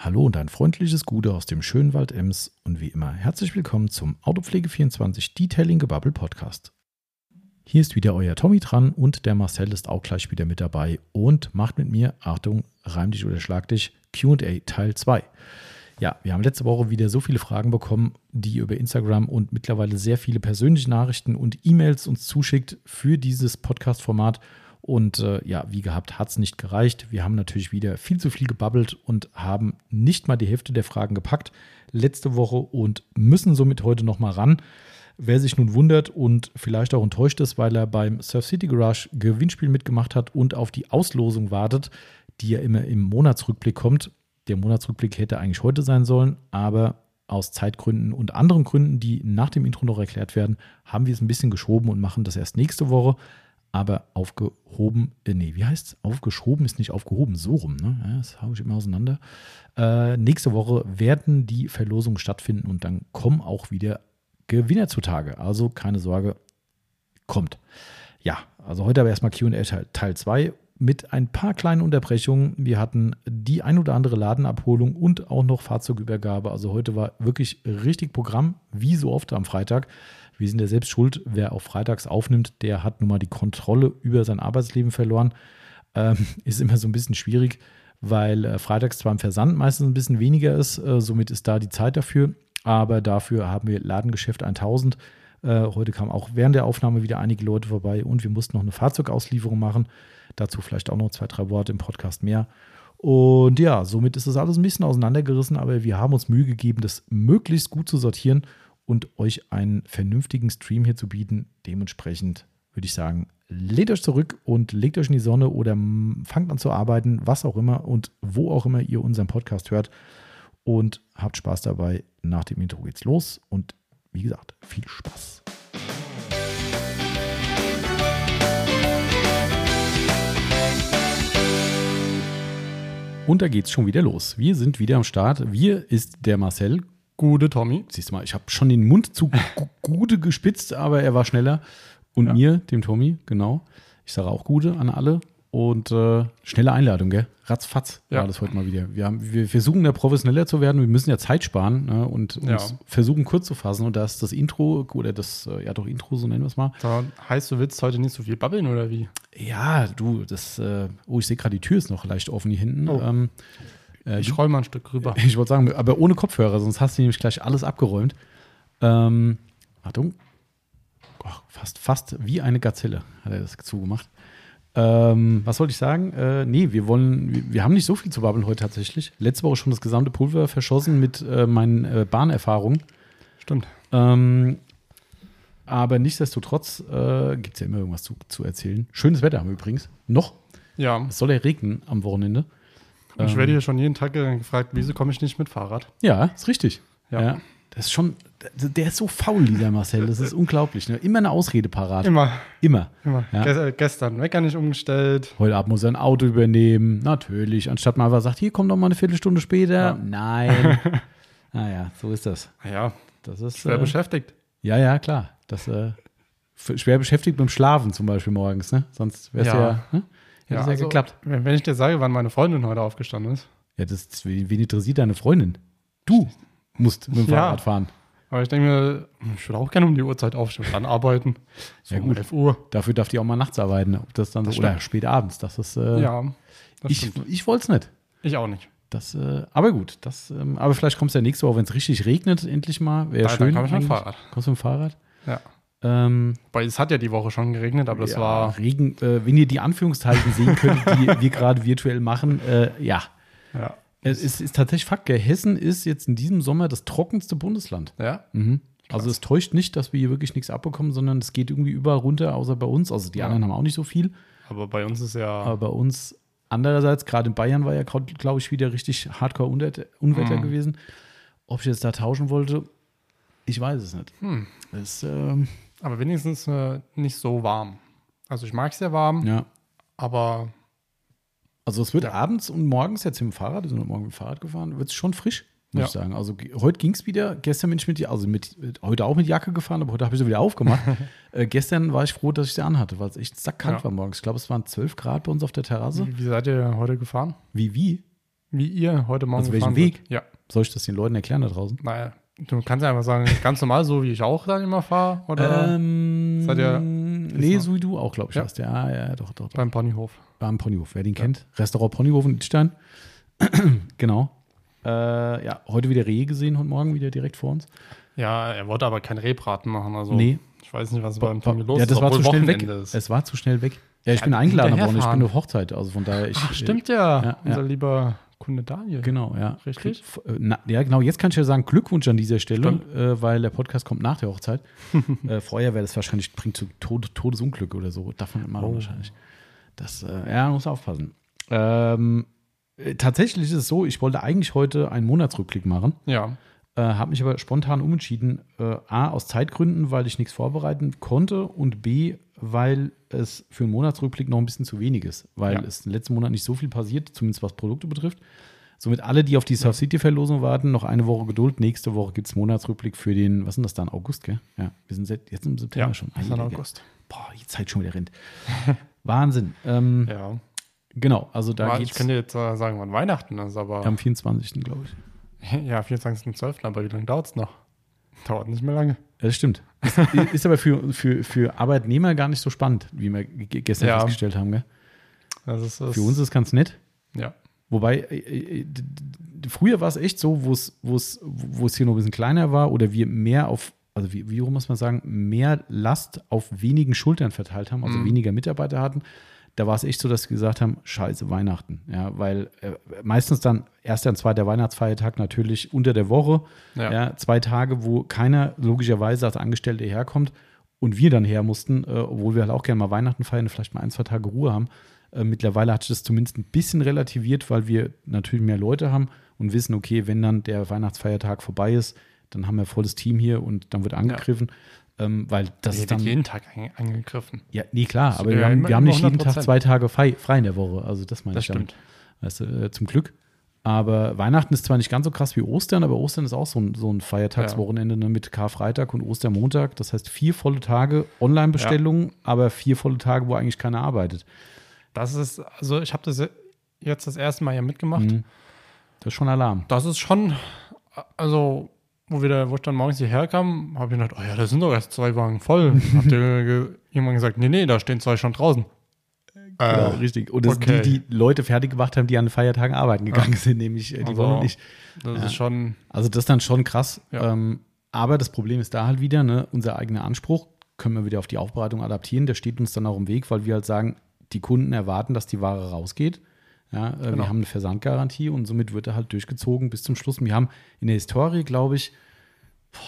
Hallo und ein freundliches Gute aus dem schönen Wald Ems und wie immer herzlich willkommen zum Autopflege24 Detailing Gebubble Podcast. Hier ist wieder euer Tommy dran und der Marcel ist auch gleich wieder mit dabei und macht mit mir, Achtung, reim dich oder schlag dich, QA Teil 2. Ja, wir haben letzte Woche wieder so viele Fragen bekommen, die über Instagram und mittlerweile sehr viele persönliche Nachrichten und E-Mails uns zuschickt für dieses Podcast-Format. Und äh, ja, wie gehabt, hat es nicht gereicht. Wir haben natürlich wieder viel zu viel gebabbelt und haben nicht mal die Hälfte der Fragen gepackt letzte Woche und müssen somit heute nochmal ran. Wer sich nun wundert und vielleicht auch enttäuscht ist, weil er beim Surf City Garage Gewinnspiel mitgemacht hat und auf die Auslosung wartet, die ja immer im Monatsrückblick kommt, der Monatsrückblick hätte eigentlich heute sein sollen, aber aus Zeitgründen und anderen Gründen, die nach dem Intro noch erklärt werden, haben wir es ein bisschen geschoben und machen das erst nächste Woche. Aber aufgehoben, äh, nee, wie heißt es? Aufgeschoben ist nicht aufgehoben, so rum, ne? Das haue ich immer auseinander. Äh, nächste Woche werden die Verlosungen stattfinden und dann kommen auch wieder Gewinner zutage. Also keine Sorge, kommt. Ja, also heute aber erstmal QA Teil 2 mit ein paar kleinen Unterbrechungen. Wir hatten die ein oder andere Ladenabholung und auch noch Fahrzeugübergabe. Also heute war wirklich richtig Programm, wie so oft am Freitag. Wir sind ja selbst schuld. Wer auch freitags aufnimmt, der hat nun mal die Kontrolle über sein Arbeitsleben verloren. Ähm, ist immer so ein bisschen schwierig, weil äh, freitags zwar im Versand meistens ein bisschen weniger ist. Äh, somit ist da die Zeit dafür. Aber dafür haben wir Ladengeschäft 1000. Äh, heute kamen auch während der Aufnahme wieder einige Leute vorbei und wir mussten noch eine Fahrzeugauslieferung machen. Dazu vielleicht auch noch zwei, drei Worte im Podcast mehr. Und ja, somit ist das alles ein bisschen auseinandergerissen, aber wir haben uns Mühe gegeben, das möglichst gut zu sortieren und euch einen vernünftigen Stream hier zu bieten. Dementsprechend würde ich sagen, lehnt euch zurück und legt euch in die Sonne oder fangt an zu arbeiten, was auch immer und wo auch immer ihr unseren Podcast hört. Und habt Spaß dabei. Nach dem Intro geht's los und wie gesagt, viel Spaß. Und da geht's schon wieder los. Wir sind wieder am Start. Wir ist der Marcel. Gute Tommy. Siehst du mal, ich habe schon den Mund zu Gute gespitzt, aber er war schneller. Und ja. mir, dem Tommy, genau. Ich sage auch Gute an alle. Und äh, schnelle Einladung, gell? Ratzfatz ja. war das heute mal wieder. Wir, haben, wir versuchen da professioneller zu werden. Wir müssen ja Zeit sparen ne? und ja. uns versuchen kurz zu fassen. Und da ist das Intro oder das, äh, ja doch Intro, so nennen wir es mal. Da heißt, du willst heute nicht so viel babbeln oder wie? Ja, du, das, äh, oh, ich sehe gerade, die Tür ist noch leicht offen hier hinten. Oh. Ähm, äh, ich roll mal ein Stück rüber. Ich wollte sagen, aber ohne Kopfhörer, sonst hast du nämlich gleich alles abgeräumt. Ähm, Achtung. Oh, fast, fast wie eine Gazelle hat er das zugemacht. Ähm, was wollte ich sagen? Äh, nee, wir wollen, wir, wir, haben nicht so viel zu babbeln heute tatsächlich. Letzte Woche schon das gesamte Pulver verschossen mit äh, meinen äh, Bahnerfahrungen. Stimmt. Ähm, aber nichtsdestotrotz äh, gibt es ja immer irgendwas zu, zu erzählen. Schönes Wetter haben wir übrigens. Noch. Ja. Es soll ja regnen am Wochenende. Ich werde ja schon jeden Tag gefragt, wieso komme ich nicht mit Fahrrad? Ja, ist richtig. Ja. ja. Das ist schon, der ist so faul, dieser Marcel. Das ist unglaublich. Ne? Immer eine Ausrede parat. Immer. Immer. Immer. Ja. Gestern Wecker nicht umgestellt. Heute Abend muss er ein Auto übernehmen. Natürlich. Anstatt mal einfach sagt, hier komm doch mal eine Viertelstunde später. Ja. Nein. naja, so ist das. Ja. Das ist. Schwer äh, beschäftigt. Ja, ja, klar. Das äh, schwer beschäftigt beim Schlafen zum Beispiel morgens, ne? Sonst wäre es ja. ja, ne? Ja, ja also, geklappt. Wenn ich dir sage, wann meine Freundin heute aufgestanden ist. Ja, das, das wen interessiert deine Freundin? Du musst mit dem Fahrrad fahren. Aber ich denke mir, ich würde auch gerne um die Uhrzeit aufstehen und dann arbeiten. So ja, gut. Um 11 Uhr. Dafür darf die auch mal nachts arbeiten. Ob das dann das so, oder spät abends. Das ist. Äh, ja. Das ich ich wollte es nicht. Ich auch nicht. Das, äh, aber gut, das, ähm, aber vielleicht kommst du ja nächste Woche, wenn es richtig regnet, endlich mal. Wäre schön. Dann komm ich mit dem Fahrrad. Kommst du mit dem Fahrrad? Ja. Ähm, Weil es hat ja die Woche schon geregnet, aber das ja, war. Regen, äh, wenn ihr die Anführungszeichen sehen könnt, die wir gerade virtuell machen, äh, ja. Ja. Es ist, ist, tatsächlich Fakt, Hessen ist jetzt in diesem Sommer das trockenste Bundesland. Ja. Mhm. Also es täuscht nicht, dass wir hier wirklich nichts abbekommen, sondern es geht irgendwie überall runter, außer bei uns. Also die ja. anderen haben auch nicht so viel. Aber bei uns ist ja. Aber bei uns andererseits, gerade in Bayern war ja, glaube ich, wieder richtig hardcore Unwetter mhm. gewesen. Ob ich jetzt da tauschen wollte, ich weiß es nicht. Hm. Das, ähm, aber wenigstens äh, nicht so warm. Also ich mag es sehr warm. Ja. Aber also es wird ja. abends und morgens jetzt im Fahrrad, wir sind morgen mit dem Fahrrad gefahren, wird es schon frisch, muss ja. ich sagen. Also heute ging es wieder, gestern bin ich mit, also mit, heute auch mit Jacke gefahren, aber heute habe ich sie wieder aufgemacht. äh, gestern war ich froh, dass ich sie anhatte, weil es echt sackkalt war morgens. Ich glaube, es waren 12 Grad bei uns auf der Terrasse. Wie, wie seid ihr heute gefahren? Wie, wie? wie ihr heute Morgen Also welchen Weg? seid. Ja. Soll ich das den Leuten erklären da draußen? Naja, du kannst ja einfach sagen, ganz normal, so wie ich auch dann immer fahre. Oder ähm, seid ihr- nee, so wie du auch, glaube ich, Ja. hast. Ja, ja, doch, doch. doch. beim Ponyhof. Am Ponyhof, wer den kennt. Restaurant Ponyhof in Idstein. genau. Äh, ja, heute wieder Rehe gesehen und morgen wieder direkt vor uns. Ja, er wollte aber kein Rehbraten machen. Also Nee. ich weiß nicht, was beim Tommy los ja, ist. das war zu schnell weg. Ist. Es war zu schnell weg. Ja, ich Ja, bin eingeladen worden. Ich bin auf Hochzeit. Also von daher. Ich, Ach, stimmt ja. Ja, Unser lieber Kunde Daniel. Genau, ja. Richtig? Äh, Na, ja, genau. Jetzt kann ich ja sagen, Glückwunsch an dieser Stelle, äh, weil der Podcast kommt nach der Hochzeit. äh, vorher wäre das wahrscheinlich, bringt zu Tod, Todesunglück oder so. Nicht machen Oh. wahrscheinlich. Das, äh, ja, muss aufpassen. Ähm, äh, tatsächlich ist es so, ich wollte eigentlich heute einen Monatsrückblick machen, Ja. äh, habe mich aber spontan umentschieden. A, aus Zeitgründen, weil ich nichts vorbereiten konnte und B, weil es für einen Monatsrückblick noch ein bisschen zu wenig ist, weil Ja. es im letzten Monat nicht so viel passiert, zumindest was Produkte betrifft. Somit alle, die auf die South City-Verlosung warten, noch eine Woche Geduld. Nächste Woche gibt es Monatsrückblick für den, was ist denn das dann? August, gell? Ja, wir sind jetzt im September Ja, schon. das ist dann. August. Boah, die Zeit schon wieder rennt. Wahnsinn. Ähm, Ja. Genau, also da Aber ich geht's könnte jetzt äh, sagen, wann Weihnachten ist, aber am 24. glaube ich. ja, 24.12. Aber wie lange dauert es noch? Dauert nicht mehr lange. Das stimmt. Ist, ist aber für, für, für Arbeitnehmer gar nicht so spannend, wie wir ge- gestern Ja. festgestellt haben. Gell? Ist, Für uns ist es ganz nett. Ja. Wobei, äh, äh, früher war es echt so, wo es, wo es, wo es hier noch ein bisschen kleiner war oder wir mehr auf, also wie, wie muss man sagen, mehr Last auf wenigen Schultern verteilt haben, also Mhm. weniger Mitarbeiter hatten. Da war es echt so, dass wir gesagt haben, scheiße, Weihnachten. Ja, weil äh, meistens dann erster und zweiter Weihnachtsfeiertag natürlich unter der Woche. Ja. Ja. zwei Tage, wo keiner logischerweise als Angestellte herkommt und wir dann her mussten, äh, obwohl wir halt auch gerne mal Weihnachten feiern, vielleicht mal ein, zwei Tage Ruhe haben. Äh, mittlerweile hat sich das zumindest ein bisschen relativiert, weil wir natürlich mehr Leute haben und wissen, okay, wenn dann der Weihnachtsfeiertag vorbei ist, dann haben wir volles Team hier und dann wird angegriffen. Ähm, weil das Hier ist dann. wird jeden Tag ange- angegriffen. Ja, nee, klar, aber Ja, wir haben, wir haben nicht jeden Tag 100%. zwei Tage frei, frei in der Woche. Also das meine Das ich damit. stimmt. Weißt du, äh, zum Glück. Aber Weihnachten ist zwar nicht ganz so krass wie Ostern, aber Ostern ist auch so ein, so ein Feiertagswochenende ne, mit Karfreitag und Ostermontag. Das heißt vier volle Tage Online-Bestellungen, aber vier volle Tage, wo eigentlich keiner arbeitet. Das ist, also ich habe das jetzt das erste Mal hier mitgemacht. Mhm. Das ist schon Alarm. Das ist schon, also, wo, wir da, wo ich dann morgens hierher kam, habe ich gedacht, oh ja, da sind doch erst zwei Wagen voll. Ge irgendwann gesagt, nee, nee, da stehen zwei schon draußen. Genau, Äh, richtig. Und das okay. sind die, die Leute fertig gemacht haben, die an den Feiertagen arbeiten gegangen sind, nämlich äh, die Also, Woche und ich. Das Ja. ist schon, Also das ist dann schon krass. Ja. Ähm, aber das Problem ist da halt wieder, ne, unser eigener Anspruch können wir wieder auf die Aufbereitung adaptieren. Der steht uns dann auch im Weg, weil wir halt sagen, die Kunden erwarten, dass die Ware rausgeht. Ja, äh, Genau. Wir haben eine Versandgarantie und somit wird er halt durchgezogen bis zum Schluss. Und wir haben in der Historie, glaube ich, boah,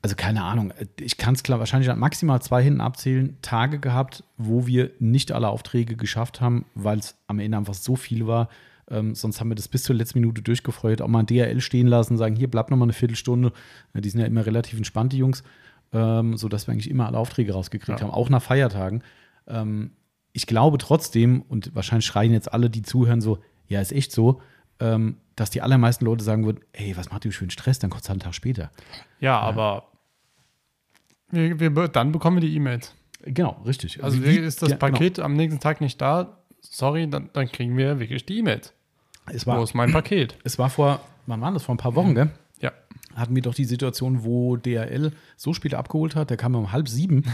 also keine Ahnung, ich kann es klar wahrscheinlich an maximal zwei Händen abzählen, Tage gehabt, wo wir nicht alle Aufträge geschafft haben, weil es am Ende einfach so viel war. Ähm, sonst haben wir das bis zur letzten Minute durchgefreut, auch mal ein DRL stehen lassen, sagen, hier bleibt noch mal eine Viertelstunde. Die sind ja immer relativ entspannt, die Jungs, ähm, sodass wir eigentlich immer alle Aufträge rausgekriegt Ja. haben, auch nach Feiertagen. Ähm, ich glaube trotzdem, und wahrscheinlich schreien jetzt alle, die zuhören, so, ja, ist echt so, ähm, dass die allermeisten Leute sagen würden, ey, was macht ihr für einen Stress, dann kommt es halt einen Tag später. ja, aber wir, wir, dann bekommen wir die E-Mails. Genau, richtig. Also Wie- ist das ja, genau. Paket am nächsten Tag nicht da, sorry, dann, dann kriegen wir wirklich die E-Mails. Es Wo war, ist mein Paket? es war vor, wann war das? Vor ein paar Wochen, gell? Ja. Hatten wir doch die Situation, wo DRL so spät abgeholt hat, der kam um halb sieben.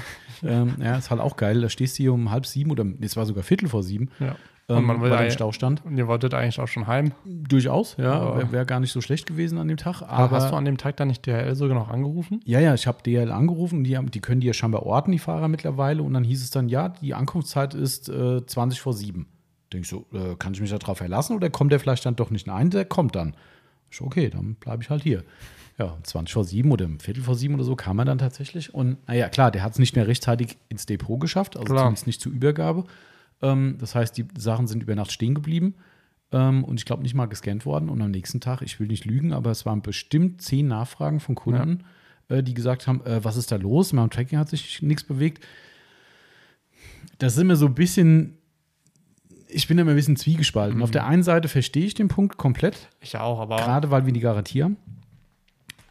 Ähm, ja, ist halt auch geil. Da stehst du hier um halb sieben oder es war sogar Viertel vor sieben. ja. Ähm, Und man will weil im eigentlich- Stau stand. Und ihr wolltet eigentlich auch schon heim. Durchaus, ja. Wäre wär gar nicht so schlecht gewesen an dem Tag. Aber Aber hast du an dem Tag dann nicht DHL sogar noch angerufen? Ja, ja, ich habe DHL angerufen die, haben, die können die ja scheinbar orten, die Fahrer mittlerweile. Und dann hieß es dann, ja, die Ankunftszeit ist äh, 20 vor 7. Denke ich so, äh, kann ich mich darauf verlassen oder kommt der vielleicht dann doch nicht Nein, der kommt dann. Ich so, okay, dann bleibe ich halt hier. Ja, um 20 vor 7 oder um Viertel vor 7 oder so kam er dann tatsächlich. Und naja, klar, der hat es nicht mehr rechtzeitig ins Depot geschafft, also Klar. zumindest nicht zur Übergabe. Ähm, das heißt, die Sachen sind über Nacht stehen geblieben. Ähm, und ich glaube nicht mal gescannt worden. Und am nächsten Tag, ich will nicht lügen, aber es waren bestimmt zehn Nachfragen von Kunden, äh, die gesagt haben, äh, was ist da los? In meinem Tracking hat sich nichts bewegt. Das sind mir so ein bisschen, ich bin immer ein bisschen zwiegespalten. Auf der einen Seite verstehe ich den Punkt komplett, Ich auch, aber gerade weil wir die Garantie haben.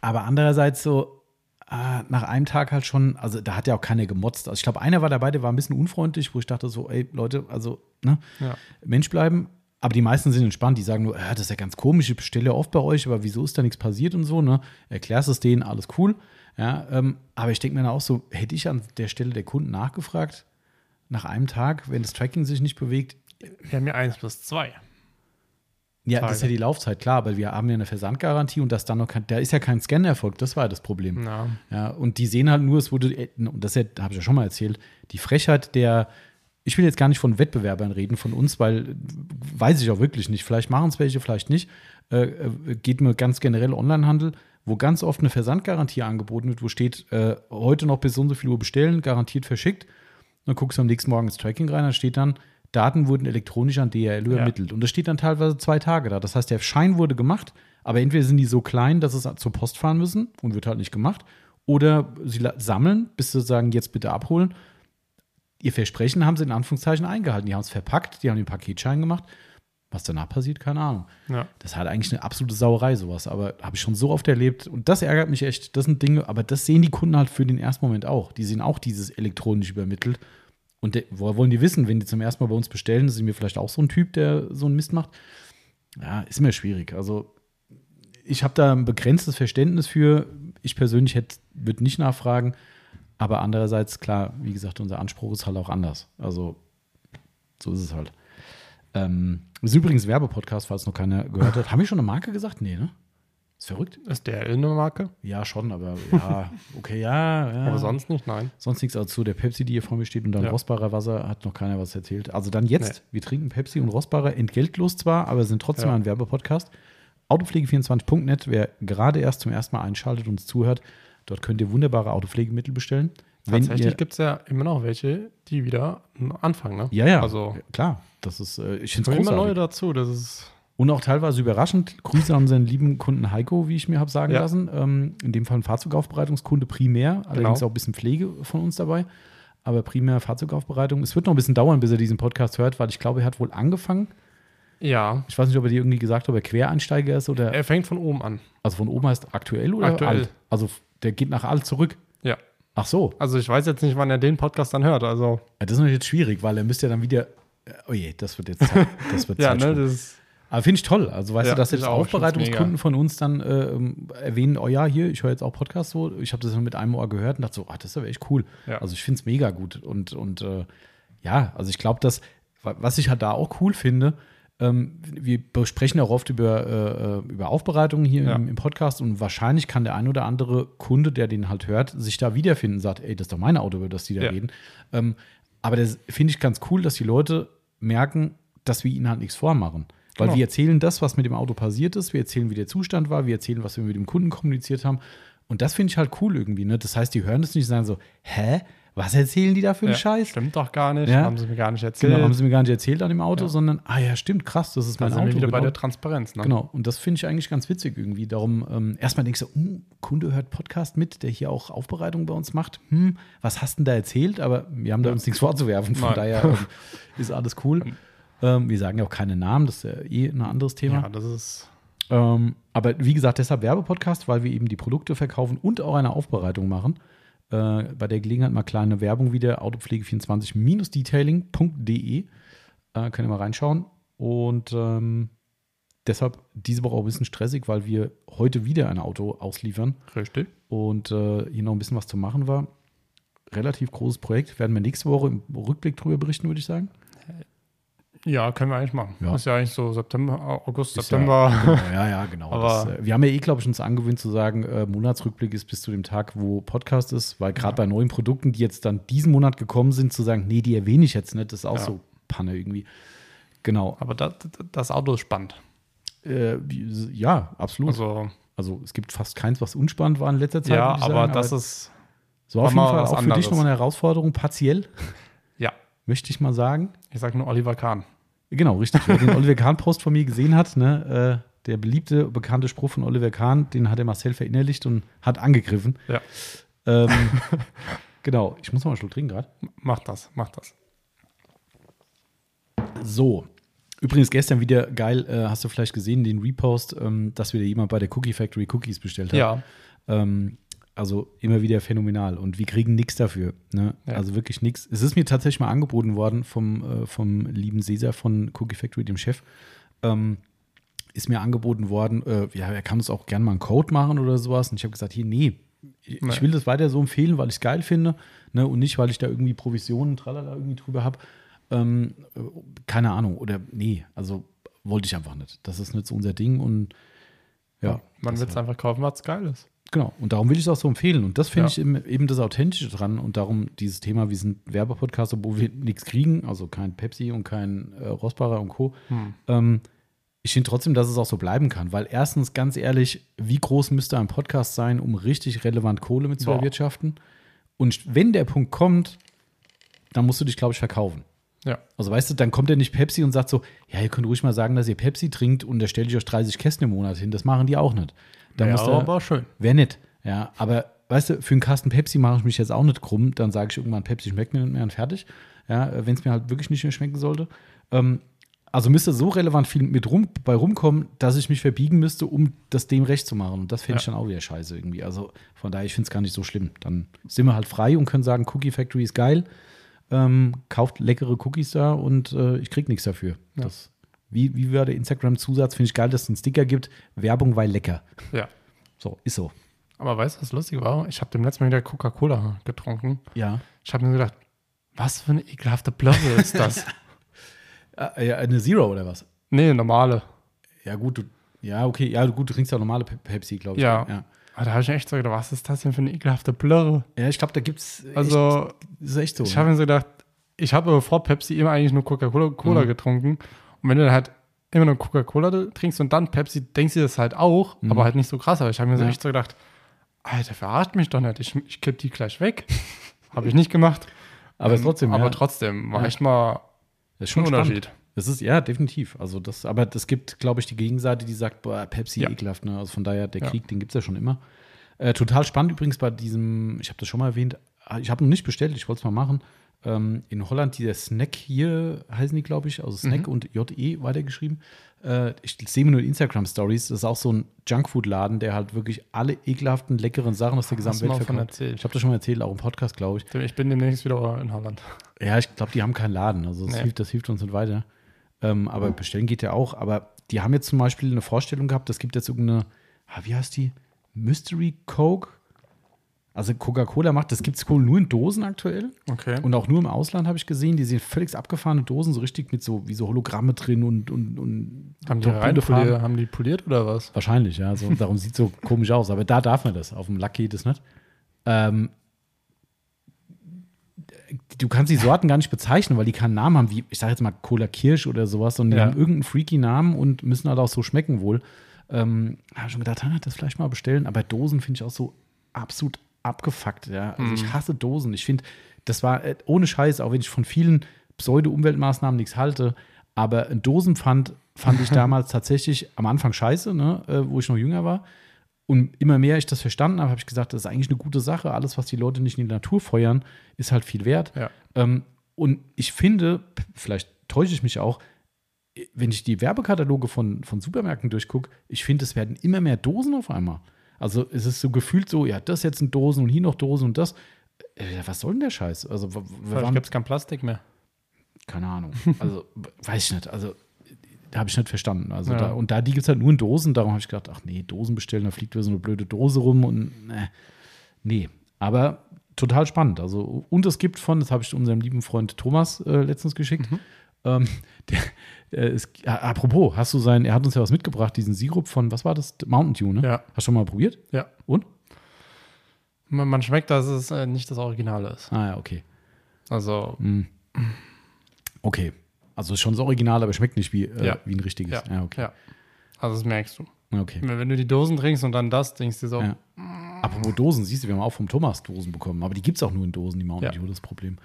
Aber andererseits so, ah, nach einem Tag halt schon, also da hat ja auch keiner gemotzt. Also ich glaube, einer war dabei, der war ein bisschen unfreundlich, wo ich dachte so, ey Leute, also, ne, ja. Mensch bleiben. aber die meisten sind entspannt, die sagen nur, ah, das ist ja ganz komisch, ich bestelle oft bei euch, aber wieso ist da nichts passiert und so, ne? Erklärst es denen, alles cool. Ja, ähm, aber ich denke mir dann auch so, hätte ich an der Stelle der Kunden nachgefragt, nach einem Tag, wenn das Tracking sich nicht bewegt, Wir haben ja 1 plus 2. ja, Tage. das ist ja die Laufzeit, klar, aber wir haben ja eine Versandgarantie und das dann noch kein, da ist ja kein Scan erfolgt, das war ja das Problem. Ja. Ja, und die sehen halt nur, es wurde, und das habe ich ja schon mal erzählt, die Frechheit der, ich will jetzt gar nicht von Wettbewerbern reden, von uns, weil äh, weiß ich auch wirklich nicht. Vielleicht machen es welche, vielleicht nicht. Äh, äh, geht mir ganz generell Onlinehandel, wo ganz oft eine Versandgarantie angeboten wird, wo steht, äh, heute noch bis so und so viel Uhr bestellen, garantiert verschickt. Dann guckst du am nächsten Morgen ins Tracking rein, da steht dann, Daten wurden elektronisch an DRL übermittelt. Und das steht dann teilweise zwei Tage da. Das heißt, der Schein wurde gemacht, aber entweder sind die so klein, dass es zur Post fahren müssen und wird halt nicht gemacht, oder sie sammeln, bis sie sagen, jetzt bitte abholen. Ihr Versprechen haben sie in Anführungszeichen eingehalten. Die haben es verpackt, die haben den Paketschein gemacht. Was danach passiert, keine Ahnung. Ja. Das ist halt eigentlich eine absolute Sauerei, sowas. Aber habe ich schon so oft erlebt. Und das ärgert mich echt. Das sind Dinge, aber das sehen die Kunden halt für den ersten Moment auch. Die sehen auch dieses elektronisch übermittelt. Und de- woher wollen die wissen, wenn die zum ersten Mal bei uns bestellen, sind wir vielleicht auch so ein Typ, der so einen Mist macht? Ja, ist mir schwierig. Also, ich habe da ein begrenztes Verständnis für. Ich persönlich würde nicht nachfragen. Aber andererseits, klar, wie gesagt, unser Anspruch ist halt auch anders. Also, so ist es halt. Ähm, ist übrigens Werbepodcast, falls noch keiner gehört hat. Haben wir schon eine Marke gesagt? Nee, ne? Ist verrückt. Ist der eine Marke? Ja, schon, aber ja, okay, ja, ja. Aber sonst nicht, nein. Sonst nichts dazu. Der Pepsi, die hier vor mir steht und dann Ja. Rossbarer Wasser, hat noch keiner was erzählt. Also dann jetzt, wir trinken Pepsi und Rossbarer, entgeltlos zwar, aber sind trotzdem Ja. ein Werbepodcast. Autopflege24.net, wer gerade erst zum ersten Mal einschaltet und uns zuhört, dort könnt ihr wunderbare Autopflegemittel bestellen. Wenn Tatsächlich gibt es ja immer noch welche, die wieder anfangen, ne? ja, ja, Also, klar, das ist, äh, ich finde kommen es immer neue dazu. Das ist. Und auch teilweise überraschend. Grüße an unseren lieben Kunden Heiko, wie ich mir habe sagen Ja. lassen. Ähm, in dem Fall ein Fahrzeugaufbereitungskunde primär, allerdings Genau. auch ein bisschen Pflege von uns dabei. Aber primär Fahrzeugaufbereitung. Es wird noch ein bisschen dauern, bis er diesen Podcast hört, weil ich glaube, er hat wohl angefangen. Ja. Ich weiß nicht, ob er dir irgendwie gesagt hat, ob er Quereinsteiger ist oder. Er fängt von oben an. Also von oben heißt aktuell oder Aktuell. alt? Also der geht nach alt zurück. Ja. Ach so. Also ich weiß jetzt nicht, wann er den Podcast dann hört. Also, Ja, das ist natürlich jetzt schwierig, weil er müsste ja dann wieder. Oh je, das wird jetzt Zeit. Das wird ja, Zeit ne, das ist. Aber finde ich toll. Also weißt Ja, du, dass jetzt Aufbereitungskunden von uns dann äh, ähm, erwähnen, oh ja, hier, ich höre jetzt auch Podcasts so. Ich habe das mit einem Ohr gehört und dachte so, ah, das ist aber echt cool. Ja. Also ich finde es mega gut. Und, und äh, ja, also ich glaube, dass, wa- was ich halt da auch cool finde, ähm, wir besprechen auch oft über, äh, äh, über Aufbereitungen hier Ja. im, im Podcast und wahrscheinlich kann der ein oder andere Kunde, der den halt hört, sich da wiederfinden und sagt, ey, das ist doch mein Auto, über das die da reden. Ähm, aber das finde ich ganz cool, dass die Leute merken, dass wir ihnen halt nichts vormachen. Weil Genau. wir erzählen das, was mit dem Auto passiert ist, wir erzählen, wie der Zustand war, wir erzählen, was wir mit dem Kunden kommuniziert haben. Und das finde ich halt cool irgendwie. Ne? Das heißt, die hören das nicht und sagen so, hä? Was erzählen die da für einen Ja, Scheiß? Stimmt doch gar nicht. Ja. Haben sie mir gar nicht erzählt. Genau, haben sie mir gar nicht erzählt an dem Auto, Ja. sondern, ah ja, stimmt, krass, das ist da mein sind Auto. wir wieder bei genau. der Transparenz. Ne? Genau, und das finde ich eigentlich ganz witzig irgendwie. Darum, ähm, erstmal denkst du, hm, Kunde hört Podcast mit, der hier auch Aufbereitung bei uns macht. Hm, was hast du denn da erzählt? Aber wir haben da uns nichts vorzuwerfen, von Nein. daher ähm, ist alles cool. Ähm, wir sagen ja auch keine Namen, das ist ja eh ein anderes Thema. Ja, das ist. Ähm, aber wie gesagt, deshalb Werbepodcast, weil wir eben die Produkte verkaufen und auch eine Aufbereitung machen. Äh, bei der Gelegenheit mal kleine Werbung wieder, autopflege24-detailing.de. Äh, könnt ihr mal reinschauen. Und ähm, deshalb diese Woche auch ein bisschen stressig, weil wir heute wieder ein Auto ausliefern Richtig. und äh, hier noch ein bisschen was zu machen war. Relativ großes Projekt. Werden wir nächste Woche im Rückblick drüber berichten, würde ich sagen. Ja, können wir eigentlich machen. Ja. Ist ja eigentlich so September, August, Ist September. Ja, genau, ja, ja, genau. Aber- das, äh, wir haben ja eh, glaube ich, uns angewöhnt zu sagen, äh, Monatsrückblick ist bis zu dem Tag, wo Podcast ist, weil gerade bei neuen Produkten, die jetzt dann diesen Monat gekommen sind, zu sagen, nee, die erwähne ich jetzt nicht, das ist auch Ja. so Panne irgendwie. Genau. Aber das, das Auto ist spannend. Äh, ja, absolut. Also, Also, es gibt fast keins, was unspannend war in letzter Zeit. ja, aber sagen, das ist. so auf jeden Fall auch für anderes. dich nochmal eine Herausforderung, partiell, Ja, möchte ich mal sagen. ich sage nur Oliver Kahn. Genau, richtig. Wer den Oliver Kahn-Post von mir gesehen hat, ne, äh, der beliebte, bekannte Spruch von Oliver Kahn, den hat der Marcel verinnerlicht und hat angegriffen. Ja. Ähm, genau, ich muss mal einen Schluck trinken gerade. Mach das, mach das. So. Übrigens gestern wieder geil, äh, hast du vielleicht gesehen, den Repost, ähm, dass wieder jemand bei der Cookie Factory Cookies bestellt hat. Ja, Ähm, also immer wieder phänomenal. Und wir kriegen nichts dafür. Ne? Ja. Also wirklich nichts. Es ist mir tatsächlich mal angeboten worden vom, äh, vom lieben Cesar von Cookie Factory, dem Chef. Ähm, ist mir angeboten worden, äh, ja, er kann uns auch gerne mal einen Code machen oder sowas. Und ich habe gesagt, hier, nee, ich, Nee. will das weiter so empfehlen, weil ich es geil finde ne? und nicht, weil ich da irgendwie Provisionen, tralala, irgendwie drüber habe. Ähm, äh, keine Ahnung. Oder nee, also wollte ich einfach nicht. Das ist nicht so unser Ding und ja. Man will es einfach kaufen, was geil ist. Genau, und darum will ich es auch so empfehlen. Und das finde Ja. ich eben, eben das Authentische dran. Und darum dieses Thema, wir sind Werbepodcast, obwohl wir nichts kriegen, also kein Pepsi und kein äh, Rossbacher und Co. Hm. Ähm, ich finde trotzdem, dass es auch so bleiben kann. Weil erstens, ganz ehrlich, wie groß müsste ein Podcast sein, um richtig relevant Kohle mit zu Boah. erwirtschaften? Und wenn der Punkt kommt, dann musst du dich, glaube ich, verkaufen. Ja. Also weißt du, dann kommt ja nicht Pepsi und sagt so, ja, ihr könnt ruhig mal sagen, dass ihr Pepsi trinkt und da stellt ich euch 30 Kästen im Monat hin. Das machen die auch nicht. Da ja, der, aber schön. Wäre nett, ja. Aber weißt du, für einen Kasten Pepsi mache ich mich jetzt auch nicht krumm. Dann sage ich irgendwann, Pepsi schmeckt mir nicht mehr und fertig. Ja, wenn es mir halt wirklich nicht mehr schmecken sollte. Ähm, also müsste so relevant viel mit rum, bei rumkommen, dass ich mich verbiegen müsste, um das dem recht zu machen. Und das fände ich Ja. dann auch wieder scheiße irgendwie. Also von daher, ich finde es gar nicht so schlimm. Dann sind wir halt frei und können sagen, Cookie Factory ist geil. Ähm, kauft leckere Cookies da und äh, ich krieg nichts dafür. Ja. Das, wie, wie war der Instagram-Zusatz? Finde ich geil, dass es einen Sticker gibt. Werbung, weil lecker. Ja. So, ist so. Aber weißt du, was lustig war? Ich habe dem letzten Mal wieder Coca-Cola getrunken. Ja. Ich habe mir gedacht, was für eine ekelhafte Blöcke ist das? Ja, eine Zero oder was? nee, normale. Ja, gut, du, ja, okay, ja, gut, du trinkst ja normale Pe Pepsi, glaube ich. Ja. ja. Aber da habe ich echt so gedacht, was ist das denn für eine ekelhafte Blöre? Ja, ich glaube, da gibt's echt, Also, das ist echt so. ich ne? habe mir so gedacht, ich habe vor Pepsi immer eigentlich nur Coca-Cola Cola Mhm. getrunken. Und wenn du dann halt immer nur Coca-Cola trinkst und dann Pepsi, denkst du das halt auch, Mhm. aber halt nicht so krass. Aber ich habe mir so echt so gedacht, Alter, verarscht mich doch nicht. Ich, ich kipp die gleich weg. habe ich nicht gemacht. aber Ähm, trotzdem, aber ja, trotzdem war Ja. echt mal das ist ein schon spannend. Unterschied. Das ist, ja, definitiv. Also das, aber es gibt, glaube ich, die Gegenseite, die sagt, boah, Pepsi Ja. ekelhaft, ne? Also von daher, der. Krieg, den gibt es ja schon immer. Äh, total spannend übrigens bei diesem, ich habe das schon mal erwähnt, ich habe noch nicht bestellt, ich wollte es mal machen. Ähm, in Holland, dieser Snack hier heißen die, glaube ich, also Snack Mhm. und JE weitergeschrieben. Äh, ich sehe mir nur Instagram-Stories. Das ist auch so ein Junkfood-Laden, der halt wirklich alle ekelhaften, leckeren Sachen aus der gesamten Welt verkauft. Ich habe das schon mal erzählt, auch im Podcast, glaube ich. Ich bin demnächst wieder in Holland. Ja, ich glaube, die haben keinen Laden. Also das, Nee. hilft, das hilft uns nicht weiter. Ähm, aber bestellen geht ja auch. Aber die haben jetzt zum Beispiel eine Vorstellung gehabt, es gibt jetzt irgendeine, ah, wie heißt die? Mystery Coke. Also Coca-Cola macht, das gibt es wohl nur in Dosen aktuell. Okay. Und auch nur im Ausland habe ich gesehen. Die sehen völlig abgefahrene Dosen, so richtig mit so, wie so Hologramme drin und, und, und haben, die Farben. reinpoliert, haben die poliert oder was? Wahrscheinlich, ja. So, darum sieht so komisch aus. Aber da darf man das. Auf dem Lack geht es nicht. Ähm, du kannst die Sorten gar nicht bezeichnen, weil die keinen Namen haben, wie, ich sage jetzt mal Cola Kirsch oder sowas, sondern die Ja. haben irgendeinen freaky Namen und müssen halt auch so schmecken wohl. Ähm, habe schon gedacht, ah, das vielleicht mal bestellen. Aber Dosen finde ich auch so absolut abgefuckt, ja. Also ich hasse Dosen. Ich finde, das war äh, ohne Scheiß, auch wenn ich von vielen Pseudo-Umweltmaßnahmen nichts halte, aber ein Dosenpfand fand ich damals tatsächlich am Anfang scheiße, ne, äh, wo ich noch jünger war. Und immer mehr ich das verstanden habe, habe ich gesagt, das ist eigentlich eine gute Sache. Alles, was die Leute nicht in die Natur feuern, ist halt viel wert. Ja. Ähm, und ich finde, vielleicht täusche ich mich auch, wenn ich die Werbekataloge von, von Supermärkten durchgucke, ich finde, es werden immer mehr Dosen auf einmal. Also es ist so gefühlt so, ja, das jetzt sind Dosen und hier noch Dosen und das. Äh, was soll denn der Scheiß? Also, Vielleicht gibt es kein Plastik mehr. keine Ahnung. Also, weiß ich nicht. Also, da habe ich nicht verstanden. Also, Ja. da, und da, die gibt es halt nur in Dosen. Darum habe ich gedacht, ach nee, Dosen bestellen, da fliegt wieder so eine blöde Dose rum und ne, nee. Aber total spannend. Also, und es gibt von, das habe ich unserem lieben Freund Thomas äh, letztens geschickt. Mhm. Ähm, der, äh, es, ja, apropos, hast du sein, er hat uns ja was mitgebracht, diesen Sirup von, was war das? Mountain Dew, ne? Ja. Hast du schon mal probiert? Ja. Und? Man, man schmeckt, dass es äh, nicht das Originale ist. Ah ja, okay. Also, Hm. Okay. Also ist schon das Original, aber schmeckt nicht wie, äh, Ja. wie ein richtiges. ja. Ja, okay. ja. Also, das merkst du. okay. Wenn wenn du die Dosen trinkst und dann das, denkst du so, Ja. Apropos Dosen, siehst du, wir haben auch vom Thomas Dosen bekommen, aber die gibt es auch nur in Dosen, die Mountain Ja. Dew, das Problem.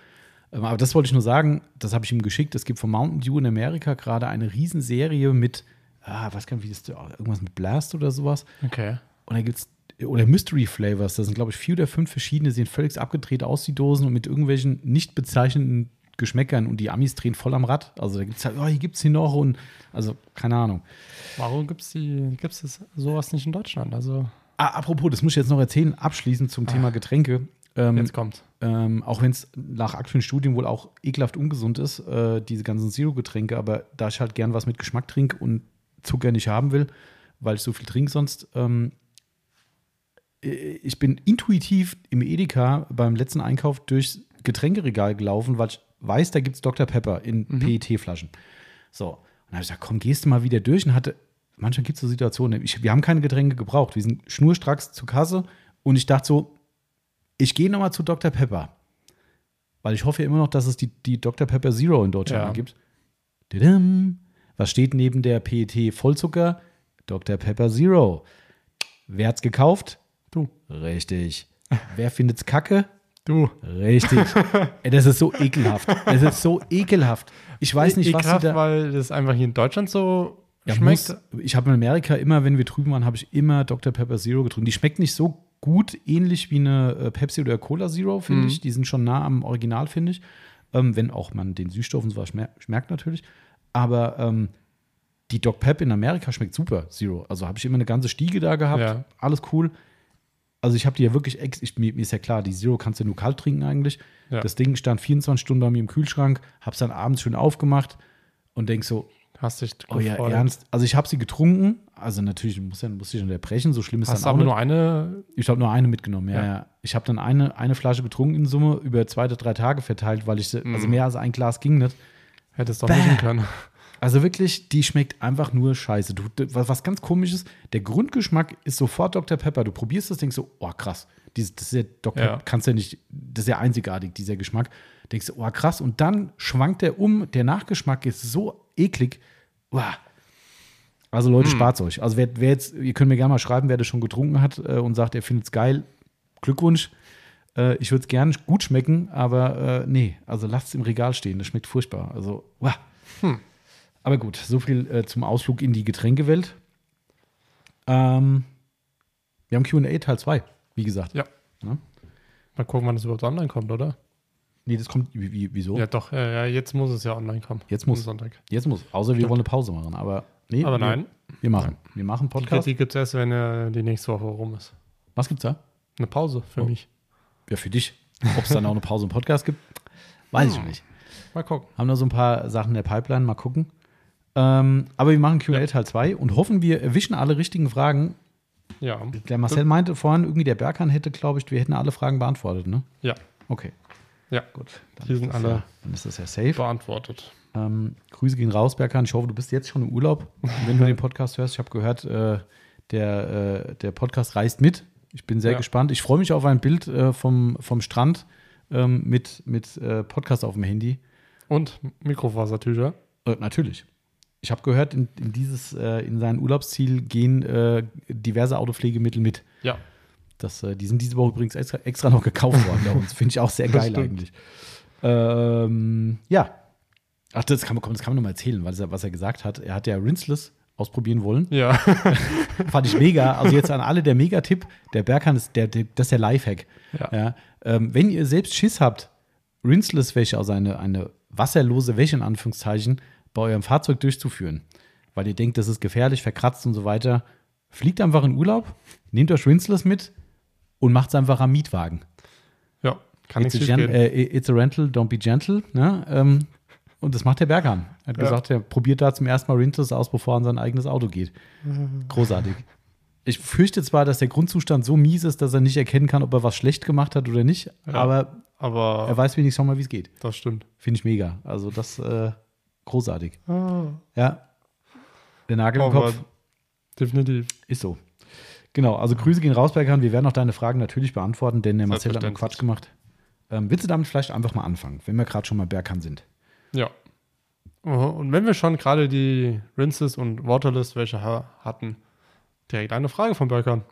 Ähm, aber das wollte ich nur sagen, das habe ich ihm geschickt. Es gibt von Mountain Dew in Amerika gerade eine Riesenserie mit, ah, weiß gar nicht, wie das, irgendwas mit Blast oder sowas. okay. Und da gibt es, oder Mystery Flavors, das sind, glaube ich, vier oder fünf verschiedene, sehen völlig abgedreht aus, die Dosen, und mit irgendwelchen nicht bezeichneten Geschmäckern und die Amis drehen voll am Rad. Also da gibt es halt, oh, hier gibt es hier noch und, also keine Ahnung. Warum gibt es gibt's sowas nicht in Deutschland? Also, Ah, apropos, das muss ich jetzt noch erzählen, abschließend zum Thema Getränke. Ähm, Jetzt kommt's. Ähm, auch wenn es nach aktuellen Studien wohl auch ekelhaft ungesund ist, äh, diese ganzen Zero-Getränke, aber da ich halt gern was mit Geschmack trinke und Zucker nicht haben will, weil ich so viel trinke sonst, ähm, äh, ich bin intuitiv im Edeka beim letzten Einkauf durchs Getränkeregal gelaufen, weil ich weiß, da gibt es Dr. Pepper in PET-Flaschen. So, und dann habe ich gesagt, komm, gehst du mal wieder durch und hatte, manchmal gibt es so Situationen, ich, wir haben keine Getränke gebraucht, wir sind schnurstracks zur Kasse und ich dachte so, ich gehe nochmal zu Dr. Pepper. Weil ich hoffe immer noch, dass es die, die Dr. Pepper Zero in Deutschland Ja. gibt. Tadam. Was steht neben der PET Vollzucker? Dr. Pepper Zero. Wer hat's gekauft? Du. Richtig. Wer findet's kacke? Du. Richtig. Ey, das ist so ekelhaft. Das ist so ekelhaft. Ich weiß nicht, was sie Ekelhaft, da. weil das einfach hier in Deutschland so Ja, schmeckt. muss, ich habe in Amerika immer, wenn wir drüben waren, habe ich immer Dr. Pepper Zero getrunken. Die schmeckt nicht so gut, ähnlich wie eine äh, Pepsi oder Cola Zero, finde Mhm. ich. Die sind schon nah am Original, finde ich. Ähm, wenn auch man den Süßstoff und so was schmer schmerkt natürlich. Aber ähm, die Doc Pep in Amerika schmeckt super, Zero. Also habe ich immer eine ganze Stiege da gehabt. Ja. Alles cool. Also ich habe die ja wirklich, ex ich, mir, mir ist ja klar, die Zero kannst du nur kalt trinken eigentlich. Ja. Das Ding stand 24 Stunden bei mir im Kühlschrank, habe es dann abends schön aufgemacht und denk so, Hast dich Oh ja, gefreut. ernst. Also ich habe sie getrunken. Also natürlich muss, ja, muss ich unterbrechen. So schlimm ist Hast dann auch aber nicht. nur eine. ich habe nur eine mitgenommen. Ja, Ja. ja. Ich habe dann eine, eine Flasche getrunken in Summe über zwei oder drei Tage verteilt, weil ich also Mhm. mehr als ein Glas ging nicht. Hättest doch Bäh. mischen können. Also wirklich, die schmeckt einfach nur scheiße. Du, du- was, was ganz komisch ist, der Grundgeschmack ist sofort Dr. Pepper. Du probierst das, denkst so, oh krass, dieses, das ist ja Dr. Ja. kannst ja nicht, das ist ja einzigartig, dieser Geschmack. Denkst du, oh krass, und dann schwankt der um, der Nachgeschmack ist so eklig. Uah. Also Leute, spart's euch. Also wer, wer jetzt, ihr könnt mir gerne mal schreiben, wer das schon getrunken hat äh, und sagt, er findet es geil. Glückwunsch. Äh, ich würde es gerne gut schmecken, aber äh, nee, also lasst es im Regal stehen. Das schmeckt furchtbar. Also, uah. Aber gut, so viel äh, zum Ausflug in die Getränkewelt. Ähm, wir haben QA Teil 2, wie gesagt. Ja. Ja. Mal gucken, wann das überhaupt online kommt, oder? Nee, das kommt, wie, wie, wieso? Ja, doch. Ja, ja, jetzt muss es ja online kommen. Jetzt muss. Sonntag. Jetzt muss, außer wir wollen eine Pause machen. Aber nee, Aber wir, nein. Wir machen. Wir machen Die Podcast. Kritik gibt es erst, wenn äh, die nächste Woche rum ist. Was gibt's da? Eine Pause für Oh. mich. Ja, für dich. Ob es dann auch eine Pause im Podcast gibt, weiß ich nicht. Mal gucken. Haben noch so ein paar Sachen in der Pipeline, mal gucken. Ähm, aber wir machen QA Teil 2 und hoffen, wir erwischen alle richtigen Fragen. Ja. Der Marcel meinte vorhin, irgendwie der Berghahn hätte, glaube ich, wir hätten alle Fragen beantwortet, ne? Ja. Okay, Ja. gut. Dann Die ist sind das alle Ja, dann ist das ja safe. beantwortet. Ähm, Grüße gehen raus, Berghahn. Ich hoffe, du bist jetzt schon im Urlaub, wenn du den Podcast hörst. Ich habe gehört, äh, der, äh, der Podcast reist mit. Ich bin sehr Ja. gespannt. Ich freue mich auf ein Bild äh, vom, vom Strand ähm, mit, mit äh, Podcast auf dem Handy. Und Mikrofasertücher. Äh, natürlich. Ich habe gehört, in, in dieses, äh, in sein Urlaubsziel gehen diverse Autopflegemittel mit. Ja. Das, äh, die sind diese Woche übrigens extra, extra noch gekauft worden bei uns. Finde ich auch sehr geil eigentlich. Ähm, ja. Ach, das kann man, komm, das kann man nochmal erzählen, weil er, was er gesagt hat. Er hat ja Rinseless ausprobieren wollen. Ja. Fand ich mega. Also jetzt an alle der Mega-Tipp. Der Berghahn ist der, der, das ist der Lifehack. Ja. Ja. Ähm, wenn ihr selbst Schiss habt, Rinseless-Wäsche, also eine, eine wasserlose Wäsche in Anführungszeichen, bei eurem Fahrzeug durchzuführen, weil ihr denkt, das ist gefährlich, verkratzt und so weiter, fliegt einfach in Urlaub, nehmt euch Rinseless mit und macht es einfach am Mietwagen. ja. Kann It's nicht a, gen- äh, it's a rental, don't be gentle. Ne? Ähm, und das macht der Berghahn. Er hat Ja. gesagt, er probiert da zum ersten Mal Rinseless aus, bevor er an sein eigenes Auto geht. Großartig. Ich fürchte zwar, dass der Grundzustand so mies ist, dass er nicht erkennen kann, ob er was schlecht gemacht hat oder nicht, Ja. aber Aber er weiß wenigstens schon mal, wie es geht. das stimmt. Finde ich mega. Also das äh, großartig. Ah, Ja. Der Nagel im Kopf definitiv. ist so. Genau, also Grüße gehen raus, Berghahn. Wir werden auch deine Fragen natürlich beantworten, denn der Marcel hat einen. Quatsch gemacht. Ähm, willst du damit vielleicht einfach mal anfangen, wenn wir gerade schon mal Berghahn sind? Ja. Und wenn wir schon gerade die Rinses und Waterless welche ha hatten, direkt eine Frage von Berkan.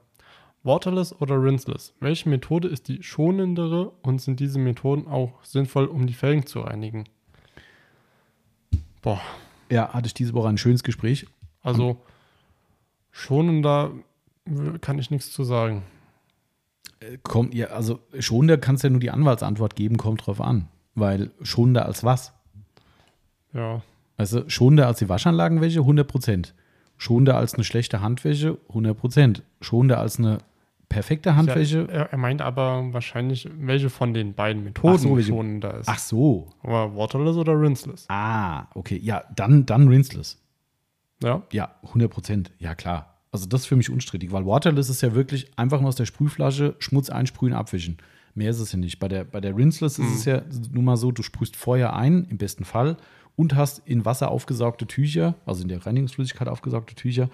Waterless oder Rinseless? Welche Methode ist die schonendere und sind diese Methoden auch sinnvoll, um die Felgen zu reinigen? Boah, Ja, hatte ich diese Woche ein schönes Gespräch. also schonender kann ich nichts zu sagen. Äh, Kommt, ja, also schonender kannst du ja nur die Anwaltsantwort geben, kommt drauf an. Weil schonender als was? Ja, Also schonender als die Waschanlagenwäsche, 100 Prozent. Schonender als eine schlechte Handwäsche, 100 Prozent. Schonender als eine perfekte Handfläche. Er, er meint aber wahrscheinlich, welche von den beiden Methoden so, schonender ist. Ach so. Aber waterless oder rinseless? Ah, okay. Ja, dann, dann rinseless. Ja. Ja, 100 Prozent. Ja, klar. Also das ist für mich unstrittig, weil Waterless ist ja wirklich einfach nur aus der Sprühflasche Schmutz einsprühen, abwischen. Mehr ist es ja nicht. Bei der, bei der Rinseless ist es ja nun mal so, du sprühst vorher ein, im besten Fall, und hast in Wasser aufgesaugte Tücher, also in der Reinigungsflüssigkeit aufgesaugte Tücher.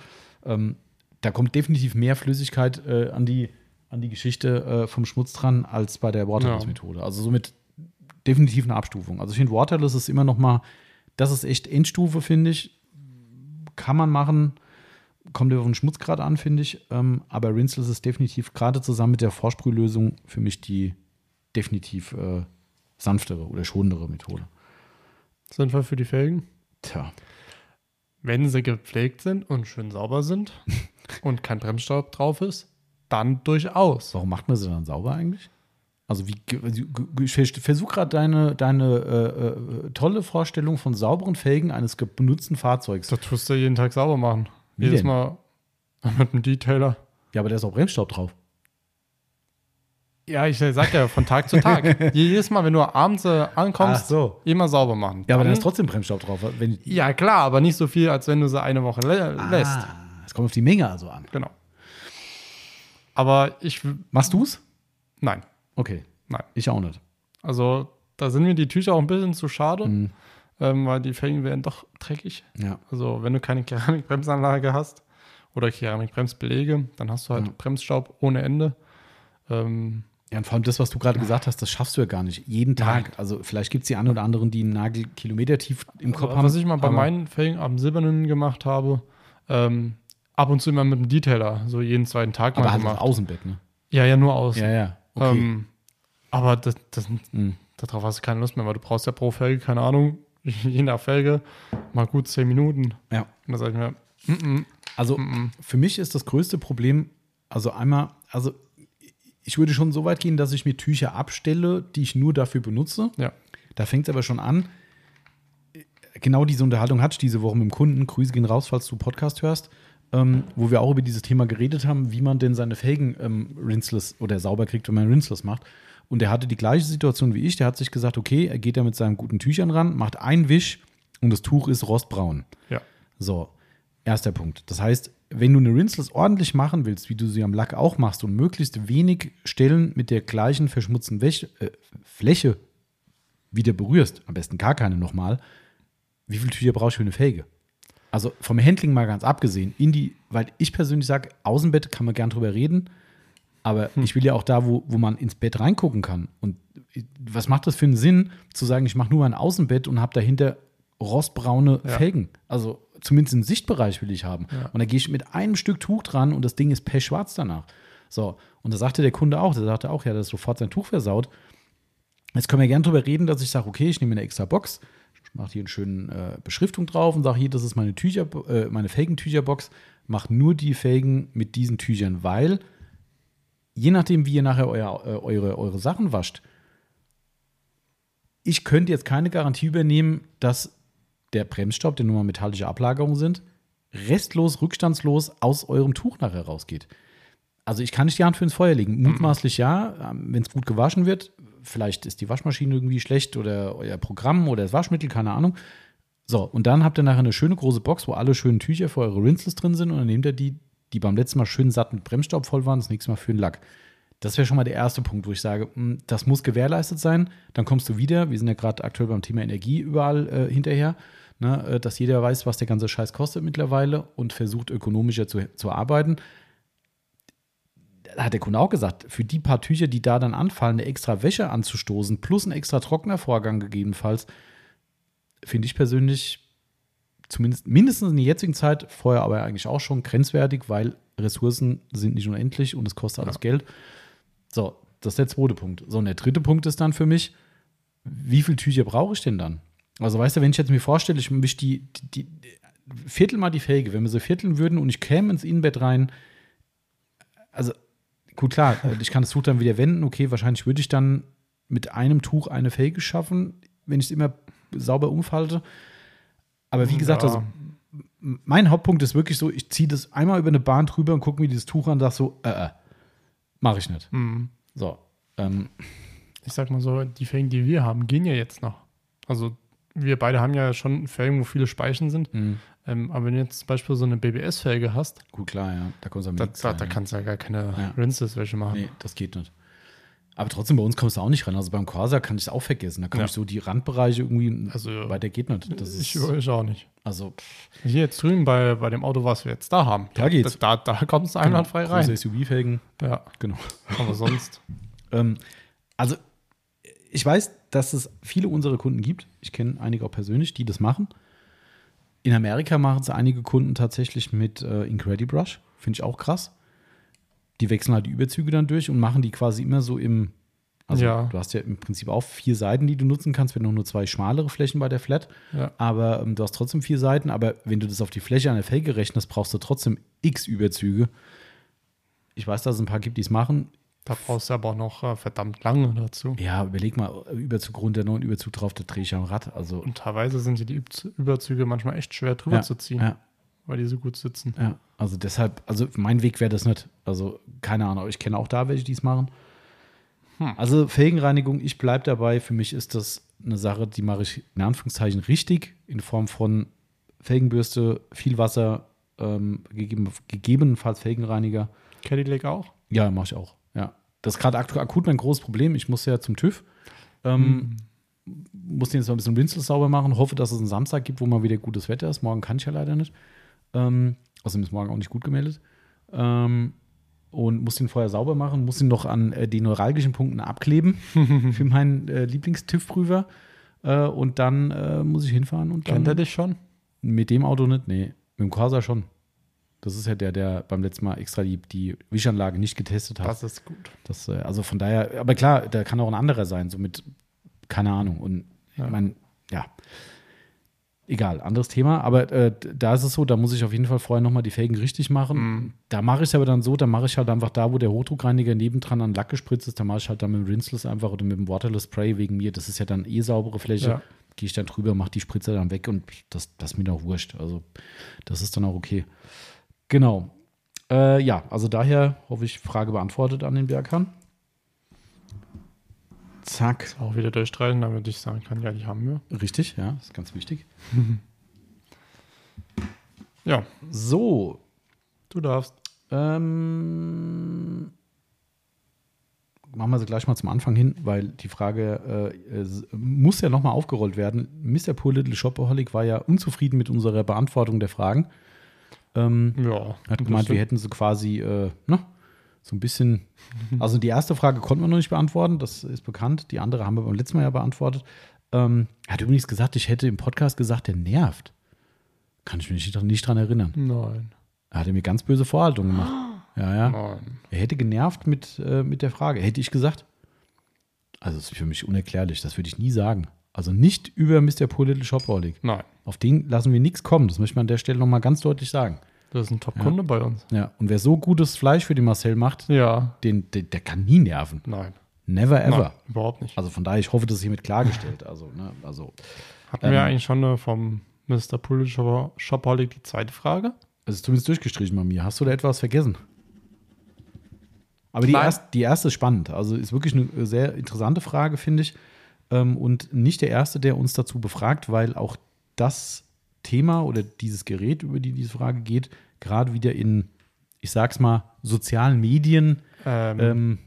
Ähm, da kommt definitiv mehr Flüssigkeit äh, an, die, an die Geschichte äh, vom Schmutz dran als bei der Waterless-Methode. Also somit definitiv eine Abstufung. Also ich finde, Waterless ist immer noch mal, das ist echt Endstufe, finde ich. Kann man machen, kommt auf den Schmutzgrad an, finde ich. Ähm, aber Rinseless ist definitiv gerade zusammen mit der Vorsprühlösung für mich die definitiv äh, sanftere oder schonendere Methode. Sinnvoll für die Felgen. Tja, Wenn sie gepflegt sind und schön sauber sind und kein Bremsstaub drauf ist, dann durchaus. warum macht man sie dann sauber eigentlich? Also wie ge- ich versuche gerade deine, deine äh, äh, tolle Vorstellung von sauberen Felgen eines benutzten Fahrzeugs. Das tust du jeden Tag sauber machen. Wie Jedes denn? Mal mit einem Detailer. Ja, aber da ist auch Bremsstaub drauf. Ja, ich sag ja, von Tag zu Tag. Jedes Mal, wenn du abends äh, ankommst, so. immer sauber machen. Ja, aber da Dann- ist trotzdem Bremsstaub drauf. Wenn, ja, klar, aber nicht so viel, als wenn du sie eine Woche lä lässt. Ah, es kommt auf die Menge also an. Genau. Aber ich, Machst du's? nein, Okay, nein. ich auch nicht. Also da sind mir die Tücher auch ein bisschen zu schade, Mhm. Ähm, weil die Felgen werden doch dreckig. Ja. Also wenn du keine Keramikbremsanlage hast oder Keramikbremsbelege, dann hast du halt Ja. Bremsstaub ohne Ende. Ähm, Ja, und vor allem das, was du gerade gesagt hast, das schaffst du ja gar nicht. Jeden Tag. Also vielleicht gibt es die einen oder anderen, die einen Nagel kilometertief im Kopf haben. was ich mal bei aber- meinen Felgen am Silbernen gemacht habe, ähm, ab und zu immer mit dem Detailer, so jeden zweiten Tag Aber mal halt gemacht. Außenbett, ne? Ja, ja, nur aus. Ja, ja. Okay. Ähm, aber das, das, Mhm. darauf hast du keine Lust mehr, weil du brauchst ja pro Felge, keine Ahnung, je nach Felge, mal gut zehn Minuten. ja. Und da sag ich mir, mm -mm, Also mm für mich ist das größte Problem, also einmal, also ich würde schon so weit gehen, dass ich mir Tücher abstelle, die ich nur dafür benutze. ja. Da fängt es aber schon an. Genau diese Unterhaltung hatte ich diese Woche mit dem Kunden. Grüße gehen raus, falls du Podcast hörst, ähm, wo wir auch über dieses Thema geredet haben, wie man denn seine Felgen ähm, rinseless oder sauber kriegt, wenn man rinseless macht. Und er hatte die gleiche Situation wie ich. Der hat sich gesagt, okay, er geht da mit seinen guten Tüchern ran, macht einen Wisch und das Tuch ist rostbraun. Ja. So, erster Punkt. Das heißt, wenn du eine Rinseless ordentlich machen willst, wie du sie am Lack auch machst und möglichst wenig Stellen mit der gleichen verschmutzten Wäsch äh, Fläche wieder berührst, am besten gar keine nochmal, wie viele Tücher brauchst du für eine Felge? Also vom Handling mal ganz abgesehen, in die, weil ich persönlich sage, Außenbett kann man gern drüber reden, aber ich will ja auch da, wo, wo man ins Bett reingucken kann. Und was macht das für einen Sinn, zu sagen, ich mache nur ein Außenbett und habe dahinter rostbraune Ja. Felgen? Also zumindest einen Sichtbereich will ich haben. Ja. Und da gehe ich mit einem Stück Tuch dran und das Ding ist pechschwarz danach. So, und da sagte der Kunde auch, der sagte auch, ja, das ist sofort sein Tuch versaut. Jetzt können wir gerne drüber reden, dass ich sage, okay, ich nehme eine extra Box, mache hier eine schöne äh, Beschriftung drauf und sage, hier, das ist meine Tücher, äh, meine Felgentücherbox, mach nur die Felgen mit diesen Tüchern, weil je nachdem, wie ihr nachher euer, äh, eure, eure Sachen wascht, ich könnte jetzt keine Garantie übernehmen, dass der Bremsstaub, der nun mal metallische Ablagerungen sind, restlos, rückstandslos aus eurem Tuch nachher rausgeht. Also ich kann nicht die Hand für ins Feuer legen. Mutmaßlich ja, wenn es gut gewaschen wird. Vielleicht ist die Waschmaschine irgendwie schlecht oder euer Programm oder das Waschmittel, keine Ahnung. So, und dann habt ihr nachher eine schöne große Box, wo alle schönen Tücher für eure Rinseless drin sind und dann nehmt ihr die, die beim letzten Mal schön satt mit Bremsstaub voll waren, das nächste Mal für den Lack. Das wäre schon mal der erste Punkt, wo ich sage, mh, das muss gewährleistet sein. Dann kommst du wieder, wir sind ja gerade aktuell beim Thema Energie überall äh, hinterher, ne, äh, dass jeder weiß, was der ganze Scheiß kostet mittlerweile und versucht ökonomischer zu, zu arbeiten. Da hat der Kunde auch gesagt, für die paar Tücher, die da dann anfallen, eine extra Wäsche anzustoßen, plus ein extra Trocknervorgang gegebenenfalls, finde ich persönlich zumindest mindestens in der jetzigen Zeit, vorher aber eigentlich auch schon grenzwertig, weil Ressourcen sind nicht unendlich und es kostet alles Geld. So, das ist der zweite Punkt. So, und der dritte Punkt ist dann für mich, wie viele Tücher brauche ich denn dann? Also, weißt du, wenn ich jetzt mir vorstelle, ich mische die, die, die Viertel mal die Felge, wenn wir sie vierteln würden und ich käme ins Innenbett rein, also gut, klar, äh, ich kann das Tuch dann wieder wenden, okay, wahrscheinlich würde ich dann mit einem Tuch eine Felge schaffen, wenn ich es immer sauber umfalte. Aber wie gesagt, Ja. also mein Hauptpunkt ist wirklich so, ich ziehe das einmal über eine Bahn drüber und gucke mir dieses Tuch an und sage so, äh, äh. Mache ich nicht. Mhm. So. Ähm, Ich sag mal so, die Felgen, die wir haben, gehen ja jetzt noch. Also wir beide haben ja schon Felgen, wo viele Speichen sind. mh, Ähm, aber wenn du jetzt zum Beispiel so eine BBS-Felge hast, gut, klar, ja. Da kommst du am da, da, da kannst du ja gar keine Ja. Rinses welche machen. Nee, das geht nicht. Aber trotzdem, bei uns kommst du auch nicht ran. Also beim Corsa kann ich es auch vergessen. Da komme Ja. ich so die Randbereiche irgendwie, Also weiter geht nicht. Das ich, ist, ich auch nicht. also, Hier jetzt drüben bei, bei dem Auto, was wir jetzt da haben, Da geht's. Da, da kommst du einwandfrei große rein. SUV-Felgen, Ja, genau. aber sonst. Ähm, also, ich weiß, dass es viele unserer Kunden gibt. Ich kenne einige auch persönlich, die das machen. In Amerika machen es einige Kunden tatsächlich mit äh, Incredibrush. Finde ich auch krass. Die wechseln halt die Überzüge dann durch und machen die quasi immer so im. Also, Ja. du hast ja im Prinzip auch vier Seiten, die du nutzen kannst, wenn du nur zwei schmalere Flächen bei der Flat. Ja. Aber ähm, du hast trotzdem vier Seiten. Aber wenn du das auf die Fläche einer Felge rechnest, brauchst du trotzdem x Überzüge. Ich weiß, dass es ein paar gibt, die es machen. Da brauchst du aber auch noch äh, verdammt lange dazu. Ja, überleg mal, Überzug runter, ein Überzug drauf, da drehe ich am Rad. Also, Und teilweise sind hier die Üb- Überzüge manchmal echt schwer drüber Ja, zu ziehen, ja, weil die so gut sitzen. ja. Also deshalb, also mein Weg wäre das nicht. Also keine Ahnung, aber ich kenne auch da welche, die es machen. Hm. Also Felgenreinigung, ich bleibe dabei. Für mich ist das eine Sache, die mache ich in Anführungszeichen richtig, in Form von Felgenbürste, viel Wasser, ähm, gegeben, gegebenenfalls Felgenreiniger. Cadillac auch? Ja, mache ich auch. Ja. Das ist gerade akut mein großes Problem. Ich muss ja zum TÜV. Ähm, Muss den jetzt mal ein bisschen Rinsel sauber machen. Hoffe, dass es einen Samstag gibt, wo mal wieder gutes Wetter ist. Morgen kann ich ja leider nicht. Ähm, außerdem ist morgen auch nicht gut gemeldet. Ähm, und muss den vorher sauber machen. Muss ihn noch an äh, den neuralgischen Punkten abkleben für meinen äh, Lieblings-TÜV-Prüfer. Äh, und dann äh, muss ich hinfahren und Kennt er dich schon? mit dem Auto nicht, nee. Mit dem Corsa schon. Das ist ja der, der beim letzten Mal extra die, die Wischanlage nicht getestet hat. Das ist gut. Das, äh, also von daher, aber klar, da kann auch ein anderer sein, so mit, keine Ahnung. Und Ja. ich meine, ja. Egal, anderes Thema. Aber äh, da ist es so, da muss ich auf jeden Fall vorher nochmal die Felgen richtig machen. Mhm. Da mache ich es aber dann so, da mache ich halt einfach da, wo der Hochdruckreiniger nebendran an Lack gespritzt ist, da mache ich halt dann mit dem Rinseless einfach oder mit dem Waterless Spray wegen mir. Das ist ja dann eh saubere Fläche. Ja. Gehe ich dann drüber, mache die Spritze dann weg und das, das ist mir doch wurscht. Also das ist dann auch okay. Genau. Äh, ja, also daher hoffe ich, Frage beantwortet an den Berghahn. Zack. Auch wieder durchstreichen, damit ich sagen kann, ja, die haben wir. Richtig, ja, ist ganz wichtig. Ja, So, du darfst. ähm, machen wir sie gleich mal zum Anfang hin, weil die Frage äh, es muss ja nochmal aufgerollt werden. Mr. Poor Little Shopaholic war ja unzufrieden mit unserer Beantwortung der Fragen. Ähm, Ja. hat gemeint, wir hätten sie quasi, äh, ne, so ein bisschen. Also die erste Frage konnten wir noch nicht beantworten, das ist bekannt. Die andere haben wir beim letzten Mal ja beantwortet. Ähm, er hat übrigens gesagt, ich hätte im Podcast gesagt, der nervt. Kann ich mich nicht, nicht dran erinnern. Nein. Er hatte mir ganz böse Vorhaltungen gemacht. Ja, ja. Nein. Er hätte genervt mit, äh, mit der Frage. Hätte ich gesagt. Also, das ist für mich unerklärlich. Das würde ich nie sagen. Also nicht über Mr. Poor Little Shopaholic. Nein. Auf den lassen wir nichts kommen. Das möchte man an der Stelle nochmal ganz deutlich sagen. Das ist ein Top-Kunde bei uns. Ja, und wer so gutes Fleisch für den Marcel macht, Ja. den, der, der kann nie nerven. Nein. Never ever. Nein, überhaupt nicht. Also von daher, ich hoffe, das ist hiermit klargestellt. Also, ne, also Hatten wir ähm, eigentlich schon eine vom Mr. Shopaholic die zweite Frage? es ist zumindest durchgestrichen bei mir. Hast du da etwas vergessen? Aber die, erst, die erste ist spannend. Also ist wirklich eine sehr interessante Frage, finde ich. Ähm, und nicht der erste, der uns dazu befragt, weil auch das Thema oder dieses Gerät, über die diese Frage geht, gerade wieder in, ich sag's mal, sozialen Medien. Ähm, Ähm,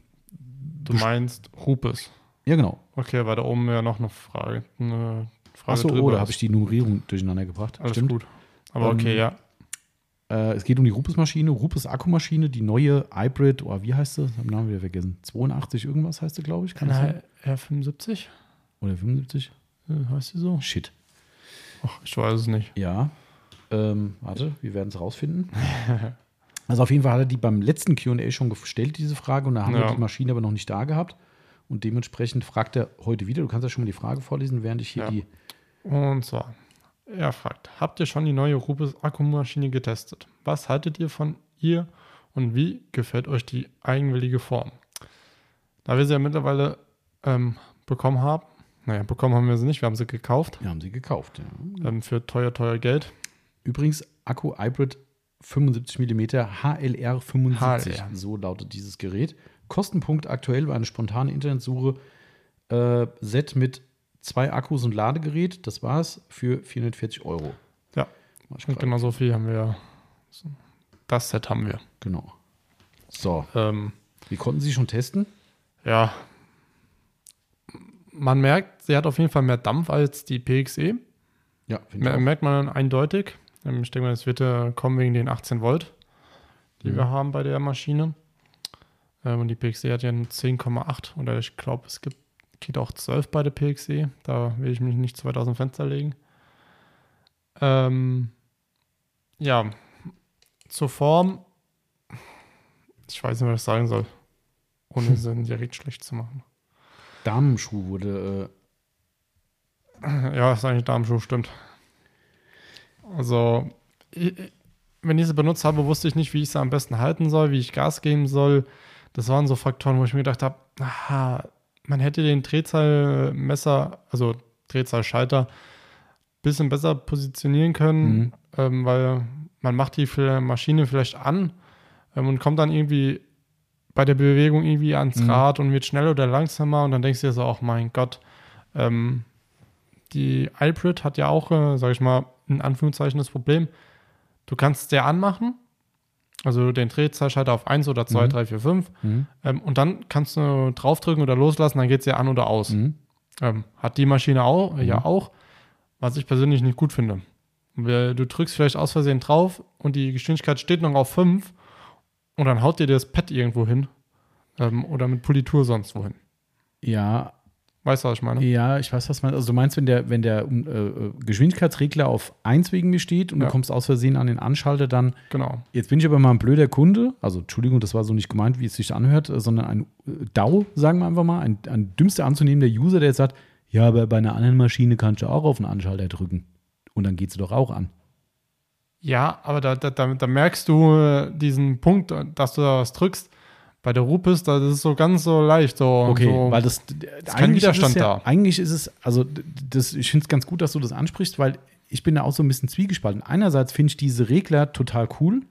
du meinst Rupes. ja, genau. Okay, weil da oben ja noch eine Frage. Eine Frage Achso, oh, da habe ich die Nummerierung durcheinander gebracht. Alles Stimmt. gut. Aber Ähm, okay, ja. Äh, es geht um die Rupes-Maschine, Rupes-Akkumaschine, die neue Hybrid, oh, wie heißt sie? Ich habe den Namen wieder vergessen. 82 irgendwas heißt sie, glaube ich. Kann? Na, R75? Oder 75? Äh, Heißt die so? Shit. Ach, ich weiß es nicht. Ja. Ähm, warte, wir werden es rausfinden. also auf jeden Fall hat er die beim letzten QA schon gestellt, diese Frage, und da haben wir Ja. die Maschine aber noch nicht da gehabt. Und dementsprechend fragt er heute wieder, du kannst ja schon mal die Frage vorlesen, während ich hier Ja. die. Und zwar, er fragt, habt ihr schon die neue Rupes Akkumaschine getestet? Was haltet ihr von ihr und wie gefällt euch die eigenwillige Form? Da wir sie ja mittlerweile ähm, bekommen haben, naja, bekommen haben wir sie nicht, wir haben sie gekauft Wir haben sie gekauft. Ja. ähm, für teuer, teuer Geld. Übrigens, Akku Hybrid 75 mm HLR 75. HLR. So lautet dieses Gerät. Kostenpunkt aktuell bei einer spontanen Internetsuche äh, Set mit zwei Akkus und Ladegerät, das war's, für 440 Euro. Ja. Ich Und genau so viel haben wir. Das Set haben wir. Genau. So, Ähm, wie konnten Sie schon testen? ja. Man merkt, sie hat auf jeden Fall mehr Dampf als die PXE. Ja, Mer merkt man eindeutig. Ähm, Ich denke mal, das wird äh, kommen wegen den 18 Volt, die Mhm. wir haben bei der Maschine. Ähm, Und die PXE hat ja einen 10,8 oder ich glaube, es gibt, geht auch 12 bei der PXE. Da will ich mich nicht zu weit aus dem Fenster legen. Ähm, ja, zur Form, ich weiß nicht, was ich sagen soll, ohne sie direkt schlecht zu machen. Damenschuh wurde, Ja, ist eigentlich Darmschuh, stimmt. Also, ich, wenn ich sie benutzt habe, wusste ich nicht, wie ich sie am besten halten soll, wie ich Gas geben soll. Das waren so Faktoren, wo ich mir gedacht habe, aha, man hätte den Drehzahlmesser, also Drehzahlschalter, bisschen besser positionieren können, Mhm. ähm, weil man macht die Maschine vielleicht an ähm, und kommt dann irgendwie bei der Bewegung irgendwie ans Mhm. Rad und wird schneller oder langsamer und dann denkst du dir so, ach mein Gott, ähm, die iPrid hat ja auch, äh, sag ich mal, in Anführungszeichen das Problem, du kannst der anmachen, also den Drehzahlschalter auf 1 oder 2, Mhm. 3, 4, 5 mhm. ähm, und dann kannst du draufdrücken oder loslassen, dann geht es ja an oder aus. Mhm. Ähm, hat die Maschine auch, Mhm. ja auch, was ich persönlich nicht gut finde. Du drückst vielleicht aus Versehen drauf und die Geschwindigkeit steht noch auf 5 und dann haut dir das Pad irgendwo hin ähm, oder mit Politur sonst wohin. ja, Weißt du, was ich meine? Ja, ich weiß, was man. Also du meinst, wenn der, wenn der äh, äh, Geschwindigkeitsregler auf 1 wegen mir steht und Ja. du kommst aus Versehen an den Anschalter, dann. Genau. Jetzt bin ich aber mal ein blöder Kunde. Also Entschuldigung, das war so nicht gemeint, wie es sich anhört, äh, sondern ein äh, DAO, sagen wir einfach mal, ein, ein dümmster anzunehmender User, der jetzt sagt, ja, aber bei einer anderen Maschine kannst du auch auf den Anschalter drücken. Und dann geht sie doch auch an. Ja, aber da, da, da, da merkst du äh, diesen Punkt, dass du da was drückst. Bei der Rupis, das ist so ganz so leicht. So, Okay, so, weil das, ist kein Widerstand ja, da. Eigentlich ist es, also das, ich finde es ganz gut, dass du das ansprichst, weil ich bin da auch so ein bisschen zwiegespalten. Einerseits finde ich diese Regler total cool.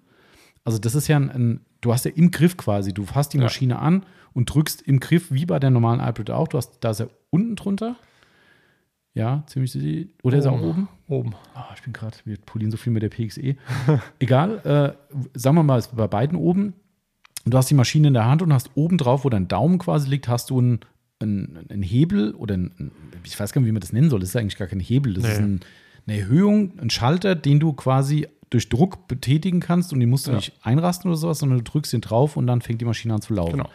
Also das ist ja ein, ein du hast ja im Griff quasi, du fasst die Ja. Maschine an und drückst im Griff, wie bei der normalen iPad auch. Du hast, da ist er unten drunter. Ja, ziemlich, oder ist er auch oben? oben. Ah, ich bin gerade, wir polieren so viel mit der PXE. Egal, äh, sagen wir mal, es ist bei beiden oben. Du hast die Maschine in der Hand und hast oben drauf, wo dein Daumen quasi liegt, hast du einen, einen, einen Hebel oder einen, ich weiß gar nicht, wie man das nennen soll. Das ist eigentlich gar kein Hebel. Das Nee. ist ein, eine Erhöhung, ein Schalter, den du quasi durch Druck betätigen kannst und den musst du Ja. nicht einrasten oder sowas, sondern du drückst ihn drauf und dann fängt die Maschine an zu laufen. Genau.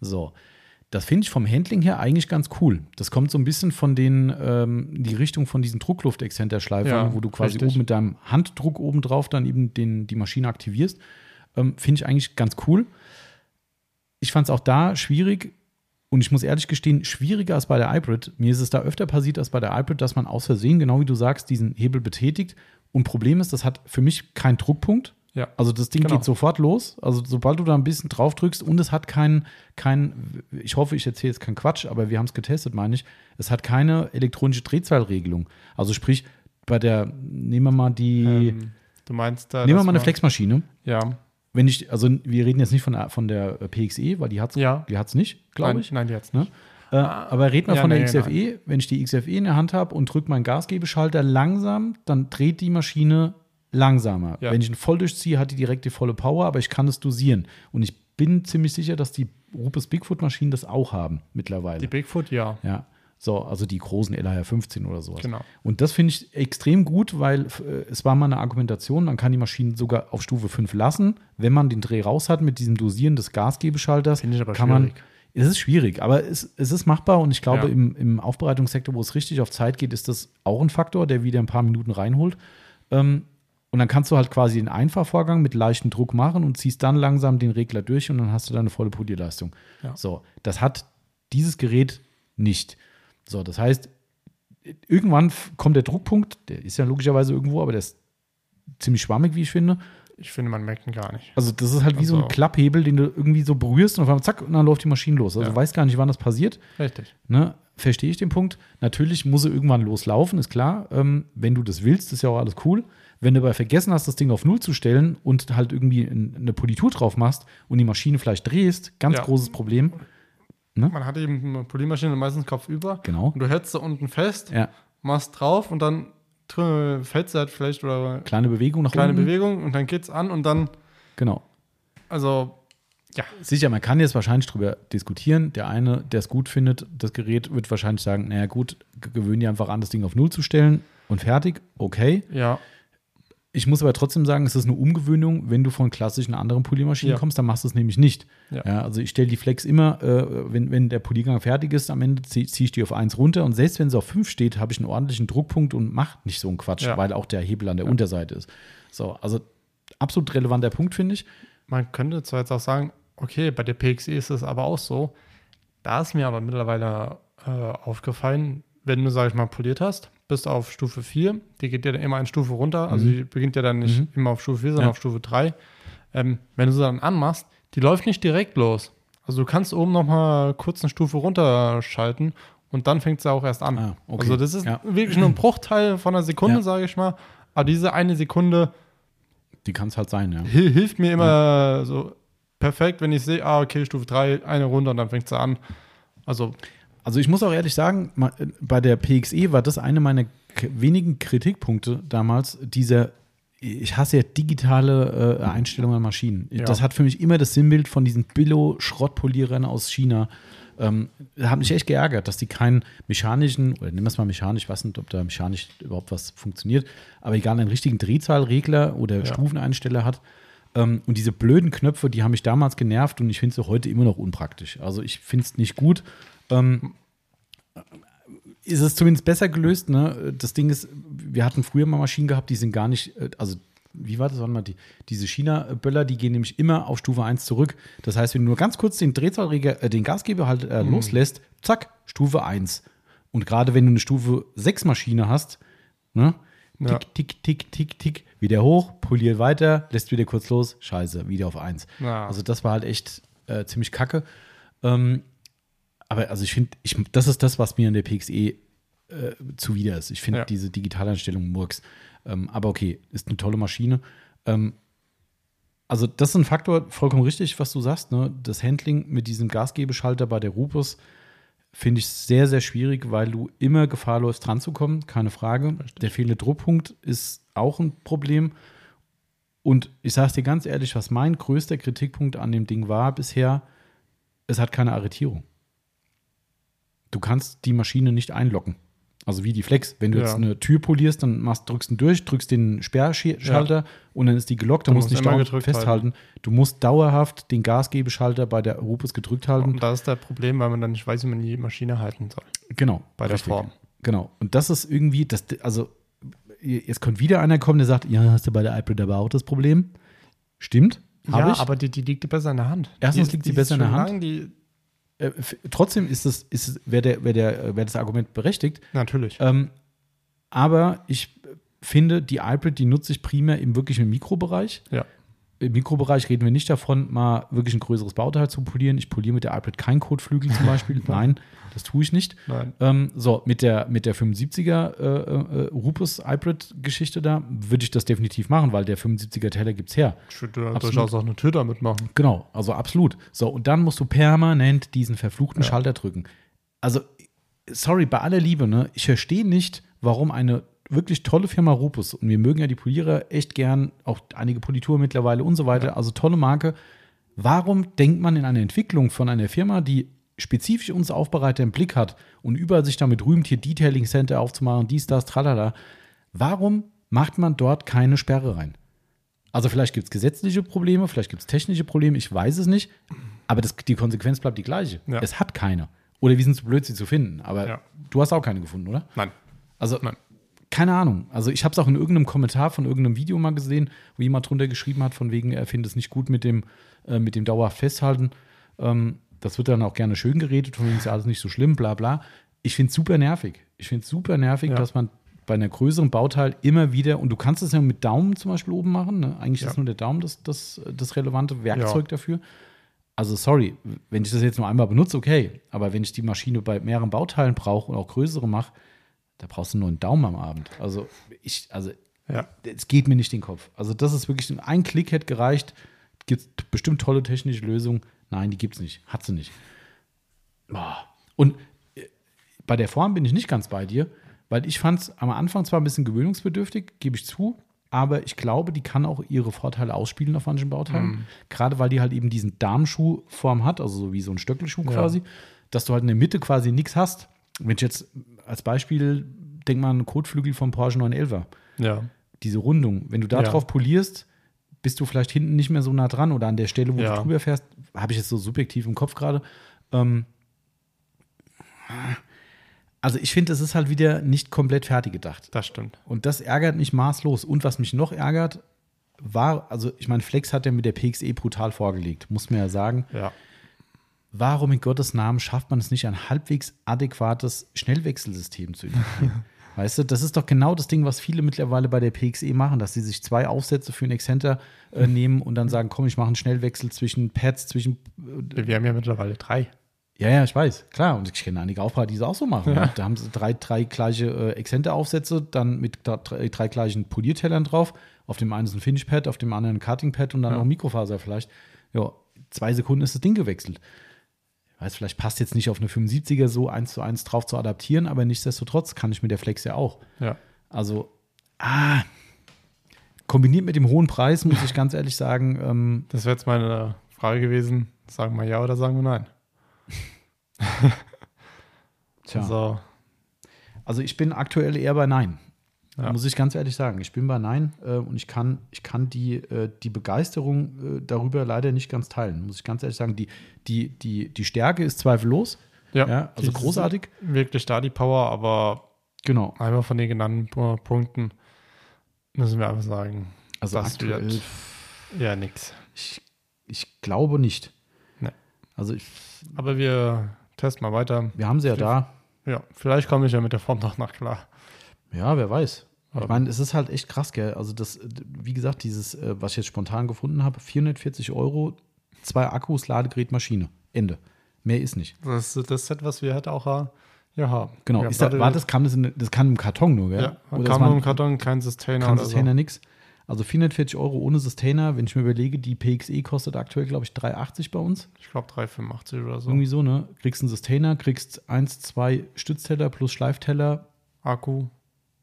So. Das finde ich vom Handling her eigentlich ganz cool. Das kommt so ein bisschen von den, ähm, in die Richtung von diesen Druckluftexzenterschleifern, Ja, wo du quasi richtig. oben mit deinem Handdruck oben drauf dann eben den, die Maschine aktivierst. Ähm, finde ich eigentlich ganz cool. Ich fand es auch da schwierig und ich muss ehrlich gestehen, schwieriger als bei der iPad. Mir ist es da öfter passiert als bei der iPad, dass man aus Versehen, genau wie du sagst, diesen Hebel betätigt. Und Problem ist, das hat für mich keinen Druckpunkt. Ja. Also das Ding Genau. geht sofort los. Also sobald du da ein bisschen drauf drückst und es hat keinen, kein, ich hoffe, ich erzähle jetzt keinen Quatsch, aber wir haben es getestet, meine ich. Es hat keine elektronische Drehzahlregelung. Also sprich, bei der, nehmen wir mal die, Ähm, du meinst da. nehmen wir mal eine Flexmaschine. Ja. Wenn ich, also wir reden jetzt nicht von der, von der PXE, weil die hat es Ja. die hat's nicht, glaube Nein, ich. Nein, die jetzt Ne? nicht. Äh, aber red mal Ja, von der nee, XFE. Wenn ich die XFE in der Hand habe und drücke meinen Gasgebeschalter langsam, dann dreht die Maschine langsamer. Ja. Wenn ich ihn voll durchziehe, hat die direkt die volle Power, aber ich kann es dosieren. Und ich bin ziemlich sicher, dass die Rupes Bigfoot-Maschinen das auch haben mittlerweile. Die Bigfoot, ja. ja. So, also die großen LHR 15 oder sowas. Genau. Und das finde ich extrem gut, weil äh, es war mal eine Argumentation, man kann die Maschinen sogar auf Stufe 5 lassen, wenn man den Dreh raus hat mit diesem Dosieren des Gasgebeschalters. Kann man, schwierig. es ist schwierig, aber es, es ist machbar und ich glaube, Ja. im, im Aufbereitungssektor, wo es richtig auf Zeit geht, ist das auch ein Faktor, der wieder ein paar Minuten reinholt. Ähm, und dann kannst du halt quasi den Einfachvorgang mit leichtem Druck machen und ziehst dann langsam den Regler durch und dann hast du deine volle Polierleistung. Ja. So, das hat dieses Gerät nicht. So, das heißt, irgendwann kommt der Druckpunkt, der ist ja logischerweise irgendwo, aber der ist ziemlich schwammig, wie ich finde. Ich finde, man merkt ihn gar nicht. Also, das ist halt wie so ein Also- Klapphebel, den du irgendwie so berührst und auf einmal zack, und dann läuft die Maschine los. Also, Ja. du weißt gar nicht, wann das passiert. Richtig. Ne? Verstehe ich den Punkt. Natürlich muss sie irgendwann loslaufen, ist klar. Ähm, wenn du das willst, ist ja auch alles cool. Wenn du aber vergessen hast, das Ding auf Null zu stellen und halt irgendwie ein- eine Politur drauf machst und die Maschine vielleicht drehst, ganz Ja. großes Problem. Man hat eben eine Poliermaschine meistens kopfüber. Genau. Und du hältst sie unten fest, Ja, machst drauf und dann fällt sie halt vielleicht oder kleine Bewegung nach kleine unten. Bewegung und dann geht's an und dann, Genau. also, Sicher, man kann jetzt wahrscheinlich drüber diskutieren. Der eine, der es gut findet, das Gerät, wird wahrscheinlich sagen, naja gut, g- gewöhn dir einfach an, das Ding auf Null zu stellen und fertig. Okay. ja, Ich muss aber trotzdem sagen, es ist eine Umgewöhnung, wenn du von klassischen anderen Poliermaschinen Ja. kommst, dann machst du es nämlich nicht. Ja. Ja. also ich stelle die Flex immer, äh, wenn, wenn der Poliergang fertig ist, am Ende ziehe zieh ich die auf 1 runter und selbst wenn sie auf 5 steht, habe ich einen ordentlichen Druckpunkt und mache nicht so einen Quatsch, weil auch der Hebel an der Unterseite ist. So, also absolut relevanter Punkt, finde ich. man könnte zwar jetzt auch sagen, okay, bei der PXE ist es aber auch so. Da ist mir aber mittlerweile äh, aufgefallen, wenn du, sag ich mal, poliert hast, bist auf Stufe 4, die geht ja dann immer eine Stufe runter, also Mhm. die beginnt ja dann nicht Mhm. immer auf Stufe 4, sondern Ja. auf Stufe 3. Ähm, wenn du sie dann anmachst, die läuft nicht direkt los. Also du kannst oben nochmal kurz eine Stufe runterschalten und dann fängt sie auch erst an. Ah, okay. Also das ist Ja. wirklich nur ein Bruchteil von einer Sekunde, Ja. sage ich mal. Aber diese eine Sekunde Die kann es halt sein, ja. Hil hilft mir immer so perfekt, wenn ich sehe, ah, okay, Stufe 3, eine runter und dann fängt sie an. Also, Also ich muss auch ehrlich sagen, bei der PXE war das eine meiner wenigen Kritikpunkte damals, dieser, ich hasse ja digitale äh, Einstellungen an Maschinen. Ja. Das hat für mich immer das Sinnbild von diesen Billo-Schrottpolierern aus China. Ähm, hat mich echt geärgert, dass die keinen mechanischen, oder nehmen wir es mal mechanisch, ich weiß nicht, ob da mechanisch überhaupt was funktioniert, aber egal, einen richtigen Drehzahlregler oder Ja. Stufeneinsteller hat. Ähm, und diese blöden Knöpfe, die haben mich damals genervt und ich finde sie heute immer noch unpraktisch. Also ich finde es nicht gut. Ähm, ist es zumindest besser gelöst. Ne? Das Ding ist, wir hatten früher mal Maschinen gehabt, die sind gar nicht, äh, also wie war das? Warte mal, die, diese China-Böller, die gehen nämlich immer auf Stufe 1 zurück. Das heißt, wenn du nur ganz kurz den Drehzahlregler, äh, den Gasgeber halt äh, loslässt, zack, Stufe 1. Und gerade wenn du eine Stufe 6 Maschine hast, ne? Ja. Tick, tick, tick, tick, tick, wieder hoch, poliert weiter, lässt wieder kurz los, scheiße, wieder auf 1. Ja. Also das war halt echt äh, ziemlich kacke. Ähm, aber also ich finde, ich, das ist das, was mir an der PXE äh, zuwider ist. Ich finde Ja. diese Digitaleinstellung Murks. Ähm, aber okay, ist eine tolle Maschine. Ähm, also das ist ein Faktor, vollkommen richtig, was du sagst. Ne? Das Handling mit diesem Gasgebeschalter bei der Rupus finde ich sehr, sehr schwierig, weil du immer Gefahr läufst, dran zu kommen, keine Frage. Der fehlende Druckpunkt ist auch ein Problem. Und ich sage es dir ganz ehrlich, was mein größter Kritikpunkt an dem Ding war bisher, es hat keine Arretierung. Du kannst die Maschine nicht einlocken. Also wie die Flex. Wenn du Ja. jetzt eine Tür polierst, dann machst, drückst du durch, drückst den Sperrschalter und dann ist die gelockt. Du Du musst musst nicht festhalten. Du musst dauerhaft den Gasgebeschalter bei der Rupus gedrückt halten. und da ist das Problem, weil man dann nicht weiß, wie man die Maschine halten soll. Genau. Bei der Form. Genau. Und das ist irgendwie, das, also jetzt kommt wieder einer kommen, der sagt, ja, hast du bei der iPad aber auch das Problem? Stimmt. Ja, ich. aber die, die liegt besser in der Hand. Erstens die, liegt sie besser in der Hand. Lang, die, Äh, trotzdem ist es, ist wäre der, wär der, äh, wär das Argument berechtigt. natürlich. Ähm, aber ich finde, die iPad, die nutze ich primär im wirklichen Mikrobereich. Ja. Im Mikrobereich reden wir nicht davon, mal wirklich ein größeres Bauteil zu polieren. Ich poliere mit der iPad keinen Kotflügel zum Beispiel. Nein, das tue ich nicht. Nein. Ähm, so, mit der, mit der 75er äh, äh, Rupus iPad-Geschichte da würde ich das definitiv machen, weil der 75er Teller gibt es her. Ich würde durchaus auch eine Tür damit machen. Genau, also absolut. So, und dann musst du permanent diesen verfluchten Ja. Schalter drücken. Also, sorry, bei aller Liebe, ne? Ich verstehe nicht, warum eine wirklich tolle Firma Rupus, und wir mögen ja die Polierer echt gern, auch einige Politur mittlerweile und so weiter, also tolle Marke. Warum denkt man in einer Entwicklung von einer Firma, die spezifisch uns Aufbereiter im Blick hat und überall sich damit rühmt, hier Detailing Center aufzumachen, dies, das, tralala, warum macht man dort keine Sperre rein? Also vielleicht gibt es gesetzliche Probleme, vielleicht gibt es technische Probleme, ich weiß es nicht. Aber das, die Konsequenz bleibt die gleiche. Ja. Es hat keine. Oder wir sind zu blöd, sie zu finden. Aber Ja. du hast auch keine gefunden, oder? Nein. Also, Nein. Keine Ahnung. Also, ich habe es auch in irgendeinem Kommentar von irgendeinem Video mal gesehen, wo jemand drunter geschrieben hat, von wegen, er findet es nicht gut mit dem, äh, mit dem dauerhaft Festhalten. Ähm, das wird dann auch gerne schön geredet, von wegen ist ja alles nicht so schlimm, bla bla. Ich finde es super nervig. Ich finde es super nervig, Ja. dass man bei einer größeren Bauteil immer wieder, und du kannst es ja mit Daumen zum Beispiel oben machen, ne? eigentlich Ja. ist nur der Daumen das, das, das relevante Werkzeug dafür. Also sorry, wenn ich das jetzt nur einmal benutze, okay. Aber wenn ich die Maschine bei mehreren Bauteilen brauche und auch größere mache, da brauchst du nur einen Daumen am Abend. Also ich, also Ja. Es geht mir nicht den Kopf. Also, das ist wirklich, ein Klick hätte gereicht. Gibt es bestimmt tolle technische Lösungen. Nein, die gibt es nicht. Hat sie nicht. Und äh, bei der Form bin ich nicht ganz bei dir, weil ich fand es am Anfang zwar ein bisschen gewöhnungsbedürftig, gebe ich zu, aber ich glaube, die kann auch ihre Vorteile ausspielen auf manchen Bauteilen. Mhm. Gerade weil die halt eben diesen Darmschuhform hat, also so wie so ein Stöckelschuh Ja. quasi, dass du halt in der Mitte quasi nichts hast. Wenn ich jetzt als Beispiel, denk mal an einen Kotflügel vom Porsche 911er, Ja. diese Rundung, wenn du da Ja. drauf polierst, bist du vielleicht hinten nicht mehr so nah dran oder an der Stelle, wo Ja. du drüber fährst, habe ich jetzt so subjektiv im Kopf gerade. Ähm, also ich finde, es ist halt wieder nicht komplett fertig gedacht. Das stimmt. Und das ärgert mich maßlos. Und was mich noch ärgert, war, also ich meine, Flex hat ja mit der PXE brutal vorgelegt, muss man ja sagen. Ja. Warum in Gottes Namen schafft man es nicht, ein halbwegs adäquates Schnellwechselsystem zu integrieren? weißt du, das ist doch genau das Ding, was viele mittlerweile bei der PXE machen, dass sie sich zwei Aufsätze für einen Exzenter äh, nehmen und dann sagen, komm, ich mache einen Schnellwechsel zwischen Pads, zwischen Wir haben ja mittlerweile drei. ja, ja, ich weiß, klar. Und ich kenne einige Aufbauer, die es auch so machen. Ja. Da haben sie drei, drei gleiche äh, Exzente-Aufsätze, dann mit drei, drei gleichen Poliertellern drauf. Auf dem einen ist ein Finish-Pad, auf dem anderen ein Cutting-Pad und dann Ja. noch ein Mikrofaser vielleicht. Ja, zwei Sekunden ist das Ding gewechselt. Weiß, vielleicht passt jetzt nicht auf eine 75er so eins zu eins drauf zu adaptieren, aber nichtsdestotrotz kann ich mit der Flex ja auch. Ja. Also, ah, kombiniert mit dem hohen Preis, muss ich ganz ehrlich sagen, ähm, Das wäre jetzt meine Frage gewesen. Sagen wir ja oder sagen wir nein? tja. So. Also ich bin aktuell eher bei Nein. Ja. Muss ich ganz ehrlich sagen. Ich bin bei Nein äh, und ich kann, ich kann die, äh, die Begeisterung äh, darüber leider nicht ganz teilen. Muss ich ganz ehrlich sagen. Die, die, die, die Stärke ist zweifellos. Ja, also die großartig. Wirklich da die Power, aber Genau. einmal von den genannten Pu- Punkten müssen wir einfach sagen, Also Das aktuell, wird- ja nix. ich, ich glaube nicht. Nee. Also ich, Aber wir testen mal weiter. wir haben sie ja da. Ja, vielleicht komme ich ja mit der Form noch nach klar. Ja, wer weiß. Ich Aber- meine, es ist halt echt krass, gell? Also das, wie gesagt, dieses, äh, was ich jetzt spontan gefunden habe, 440 Euro, zwei Akkus, Ladegerät, Maschine. Ende. Mehr ist nicht. Das ist das Set, was wir halt auch äh, hier haben. Genau. Ja, da, war das, kam das, in, das kam im Karton nur, gell? Ja, Oder kam nur im Karton, kein Sustainer Kein Sustainer, so. nix. Also 440 Euro ohne Sustainer. Wenn ich mir überlege, die PXE kostet aktuell, glaube ich, 380 bei uns. Ich glaube 385 oder so. Irgendwie so, ne? Kriegst einen Sustainer, kriegst eins, zwei Stützteller plus Schleifteller, Akku,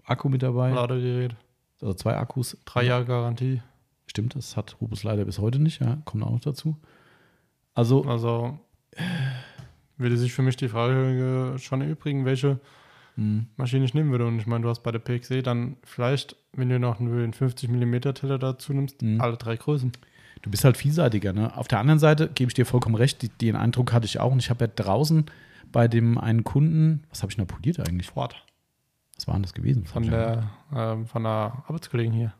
Akku mit dabei. Ladegerät, Also zwei Akkus. drei Jahre Garantie. Stimmt, das hat Rubus leider bis heute nicht, ja. Kommt auch noch dazu. Also, Also würde sich für mich die Frage schon erübrigen, welche mh, Maschine ich nehmen würde. Und ich meine, du hast bei der PXE dann vielleicht, wenn du noch einen 50 mm Teller dazu nimmst, Mhm. alle drei Größen. du bist halt vielseitiger, ne? Auf der anderen Seite gebe ich dir vollkommen recht, die, den Eindruck hatte ich auch. Und ich habe ja draußen bei dem einen Kunden, was habe ich noch poliert eigentlich? Ford. Was war denn das gewesen? Von der, ähm, von der Arbeitskollegen hier.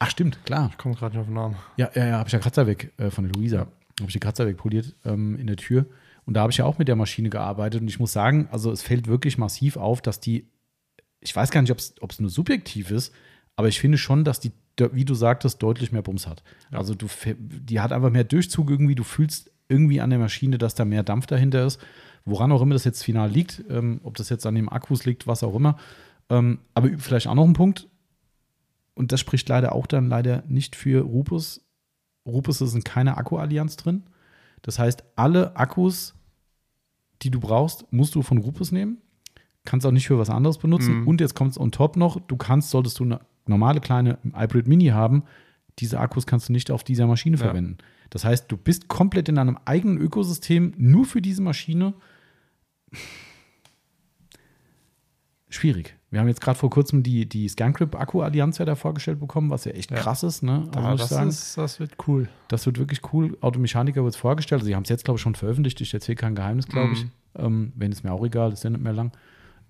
Ach, stimmt, klar. Ich komme gerade nicht auf den Namen. Ja, ja, ja, habe ich ja Kratzer weg äh, von der Luisa. Habe ich die Kratzer wegpoliert ähm, in der Tür. Und da habe ich ja auch mit der Maschine gearbeitet. Und ich muss sagen, also es fällt wirklich massiv auf, dass die, ich weiß gar nicht, ob es nur subjektiv ist, aber ich finde schon, dass die, wie du sagtest, deutlich mehr Bums hat. Ja. Also du, die hat einfach mehr Durchzug irgendwie. Du fühlst irgendwie an der Maschine, dass da mehr Dampf dahinter ist. Woran auch immer das jetzt final liegt, ähm, ob das jetzt an dem Akkus liegt, was auch immer. Ähm, aber vielleicht auch noch ein Punkt, und das spricht leider auch dann leider nicht für Rupus. Rupus ist in keiner Akku-Allianz drin. Das heißt, alle Akkus, die du brauchst, musst du von Rupus nehmen. Kannst auch nicht für was anderes benutzen. Mhm. Und jetzt kommt es on top noch, du kannst, solltest du eine normale kleine Hybrid Mini haben, diese Akkus kannst du nicht auf dieser Maschine Ja. verwenden. Das heißt, du bist komplett in einem eigenen Ökosystem nur für diese Maschine. Schwierig. Wir haben jetzt gerade vor kurzem die, die ScanCrip-Akku-Allianz ja da vorgestellt bekommen, was ja echt Ja. krass ist, ne? Also ich das, sagen, ist, das wird cool. das wird wirklich cool. Automechaniker wird es vorgestellt. Also, sie haben es jetzt, glaube ich, schon veröffentlicht. Ich erzähle kein Geheimnis, glaube ich. Mhm. Ähm, wenn es mir auch egal, ist ja nicht mehr lang.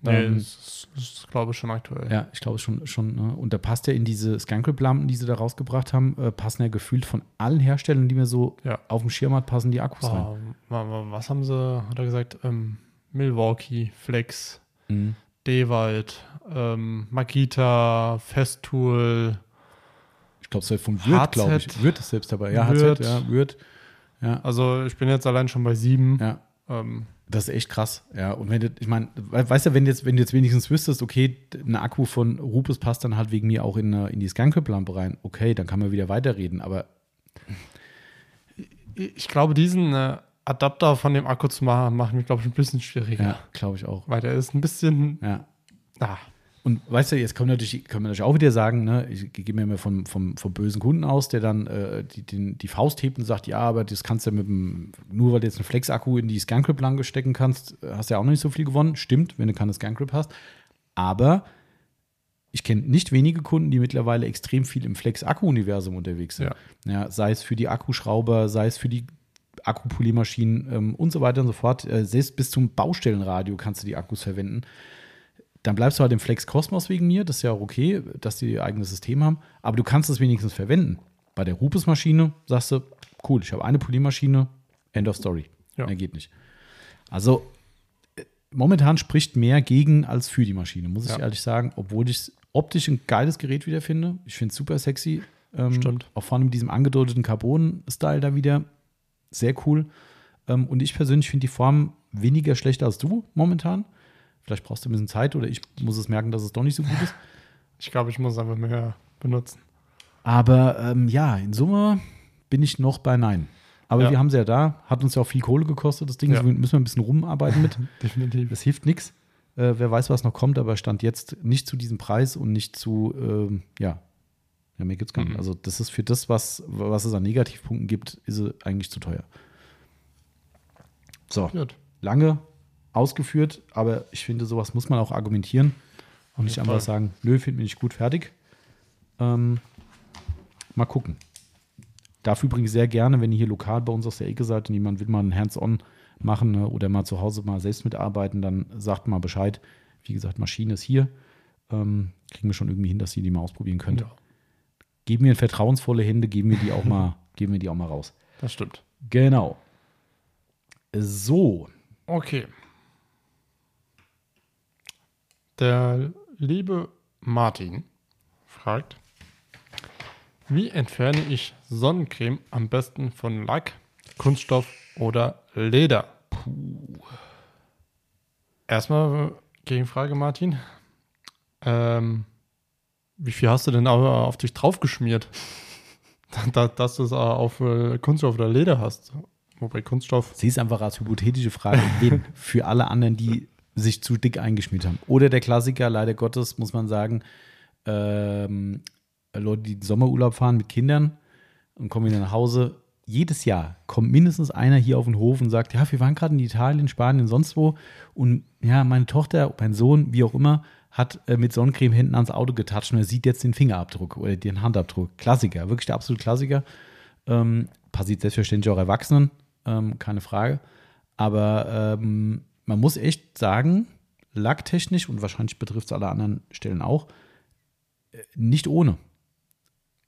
Nee, Ähm, das ist, ist glaube ich, schon aktuell. ja, ich glaube schon, schon. Ne? Und da passt ja in diese ScanCrip-Lampen, die sie da rausgebracht haben, äh, passen ja gefühlt von allen Herstellern, die mir so Ja. auf dem Schirm hat, passen die Akkus rein. Oh, wa- was haben sie, hat er gesagt? Ähm, Milwaukee, Flex, Mhm. Dewald, ähm, Makita, Festool, Ich glaube, es ist von Würth, glaube ich. Würth ist selbst dabei. Ja, Würth. Ja, Würth. Ja, Also ich bin jetzt allein schon bei sieben. ja. Ähm, Das ist echt krass, ja. Und wenn du, ich meine, weißt du, wenn du jetzt, wenn du jetzt wenigstens wüsstest, okay, ein Akku von Rupes passt dann halt wegen mir auch in, in die Scancrip-Lampe rein, okay, dann kann man wieder weiterreden, aber. Ich glaube, diesen äh, Adapter von dem Akku zu machen, macht mich, glaube ich, ein bisschen schwieriger. Ja, glaube ich auch. Weil der ist ein bisschen. Ja. Ah, Und weißt du, jetzt kann man natürlich, kann man natürlich auch wieder sagen, ne, ich gehe mir mal vom, vom, vom bösen Kunden aus, der dann äh, die, den, die Faust hebt und sagt, ja, aber das kannst du mit dem, nur weil du jetzt einen Flex-Akku in die Scancrip-Lange stecken kannst, hast du ja auch noch nicht so viel gewonnen. Stimmt, wenn du keine Scancrip hast. Aber ich kenne nicht wenige Kunden, die mittlerweile extrem viel im Flex-Akku-Universum unterwegs sind. Ja. Ja, sei es für die Akkuschrauber, sei es für die Akkupolymaschinen ähm, und so weiter und so fort. Äh, selbst bis zum Baustellenradio kannst du die Akkus verwenden. Dann bleibst du halt im Flex Cosmos wegen mir. Das ist ja auch okay, dass die ihr eigenes System haben. Aber du kannst es wenigstens verwenden. Bei der Rupes-Maschine sagst du, cool, ich habe eine Polymaschine, End of Story. Ja. Mehr geht nicht. Also äh, momentan spricht mehr gegen als für die Maschine, muss ich Ja. ehrlich sagen. Obwohl ich es optisch ein geiles Gerät wieder finde. Ich finde es super sexy. Ähm, Stimmt. Auch vor allem mit diesem angedeuteten Carbon-Style da wieder. Sehr cool. Ähm, und ich persönlich finde die Form weniger schlecht als du momentan. Vielleicht brauchst du ein bisschen Zeit oder ich muss es merken, dass es doch nicht so gut ist. ich glaube, ich muss einfach mehr benutzen. Aber ähm, ja, in Summe bin ich noch bei Nein. Aber Ja. wir haben sie ja da. Hat uns ja auch viel Kohle gekostet, das Ding. Ja. Also müssen wir ein bisschen rumarbeiten mit. Definitiv. Das hilft nichts. Äh, wer weiß, was noch kommt, aber stand jetzt nicht zu diesem Preis und nicht zu, ähm, ja, ja, mehr gibt es gar nicht. Mhm. Also, das ist für das, was, was es an Negativpunkten gibt, ist sie eigentlich zu teuer. So, Gut. lange ausgeführt, aber ich finde, sowas muss man auch argumentieren und nicht einfach sagen, nö, finde mich nicht gut, fertig. Ähm, mal gucken. Darf übrigens sehr gerne, wenn ihr hier lokal bei uns aus der Ecke seid und jemand will mal ein Hands-on machen ne, oder mal zu Hause mal selbst mitarbeiten, dann sagt mal Bescheid. Wie gesagt, Maschine ist hier. Ähm, kriegen wir schon irgendwie hin, dass ihr die mal ausprobieren könnt. Ja, Geben wir in vertrauensvolle Hände, geben wir die auch mal, geben wir die auch mal raus. das stimmt. Genau. So, Okay. Der liebe Martin fragt, wie entferne ich Sonnencreme am besten von Lack, Kunststoff oder Leder? Puh. Erstmal Gegenfrage, Martin. Ähm, wie viel hast du denn aber auf dich draufgeschmiert? da, dass du es äh, auf äh, Kunststoff oder Leder hast. Wobei Kunststoff Sie ist einfach als hypothetische Frage wen? für alle anderen, die sich zu dick eingeschmiert haben. Oder der Klassiker, leider Gottes, muss man sagen, ähm, Leute, die Sommerurlaub fahren mit Kindern und kommen wieder nach Hause. Jedes Jahr kommt mindestens einer hier auf den Hof und sagt, ja, wir waren gerade in Italien, Spanien, sonst wo. Und ja, meine Tochter, mein Sohn, wie auch immer, hat äh, mit Sonnencreme hinten ans Auto getatscht und er sieht jetzt den Fingerabdruck oder den Handabdruck. Klassiker, wirklich der absolute Klassiker. Ähm, passiert selbstverständlich auch Erwachsenen, ähm, keine Frage. Aber ähm, man muss echt sagen, lacktechnisch und wahrscheinlich betrifft es alle anderen Stellen auch, äh, nicht ohne.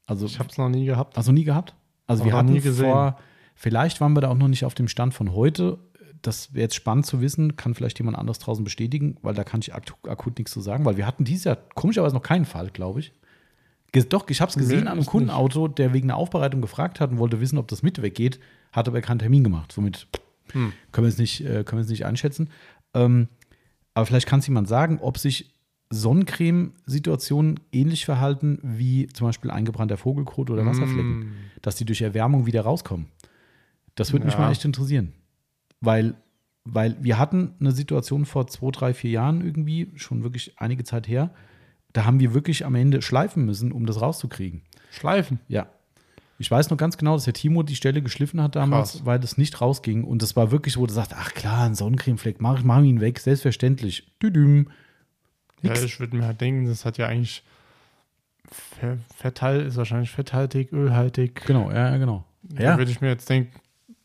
Also, Ich habe es noch nie gehabt. also nie gehabt. Also Auch wir hatten nie gesehen. vor, vielleicht waren wir da auch noch nicht auf dem Stand von heute. Das wäre jetzt spannend zu wissen, kann vielleicht jemand anderes draußen bestätigen, weil da kann ich akut, akut nichts zu sagen, weil wir hatten dieses Jahr komischerweise noch keinen Fall, glaube ich. Doch, ich habe es gesehen Nee, an einem Kundenauto, der wegen einer Aufbereitung gefragt hat und wollte wissen, ob das mit weggeht, hat aber keinen Termin gemacht. Somit Hm. können wir es nicht, äh, können wir es nicht einschätzen. Ähm, aber vielleicht kann es jemand sagen, ob sich Sonnencreme-Situationen ähnlich verhalten wie zum Beispiel eingebrannter Vogelkot oder Wasserflecken, Mm. dass die durch Erwärmung wieder rauskommen. Das würde mich Ja. mal echt interessieren. Weil, weil wir hatten eine Situation vor zwei, drei, vier Jahren irgendwie, schon wirklich einige Zeit her, da haben wir wirklich am Ende schleifen müssen, um das rauszukriegen. Schleifen. Ja. Ich weiß noch ganz genau, dass der Timo die Stelle geschliffen hat damals, Krass. weil das nicht rausging. Und das war wirklich so, wo du sagst, ach klar, ein Sonnencremefleck, mach ich mach ihn weg, selbstverständlich. Düdüm. Ja, ich würde mir halt denken, das hat ja eigentlich Fe- Fetthalt, ist wahrscheinlich fetthaltig, ölhaltig. Genau, ja, ja, genau. Da Ja, würde ich mir jetzt denken,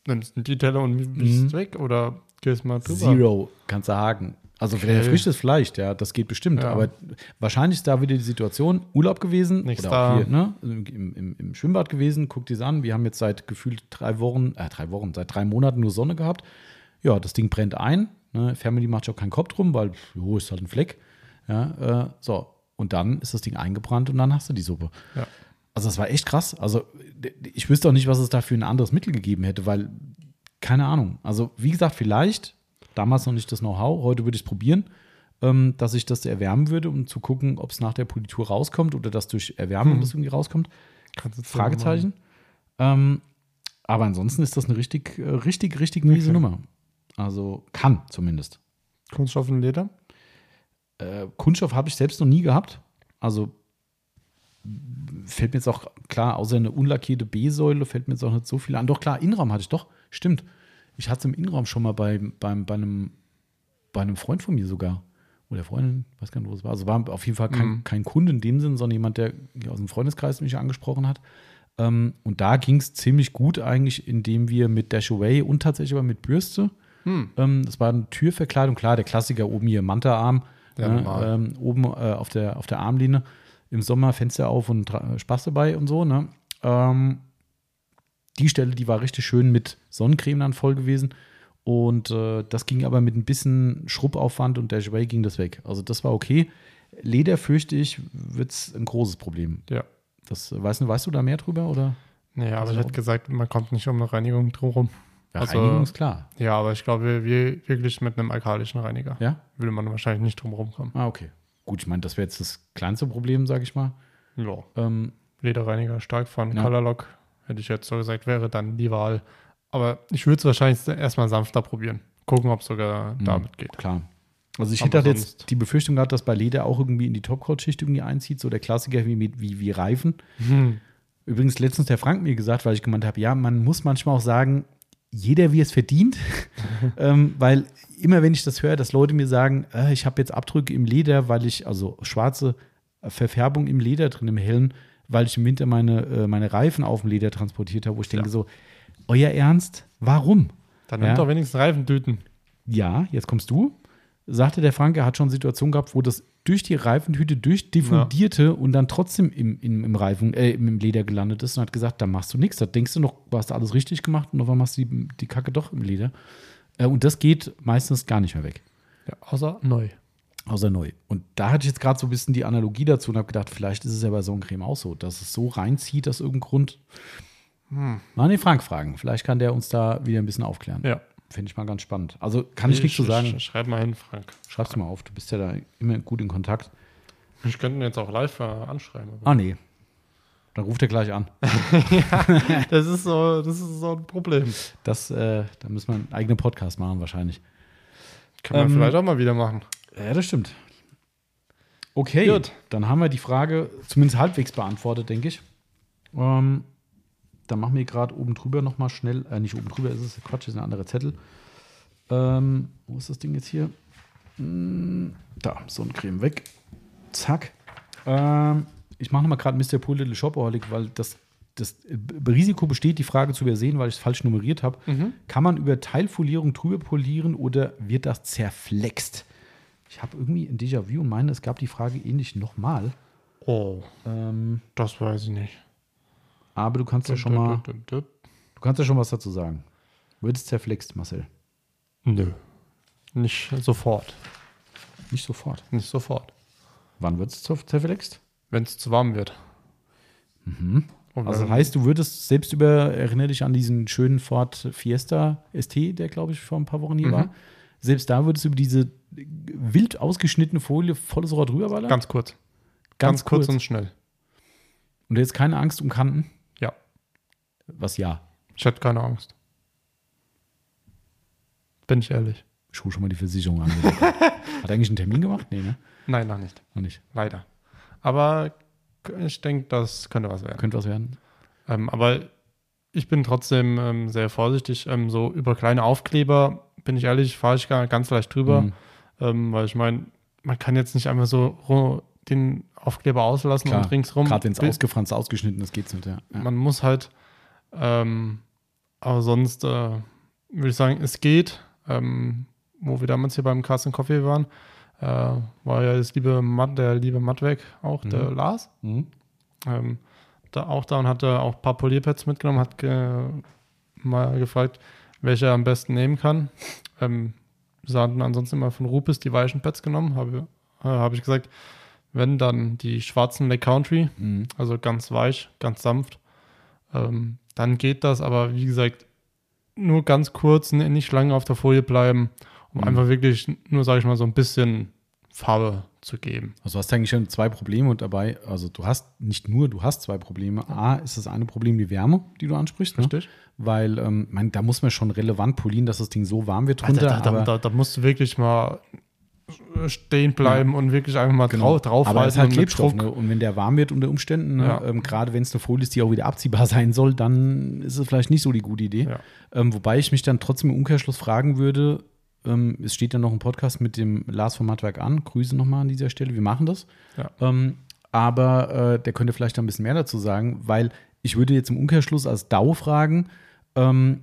nimmst du die Teller und Mhm. wischst weg oder gehst mal drüber. Zero, kannst du haken. Also Okay. frisches vielleicht, ja, das geht bestimmt. Ja. Aber wahrscheinlich ist da wieder die Situation, Urlaub gewesen Nix oder da. auch hier, ne, im, im, im Schwimmbad gewesen, guck dir an. Wir haben jetzt seit gefühlt drei Wochen, äh, drei Wochen, seit drei Monaten nur Sonne gehabt. Ja, das Ding brennt ein. Ne? Family macht sich auch keinen Kopf drum, weil, jo, ist halt ein Fleck. Ja, äh, so. Und dann ist das Ding eingebrannt und dann hast du die Suppe. Ja. Also das war echt krass. Also ich wüsste auch nicht, was es da für ein anderes Mittel gegeben hätte, weil, keine Ahnung. Also wie gesagt, vielleicht damals noch nicht das Know-how. Heute würde ich es probieren, ähm, dass ich das erwärmen würde, um zu gucken, ob es nach der Politur rauskommt oder dass durch Erwärmung Hm. das irgendwie rauskommt. Fragezeichen. Ähm, aber ansonsten ist das eine richtig, äh, richtig, richtig miese Okay. Nummer. Also kann zumindest. Kunststoff und Leder? Äh, Kunststoff habe ich selbst noch nie gehabt. Also fällt mir jetzt auch klar, außer eine unlackierte B-Säule fällt mir jetzt auch nicht so viel an. Doch klar, Innenraum hatte ich doch. Stimmt. Ich hatte es im Innenraum schon mal bei, beim, bei, einem, bei einem Freund von mir sogar. Oder Freundin, weiß gar nicht, wo es war. Also war auf jeden Fall kein, Mhm. kein Kunde in dem Sinn, sondern jemand, der aus dem Freundeskreis mich angesprochen hat. Ähm, und da ging es ziemlich gut eigentlich, indem wir mit Dash Away und tatsächlich aber mit Bürste Hm. ähm, das war eine Türverkleidung, klar, der Klassiker oben hier Manta-Arm, Ja, normal. ähm, oben äh, auf, der, auf der Armlehne. Im Sommer Fenster auf und Spaß dabei und so. Ne? Ähm, die Stelle, die war richtig schön mit Sonnencreme dann voll gewesen. Und äh, das ging aber mit ein bisschen Schrubbaufwand und Dashway ging das weg. Also das war okay. Leder, fürchte ich, wird es ein großes Problem. Ja. Das, äh, weißt, du, weißt du da mehr drüber? Oder? Nee, aber Also ich hätte auch- gesagt, man kommt nicht um eine Reinigung drumherum. Ja, Also- Reinigung ist klar. Ja, aber ich glaube, wir wirklich mit einem alkalischen Reiniger Ja? würde man wahrscheinlich nicht drumherum kommen. Ah, okay. Gut, ich meine, das wäre jetzt das kleinste Problem, sage ich mal. Ja. Ähm, Lederreiniger stark von Ja. Colorlock, hätte ich jetzt so gesagt, wäre dann die Wahl. Aber ich würde es wahrscheinlich erstmal sanfter probieren. Gucken, ob es sogar Mhm. damit geht. Klar. Also ich hätte halt jetzt die Befürchtung gehabt, dass bei Leder auch irgendwie in die Topcoat-Schicht irgendwie einzieht, so der Klassiker wie, mit- wie, wie Reifen. Hm. Übrigens letztens der Frank mir gesagt, weil ich gemeint habe, ja, man muss manchmal auch sagen, jeder wie es verdient, ähm, weil immer wenn ich das höre, dass Leute mir sagen, äh, ich habe jetzt Abdrücke im Leder, weil ich, also schwarze Verfärbung im Leder drin, im Hellen, weil ich im Winter meine, äh, meine Reifen auf dem Leder transportiert habe, wo ich denke Ja. so, euer Ernst, warum? Dann Ja. nimmt doch wenigstens Reifentüten. Ja, jetzt kommst du. Sagte der Frank, er hat schon Situationen gehabt, wo das durch die Reifentüte durchdiffundierte und dann trotzdem im, im, im Reifen, äh, im Leder gelandet ist und hat gesagt, da machst du nichts. Da denkst du noch, du hast alles richtig gemacht und auf einmal machst du die, die Kacke doch im Leder. Äh, und das geht meistens gar nicht mehr weg. Ja, außer neu. Außer neu. Und da hatte ich jetzt gerade so ein bisschen die Analogie dazu und habe gedacht, vielleicht ist es ja bei Sonnencreme auch so, dass es so reinzieht aus irgendeinem Grund. Hm. Mal den Frank fragen. Vielleicht kann der uns da wieder ein bisschen aufklären. Ja. Finde ich mal ganz spannend. Also kann ich, nichts zu sagen. Ich, schreib mal hin, Frank. Schreib's mal auf, du bist ja da immer gut in Kontakt. Ich könnte ihn jetzt auch live anschreiben. aber- Ah, nee. Dann ruft er gleich an. das, ist so, das ist so ein Problem. Das, äh, da müssen wir einen eigenen Podcast machen, wahrscheinlich. Kann man Ähm, vielleicht auch mal wieder machen. Ja, das stimmt. Okay, Gut. dann haben wir die Frage zumindest halbwegs beantwortet, denke ich. Ähm, dann machen wir gerade oben drüber nochmal schnell, äh, nicht oben drüber ist es, Quatsch, ist ein anderer Zettel. Ähm, wo ist das Ding jetzt hier? Hm, da, Sonnencreme weg. Zack. Ähm, ich mache nochmal gerade Mr. Pool Little Shopaholic, weil das, das Risiko besteht, die Frage zu übersehen, weil ich es falsch nummeriert habe. Mhm. Kann man über Teilfolierung drüber polieren oder wird das zerflext? Ich habe irgendwie ein Déjà-vu und meine, es gab die Frage ähnlich nochmal. Oh, Ähm, das weiß ich nicht. Aber du kannst ja schon mal, du kannst ja schon was dazu sagen. Wird es zerflext, Marcel? Nö. Nicht sofort. Nicht sofort. Nicht sofort. Wann wird es zerflext? Wenn es zu warm wird. Und Also heißt, du würdest selbst über, erinnere dich an diesen schönen Ford Fiesta ST, der glaube ich vor ein paar Wochen hier Mhm. war. Selbst da würdest du über diese wild ausgeschnittene Folie volles Rohr drüber ballern? ganz kurz. Ganz, kurz. und schnell. Und jetzt keine Angst um Kanten? Was ja. Ich hätte keine Angst. Bin ich ehrlich. Ich hole schon mal die Versicherung an. Hat er eigentlich einen Termin gemacht? Nee, ne? Nein, noch nicht. Noch nicht. Leider. Aber ich denke, das könnte was werden. Könnte was werden. Ähm, aber ich bin trotzdem ähm, sehr vorsichtig. Ähm, so über kleine Aufkleber, bin ich ehrlich, fahre ich gar ganz leicht drüber. Mhm. Ähm, weil ich meine, man kann jetzt nicht einfach so den Aufkleber auslassen Klar, und ringsrum. Gerade wenn es ausgefranst, ausgeschnitten ist, geht's nicht. Ja. Ja. Man muss halt, ähm, aber sonst äh, würde ich sagen, es geht. Ähm, wo wir damals hier beim Carsten Coffee waren, äh, war ja das liebe Matt, der liebe Matt weg, auch der Mhm. Lars. Mhm. Ähm, da auch da und hatte auch ein paar Polierpads mitgenommen, hat ge mal gefragt, welche er am besten nehmen kann. Ähm, sie hatten ansonsten immer von Rupes die weichen Pads genommen, habe äh, hab ich gesagt, wenn dann die schwarzen Lake Country, Mhm. also ganz weich, ganz sanft, ähm, dann geht das, aber wie gesagt, nur ganz kurz, n- nicht lange auf der Folie bleiben um Mhm. einfach wirklich nur, sage ich mal, so ein bisschen Farbe zu geben. Also du hast eigentlich schon zwei Probleme dabei, also du hast nicht nur, du hast zwei Probleme. A, ist das eine Problem die Wärme, die du ansprichst, ne? Richtig? weil ähm, mein, da muss man schon relevant polieren, dass das Ding so warm wird Da, drunter. da, da, aber, da, da musst du wirklich mal stehen bleiben und wirklich einfach mal Genau. drauf, aber es ist halt Klebstoff. Ne? Und wenn der warm wird unter Umständen, ne? Ja. ähm, gerade wenn es eine Folie ist, die auch wieder abziehbar sein soll, dann ist es vielleicht nicht so die gute Idee. Ja. Ähm, wobei ich mich dann trotzdem im Umkehrschluss fragen würde, ähm, es steht ja noch ein Podcast mit dem Lars vom Mattwerk an. Grüße nochmal an dieser Stelle. Wir machen das. Ja. Ähm, aber äh, der könnte vielleicht ein bisschen mehr dazu sagen, weil ich würde jetzt im Umkehrschluss als DAO fragen, ähm,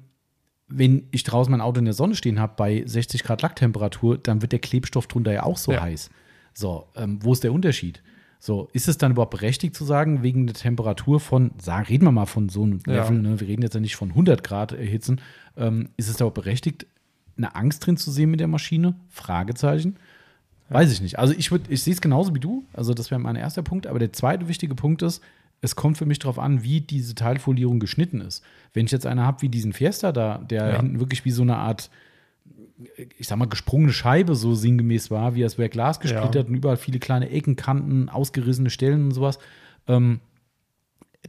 wenn ich draußen mein Auto in der Sonne stehen habe bei 60 Grad Lacktemperatur, dann wird der Klebstoff drunter ja auch so Ja. heiß. So, ähm, wo ist der Unterschied? So, ist es dann überhaupt berechtigt zu sagen, wegen der Temperatur von, sagen, reden wir mal von so einem Ja. Level, ne? wir reden jetzt ja nicht von 100 Grad erhitzen, ähm, ist es da überhaupt berechtigt, eine Angst drin zu sehen mit der Maschine? Fragezeichen. Weiß ich nicht. Also ich würde, ich sehe es genauso wie du. Also das wäre mein erster Punkt. Aber der zweite wichtige Punkt ist, es kommt für mich darauf an, wie diese Teilfolierung geschnitten ist. Wenn ich jetzt eine habe wie diesen Fiesta da, der Ja. hinten wirklich wie so eine Art, ich sag mal, gesprungene Scheibe so sinngemäß war, wie als wäre Glas gesplittert und überall viele kleine Ecken, Kanten, ausgerissene Stellen und sowas, ähm,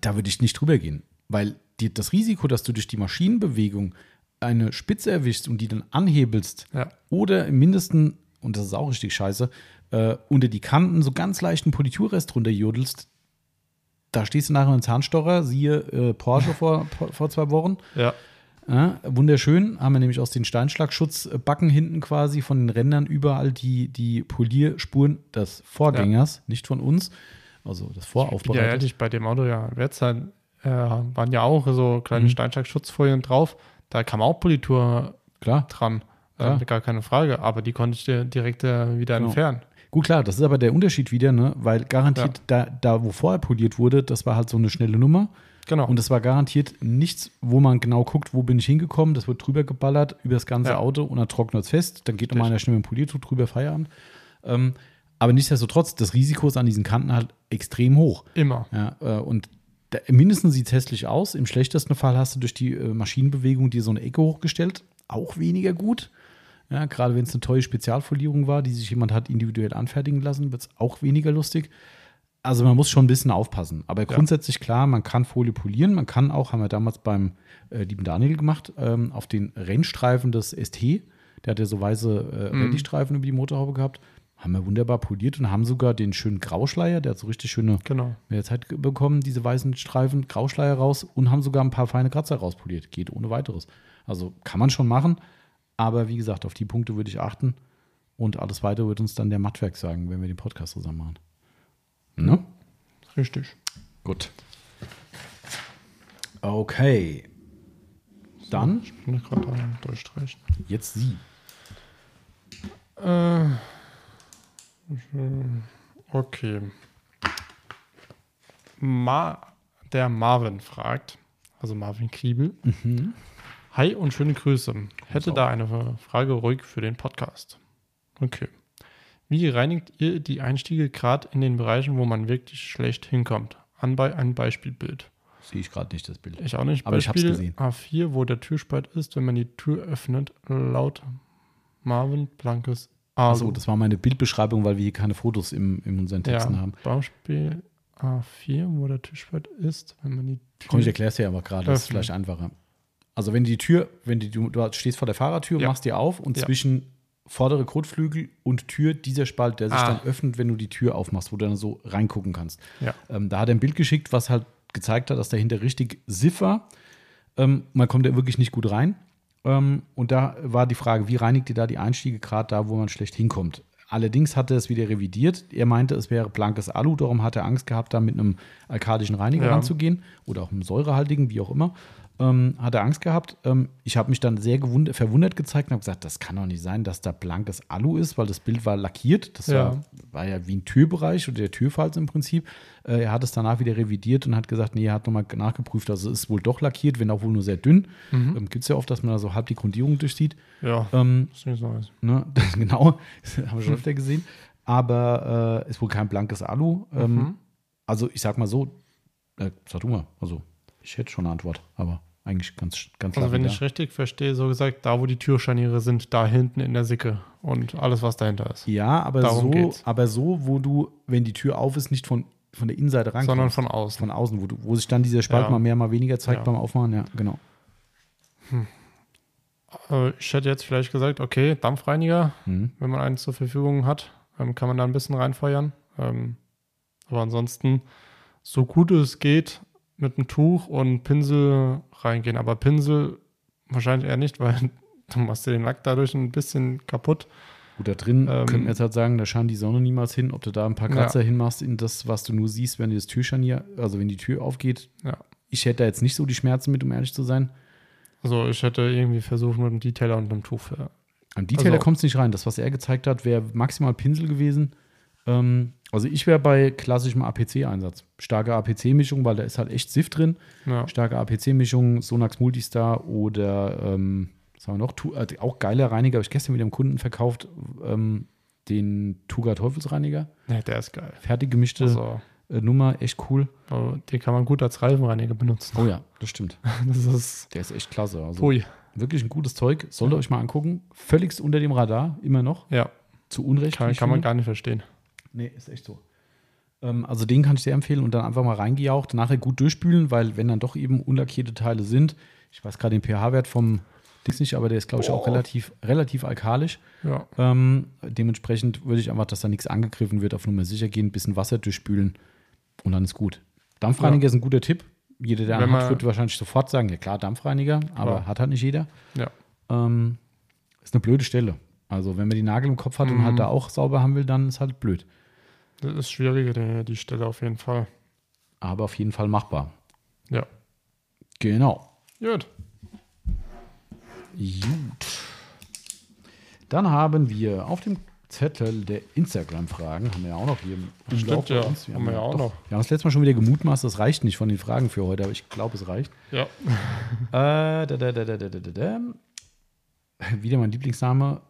da würde ich nicht drüber gehen. Weil die, das Risiko, dass du durch die Maschinenbewegung eine Spitze erwischst und die dann anhebelst, Ja. oder im Mindesten, und das ist auch richtig scheiße, äh, unter die Kanten so ganz leichten Politurrest runterjodelst, da stehst du nachher in Zahnstocher, siehe äh, Porsche vor, vor zwei Wochen. Ja. Ja, wunderschön. Haben wir nämlich aus den Steinschlagschutzbacken hinten quasi von den Rändern überall die, die Polierspuren des Vorgängers, nicht von uns. Also das Ja, Voraufbereitet. ehrlich, bei dem Auto ja, Wertzeit äh, waren ja auch so kleine Mhm. Steinschlag-Schutzfolien drauf. Da kam auch Politur Klar. dran. Klar. Äh, gar keine Frage. Aber die konnte ich dir direkt äh, wieder Genau. entfernen. Gut, klar, das ist aber der Unterschied wieder, ne? Weil garantiert, da, da, wo vorher poliert wurde, das war halt so eine schnelle Nummer. Genau. Und es war garantiert nichts, wo man genau guckt, wo bin ich hingekommen. Das wird drüber geballert über das ganze Ja. Auto und dann trocknet es fest. Dann geht nochmal einer schnell mit dem Poliertuch drüber, Feierabend. Ähm, aber nichtsdestotrotz, das Risiko ist an diesen Kanten halt extrem hoch. Immer. Ja, äh, und da, mindestens sieht es hässlich aus. Im schlechtesten Fall hast du durch die äh, Maschinenbewegung dir so eine Ecke hochgestellt. Auch weniger gut. Ja, gerade wenn es eine teure Spezialfolierung war, die sich jemand hat individuell anfertigen lassen, wird es auch weniger lustig. Also man muss schon ein bisschen aufpassen. Aber grundsätzlich klar, man kann Folie polieren. Man kann auch, haben wir damals beim äh, lieben Daniel gemacht, ähm, auf den Rennstreifen des ST, der hat ja so weiße äh, Mhm. Rallye-Streifen über die Motorhaube gehabt, haben wir wunderbar poliert und haben sogar den schönen Grauschleier, der hat so richtig schöne Genau. mit der Zeit bekommen, diese weißen Streifen, Grauschleier raus und haben sogar ein paar feine Kratzer rauspoliert. Geht ohne weiteres. Also kann man schon machen, aber wie gesagt, auf die Punkte würde ich achten und alles weitere wird uns dann der Mattwerk sagen, wenn wir den Podcast zusammen machen. Ne? Richtig. Gut. Okay. Dann Ich bin gerade am Durchstreichen. jetzt Sie. Äh, okay. Ma der Marvin fragt, also Marvin Kriebel. Hi und schöne Grüße. Hätte da eine Frage ruhig für den Podcast. Okay. Wie reinigt ihr die Einstiege gerade in den Bereichen, wo man wirklich schlecht hinkommt? An bei ein Beispielbild. Sehe ich gerade nicht das Bild. Ich auch nicht. Aber ich hab's gesehen. A4, wo der Türspalt ist, wenn man die Tür öffnet, laut Marvin blankes Alu. Achso, das war meine Bildbeschreibung, weil wir hier keine Fotos im, in unseren Texten ja, haben. Beispiel A4, wo der Türspalt ist, wenn man die Tür. Komm, ich erkläre es dir aber gerade, das ist vielleicht einfacher. Also wenn die Tür, wenn die, du, du stehst vor der Fahrertür, Ja. machst die auf und Ja. zwischen vordere Kotflügel und Tür dieser Spalt, der sich Ah. dann öffnet, wenn du die Tür aufmachst, wo du dann so reingucken kannst. Ja. Ähm, da hat er ein Bild geschickt, was halt gezeigt hat, dass dahinter richtig Siff war. Ähm, man kommt da wirklich nicht gut rein. Ähm, und da war die Frage, wie reinigt ihr da die Einstiege, gerade da, wo man schlecht hinkommt? Allerdings hat er es wieder revidiert. Er meinte, es wäre blankes Alu, darum hat er Angst gehabt, da mit einem alkadischen Reiniger Ja. ranzugehen oder auch einem säurehaltigen, wie auch immer. Ähm, hat er Angst gehabt. Ähm, ich habe mich dann sehr verwundert gezeigt und habe gesagt, das kann doch nicht sein, dass da blankes Alu ist, weil das Bild war lackiert. Das Ja. war, war ja wie ein Türbereich oder der Türfalz im Prinzip. Äh, er hat es danach wieder revidiert und hat gesagt, nee, er hat nochmal nachgeprüft. Also es ist wohl doch lackiert, wenn auch wohl nur sehr dünn. Mhm. Ähm, Gibt es ja oft, dass man da so halb die Grundierung durchsieht. Ja, Ähm, das ist nichts Neues. Ne? genau, haben wir schon öfter gesehen. Aber äh, ist wohl kein blankes Alu. Ähm, Mhm. also ich sag mal so, äh, sag du mal, also ich hätte schon eine Antwort, aber Eigentlich ganz, ganz Also wenn ich richtig verstehe, so gesagt, da wo die Türscharniere sind, da hinten in der Sicke und alles, was dahinter ist. Ja, aber Darum so, geht's. aber so, wo du, wenn die Tür auf ist, nicht von, von der Innenseite rankommst. Sondern von außen. von außen, wo, du, wo sich dann dieser Spalt Ja. mal mehr, mal weniger zeigt Ja. beim Aufmachen. Ja, genau. Äh, Ich hätte jetzt vielleicht gesagt, okay, Dampfreiniger, Mhm. wenn man einen zur Verfügung hat, ähm, kann man da ein bisschen reinfeuern. Ähm, aber ansonsten, so gut es geht, mit einem Tuch und Pinsel reingehen. Aber Pinsel wahrscheinlich eher nicht, weil du machst dir den Lack dadurch ein bisschen kaputt. Gut, da drin Ähm, könnten wir jetzt halt sagen, da scheint die Sonne niemals hin, ob du da ein paar Ja. Kratzer hinmachst in das, was du nur siehst, wenn du das Türscharnier, also wenn die Tür aufgeht. Ja. Ich hätte da jetzt nicht so die Schmerzen mit, um ehrlich zu sein. Also ich hätte irgendwie versucht, mit einem Detailer und einem Tuch. Für, An Detailer Also- kommt es nicht rein. Das, was er gezeigt hat, wäre maximal Pinsel gewesen. Ähm, also ich wäre bei klassischem APC-Einsatz. Starke APC-Mischung, weil da ist halt echt Sift drin. ja. Starke APC-Mischung, Sonax Multistar oder ähm, was haben wir noch? Tu, äh, auch geiler Reiniger, habe ich gestern wieder dem Kunden verkauft, ähm, den Tuga Teufelsreiniger. ja, der ist geil. Fertig gemischte Also, äh, Nummer, echt cool. äh, den kann man gut als Reifenreiniger benutzen. Oh ja, das stimmt. Das ist Der ist echt klasse. Also Pui. wirklich ein gutes Zeug. Solltet ihr euch mal angucken. Völligst unter dem Radar, immer noch. Ja, Zu Unrecht. kann, kann man gar nicht verstehen. Nee, ist echt so. Ähm, also den kann ich sehr empfehlen und dann einfach mal reingejaucht, nachher gut durchspülen, weil wenn dann doch eben unlackierte Teile sind, ich weiß gerade den pH-Wert vom Dings nicht, aber der ist, glaube ich, auch relativ, relativ alkalisch. Ja, Ähm, dementsprechend würde ich einfach, dass da nichts angegriffen wird, auf Nummer sicher gehen, ein bisschen Wasser durchspülen und dann ist gut. Dampfreiniger ist ein guter Tipp. Jeder, der Wenn einen hat, wird wahrscheinlich sofort sagen, ja klar, Dampfreiniger, aber Klar. hat halt nicht jeder. ja. Ähm, ist eine blöde Stelle. Also wenn man die Nagel im Kopf hat und Mhm. halt da auch sauber haben will, dann ist halt blöd. Das ist schwieriger, die, die Stelle auf jeden Fall. Aber auf jeden Fall machbar. Ja. Genau. Gut. Gut. Dann haben wir auf dem Zettel der Instagram-Fragen, haben wir ja auch noch hier im Umlauf Stimmt, ja. uns. Wir haben, wir ja auch doch, noch. Wir haben das letzte Mal schon wieder gemutmaßt, das reicht nicht von den Fragen für heute, aber ich glaube, es reicht. Ja. Äh, da, da, da, wieder mein Lieblingsname: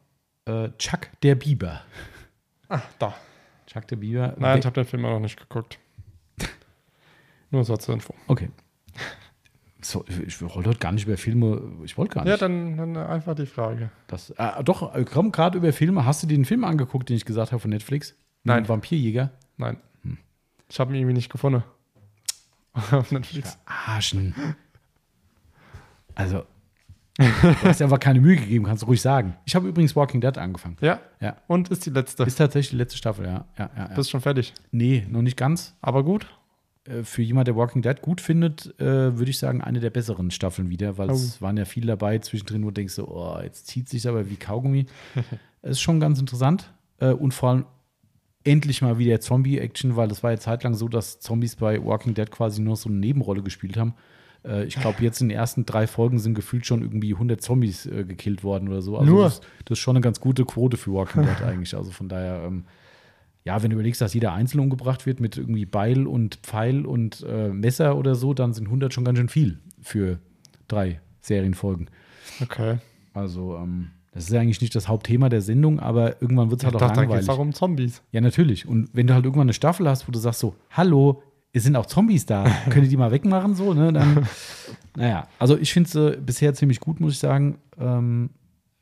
äh, Chuck der Bieber. Ah, da. Der Biber. Nein, ich habe den Film auch noch nicht geguckt. Nur so zur Info. Okay. So, ich wollte heute gar nicht über Filme, ich wollte gar nicht. Ja, dann, dann einfach die Frage. Das, äh, doch, äh, komm, gerade über Filme. Hast du den Film angeguckt, den ich gesagt habe von Netflix? Nein. dem Vampirjäger? Nein. Ich habe ihn irgendwie nicht gefunden. Auf Netflix. Arschen. Also, du hast dir einfach keine Mühe gegeben, kannst du ruhig sagen. Ich habe übrigens Walking Dead angefangen. Ja. Ja. Und ist die letzte. Ist tatsächlich die letzte Staffel, ja. ja, ja, ja. Bist schon fertig. Nee, noch nicht ganz. Aber gut. Äh, Für jemand, der Walking Dead gut findet, äh, würde ich sagen, eine der besseren Staffeln wieder, weil es waren ja viele dabei zwischendrin, wo du denkst, so, oh, jetzt zieht sich aber wie Kaugummi. Es ist schon ganz interessant äh, und vor allem endlich mal wieder Zombie-Action, weil es war ja zeitlang so, dass Zombies bei Walking Dead quasi nur so eine Nebenrolle gespielt haben. Äh, ich glaube, jetzt in den ersten drei Folgen sind gefühlt schon irgendwie 100 Zombies äh, gekillt worden oder so. Also Nur? Das, das ist schon eine ganz gute Quote für Walking Dead eigentlich. Also von daher, ähm, ja, wenn du überlegst, dass jeder einzeln umgebracht wird mit irgendwie Beil und Pfeil und äh, Messer oder so, dann sind 100 schon ganz schön viel für drei Serienfolgen. Okay. Also, ähm, das ist ja eigentlich nicht das Hauptthema der Sendung, aber irgendwann wird es Ich halt auch dachte, dann geht es langweilig. auch um Zombies. Ja, natürlich. Und wenn du halt irgendwann eine Staffel hast, wo du sagst so, hallo, es sind auch Zombies da, könnt ihr die mal wegmachen, so, ne? Dann, naja, also ich finde es äh, bisher ziemlich gut, muss ich sagen. Ähm,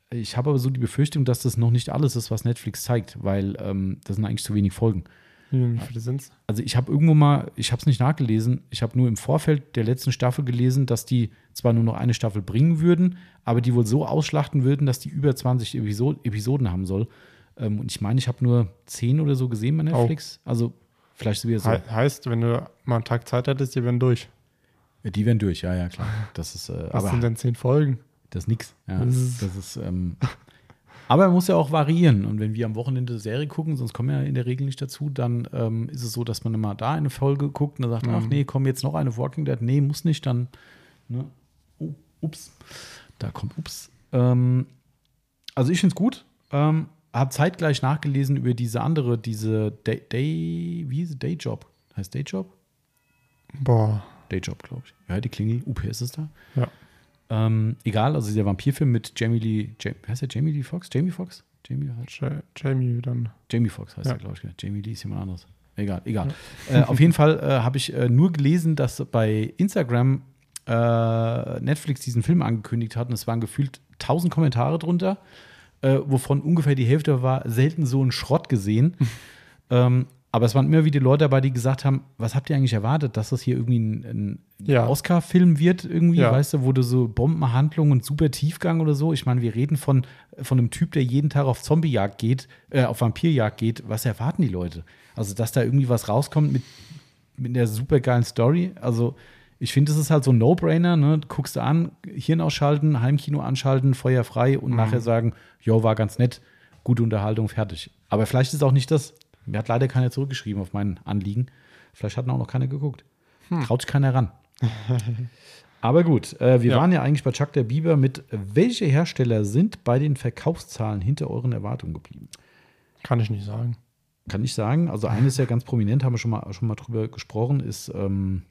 ich habe aber so die Befürchtung, dass das noch nicht alles ist, was Netflix zeigt, weil ähm, das sind eigentlich zu wenig Folgen. Wie viele sind's? Also ich habe irgendwo mal, ich habe es nicht nachgelesen, ich habe nur im Vorfeld der letzten Staffel gelesen, dass die zwar nur noch eine Staffel bringen würden, aber die wohl so ausschlachten würden, dass die über 20 Episo Episoden haben soll. Ähm, und ich meine, ich habe nur 10 oder so gesehen bei Netflix. Also vielleicht so wieder so. He heißt, wenn du mal einen Tag Zeit hättest, die werden durch. Die werden durch, ja, ja, klar. Das ist, äh, Was aber sind denn zehn Folgen? das ist nix. Ja, Das ist- das ist, ähm, aber man muss ja auch variieren. Und wenn wir am Wochenende Serie gucken, sonst kommen wir ja in der Regel nicht dazu, dann ähm, ist es so, dass man immer da eine Folge guckt und dann sagt, ach nee, komm jetzt noch eine Walking Dead. Nee, muss nicht, dann, ne? Oh, ups. Da kommt ups. Ähm, also ich finde es gut. Ähm, habe zeitgleich nachgelesen über diese andere, diese Day, Day wie hieß? Dayjob. Heißt Dayjob? Boah. Dayjob, glaube ich. Ja, die Klingel, UPS ist da. Ja. Ähm, egal, also dieser Vampirfilm mit Jamie Lee, Jam, heißt der Jamie Lee Fox? Jamie Fox? Jamie, halt. Ja- Jamie dann. Jamie Fox heißt Ja. er, glaube ich. Jamie Lee ist jemand anderes. Egal, egal. Äh, auf jeden Fall äh, habe ich äh, nur gelesen, dass bei Instagram äh, Netflix diesen Film angekündigt hat und es waren gefühlt 1000 Kommentare drunter, äh, wovon ungefähr die Hälfte war selten so ein Schrott gesehen. ähm, aber es waren immer wieder Leute dabei, die gesagt haben, was habt ihr eigentlich erwartet, dass das hier irgendwie ein, ein Ja. Oscar-Film wird irgendwie, Ja. weißt du, wo du so Bombenhandlung und super Tiefgang oder so. Ich meine, wir reden von, von einem Typ, der jeden Tag auf Zombiejagd geht, äh, auf Vampirjagd geht. Was erwarten die Leute? Also, dass da irgendwie was rauskommt mit, mit einer super geilen Story. Also, ich finde, das ist halt so ein No-Brainer, ne? Guckst du an, Hirn ausschalten, Heimkino anschalten, Feuer frei und nachher sagen, jo, war ganz nett, gute Unterhaltung, fertig. Aber vielleicht ist auch nicht das. Mir hat leider keiner zurückgeschrieben auf mein Anliegen. Vielleicht hat auch noch keiner geguckt. Traut sich keiner ran. Aber gut, äh, wir Ja. waren ja eigentlich bei Chuck der Bieber mit, welche Hersteller sind bei den Verkaufszahlen hinter euren Erwartungen geblieben? Kann ich nicht sagen. Kann ich sagen. Also eines ja ganz prominent, haben wir schon mal, schon mal drüber gesprochen, ist ähm,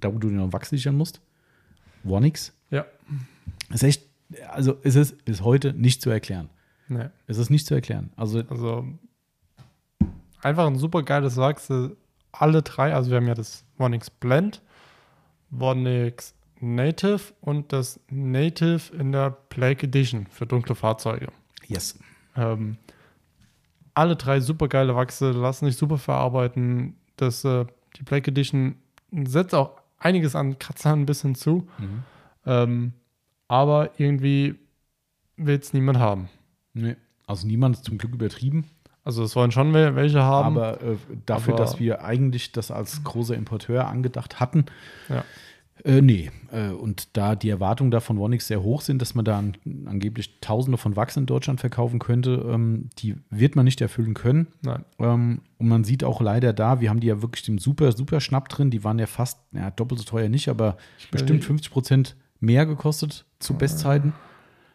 da, wo du den Wachs sichern musst. Warnix. Ja. Ist echt, also ist es bis heute nicht zu erklären. Nee. Es ist nicht zu erklären. Also Also einfach ein super geiles Wachs. äh, Alle drei, also wir haben ja das Vonix Blend, Vonix Native und das Native in der Plague Edition für dunkle Fahrzeuge. yes. Ähm, alle drei super geile Wachse, lassen sich super verarbeiten. Das, äh, die Plague Edition setzt auch einiges an Kratzern ein bisschen zu. Mhm. Ähm, aber irgendwie will es niemand haben. Nee. Also niemand ist zum Glück übertrieben. Also es wollen schon wel- welche haben. Aber äh, dafür, Aber- dass wir eigentlich das als großer Importeur angedacht hatten, Ja. Äh, nee. Äh, und da die Erwartungen da von Wonix sehr hoch sind, dass man da an, angeblich Tausende von Wachs in Deutschland verkaufen könnte, ähm, die wird man nicht erfüllen können. Nein. Ähm, und man sieht auch leider da, wir haben die ja wirklich den super, super Schnapp drin. Die waren ja fast, ja, doppelt so teuer nicht, aber bestimmt 50 Prozent mehr gekostet zu Bestzeiten.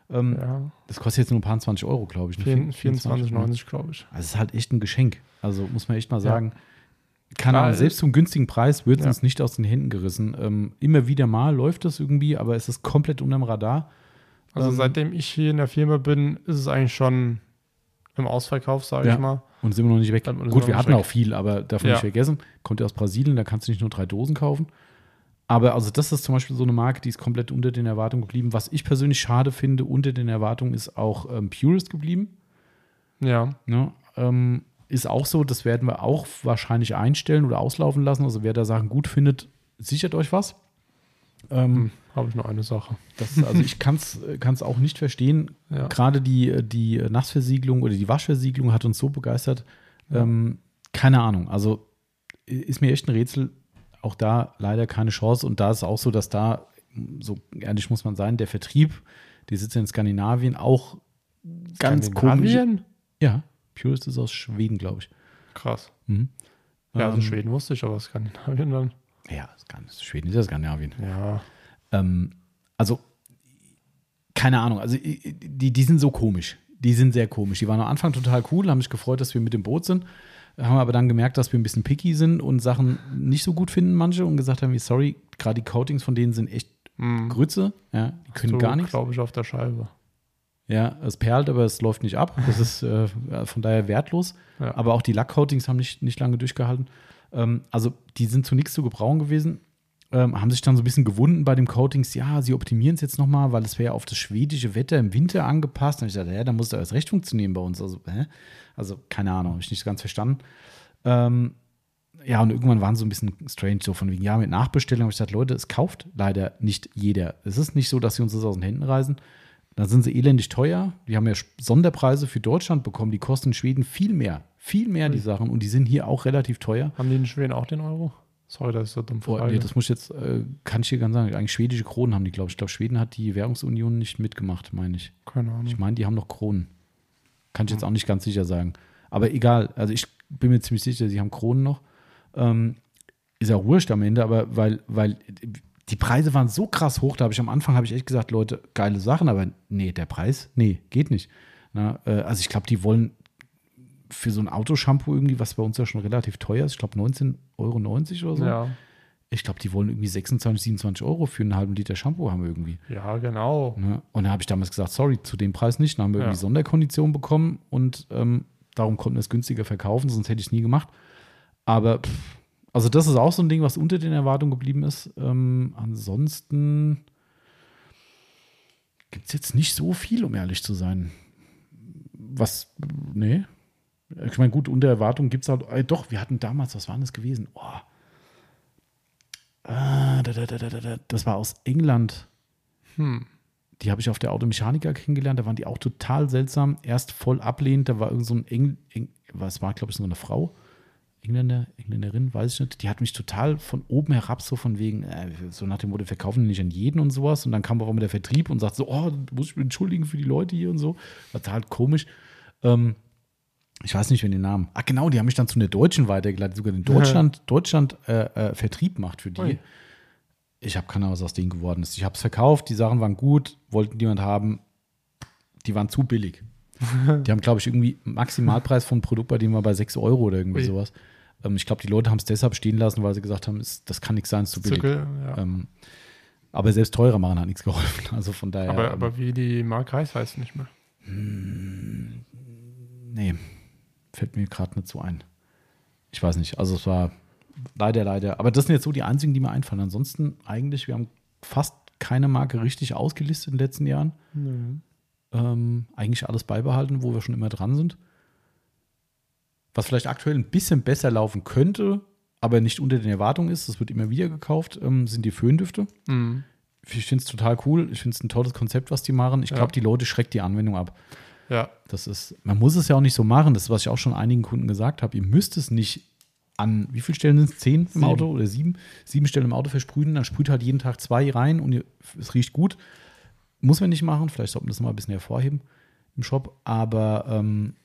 Ähm, Ja. Das kostet jetzt nur ein paar 20 Euro, glaube ich. ne? 24,90 glaube ich. Also es ist halt echt ein Geschenk. Also muss man echt mal sagen. Keine Ahnung, selbst zum günstigen Preis wird es Ja. uns nicht aus den Händen gerissen. Ähm, immer wieder mal läuft das irgendwie, aber es ist komplett unterm Radar. Also Ähm, seitdem ich hier in der Firma bin, ist es eigentlich schon im Ausverkauf, sage Ja. ich mal. Und sind wir noch nicht weg. Gut, wir hatten nicht auch weg. viel, aber darf man Ja. nicht vergessen. Kommt ja aus Brasilien, da kannst du nicht nur drei Dosen kaufen. Aber also das ist zum Beispiel so eine Marke, die ist komplett unter den Erwartungen geblieben. Was ich persönlich schade finde, unter den Erwartungen ist auch ähm, Purist geblieben. Ja. Ne? Ähm, ist auch so, das werden wir auch wahrscheinlich einstellen oder auslaufen lassen. Also wer da Sachen gut findet, sichert euch was. Ähm, Hm, Habe ich nur eine Sache. das, also ich kann es auch nicht verstehen. Ja. Gerade die, die Nassversiegelung oder die Waschversiegelung hat uns so begeistert. Ähm, keine Ahnung. Also ist mir echt ein Rätsel. Auch da leider keine Chance. Und da ist auch so, dass da, so ehrlich muss man sein, der Vertrieb, die sitzt in Skandinavien, auch ganz komisch. Ja, Purist ist aus Schweden, glaube ich. Krass. Mhm. Ja, also Ähm, Schweden wusste ich, aber Skandinavien dann. Ja, Schweden ist ja Skandinavien. Ja. Ähm, also, keine Ahnung. Also, die, die sind so komisch. Die sind sehr komisch. Die waren am Anfang total cool, haben mich gefreut, dass wir mit dem Boot sind. Haben aber dann gemerkt, dass wir ein bisschen picky sind und Sachen nicht so gut finden, manche, und gesagt haben, wie, sorry, gerade die Coatings von denen sind echt Hm. Grütze. Ja, die können so, gar nichts. glaube ich, auf der Scheibe. Ja, es perlt, aber es läuft nicht ab. Das ist äh, von daher wertlos. Ja. Aber auch die Lackcoatings haben nicht, nicht lange durchgehalten. Ähm, also die sind zu nichts zu gebrauchen gewesen. Ähm, haben sich dann so ein bisschen gewunden bei dem Coatings. Ja, sie optimieren es jetzt nochmal, weil es wäre auf das schwedische Wetter im Winter angepasst. Und ich dachte, ja, da muss da erst recht funktionieren bei uns. Also, hä? also keine Ahnung, habe ich nicht ganz verstanden. Ähm, ja, und irgendwann waren sie so ein bisschen strange, so von wegen, ja, mit Nachbestellung. habe ich gesagt, Leute, es kauft leider nicht jeder. Es ist nicht so, dass sie uns das aus den Händen reißen. Dann sind sie elendig teuer. Die haben ja Sonderpreise für Deutschland bekommen. Die kosten in Schweden viel mehr. Viel mehr, die Sachen. Und die sind hier auch relativ teuer. Haben die in Schweden auch den Euro? Sorry, das ist so dumm Oh, Frage. nee, das muss ich jetzt, äh, kann ich hier ganz sagen. Eigentlich schwedische Kronen haben die, glaube ich. Ich glaube, Schweden hat die Währungsunion nicht mitgemacht, meine ich. Keine Ahnung. Ich meine, die haben noch Kronen. Kann ich jetzt auch nicht ganz sicher sagen. Aber egal, also ich bin mir ziemlich sicher, sie haben Kronen noch. Ähm, ist ja wurscht am Ende, aber weil, weil die Preise waren so krass hoch, da habe ich am Anfang habe ich echt gesagt, Leute, geile Sachen, aber nee, der Preis, nee, geht nicht. Na, äh, also ich glaube, die wollen für so ein Autoshampoo irgendwie, was bei uns ja schon relativ teuer ist, ich glaube 19,90 Euro oder so. Ja. Ich glaube, die wollen irgendwie 26, 27 Euro für einen halben Liter Shampoo haben irgendwie. ja, genau. Ne? Und da habe ich damals gesagt, sorry, zu dem Preis nicht. Dann haben wir Ja. irgendwie Sonderkonditionen bekommen und ähm, darum konnten wir es günstiger verkaufen, sonst hätte ich es nie gemacht. Aber pff, Also, das ist auch so ein Ding, was unter den Erwartungen geblieben ist. Ähm, ansonsten gibt es jetzt nicht so viel, um ehrlich zu sein. Was, nee. Ich meine, gut, unter Erwartungen gibt es halt, äh, doch, wir hatten damals, was war das gewesen? Oh. Ah, da, da, da, das war aus England. Hm. Die habe ich auf der Automechaniker kennengelernt, da waren die auch total seltsam. Erst voll ablehnend, da war irgend so ein Engl, Eng, was war, glaube ich, so eine Frau. Engländer, Engländerin, weiß ich nicht, die hat mich total von oben herab so von wegen, äh, so nach dem Motto, verkaufen nicht an jeden und sowas. Und dann kam auch immer der Vertrieb und sagt so, oh, muss ich mich entschuldigen für die Leute hier und so. War total komisch. Ähm, ich weiß nicht, wen den Namen. Ach genau, die haben mich dann zu einer Deutschen weitergeleitet, sogar den Deutschland, Deutschland äh, äh, Vertrieb macht für die. Ui. Ich habe keine Ahnung, was aus denen geworden ist. Ich habe es verkauft, die Sachen waren gut, wollten niemand haben. Die waren zu billig. Die haben, glaube ich, irgendwie Maximalpreis von Produkt, bei dem war bei 6 Euro oder irgendwie Ui. sowas. Ähm, ich glaube, die Leute haben es deshalb stehen lassen, weil sie gesagt haben, ist, das kann nichts sein, ist zu billig. Zirkel, ja. Ähm, aber selbst teurer machen hat nichts geholfen. Also von daher. aber, ähm, aber wie die Marke heißt, ich nicht mehr. Nee, fällt mir gerade nicht so ein. Ich weiß nicht. Also es war leider, leider. Aber das sind jetzt so die einzigen, die mir einfallen. Ansonsten eigentlich, wir haben fast keine Marke richtig ausgelistet in den letzten Jahren. Ähm, eigentlich alles beibehalten, wo wir schon immer dran sind. Was vielleicht aktuell ein bisschen besser laufen könnte, aber nicht unter den Erwartungen ist, das wird immer wieder gekauft, ähm, sind die Föhndüfte. Mhm. Ich finde es total cool. Ich finde es ein tolles Konzept, was die machen. Ich Ja. glaube, die Leute schreckt die Anwendung ab. Ja, Das ist, man muss es ja auch nicht so machen. Das ist, was ich auch schon einigen Kunden gesagt habe. Ihr müsst es nicht an, wie viele Stellen sind es? Zehn im Sieben. Auto oder sieben? Sieben Stellen im Auto versprühen. Dann sprüht halt jeden Tag zwei rein und ihr, es riecht gut. Muss man nicht machen. Vielleicht sollte man das mal ein bisschen hervorheben im Shop. Aber ähm,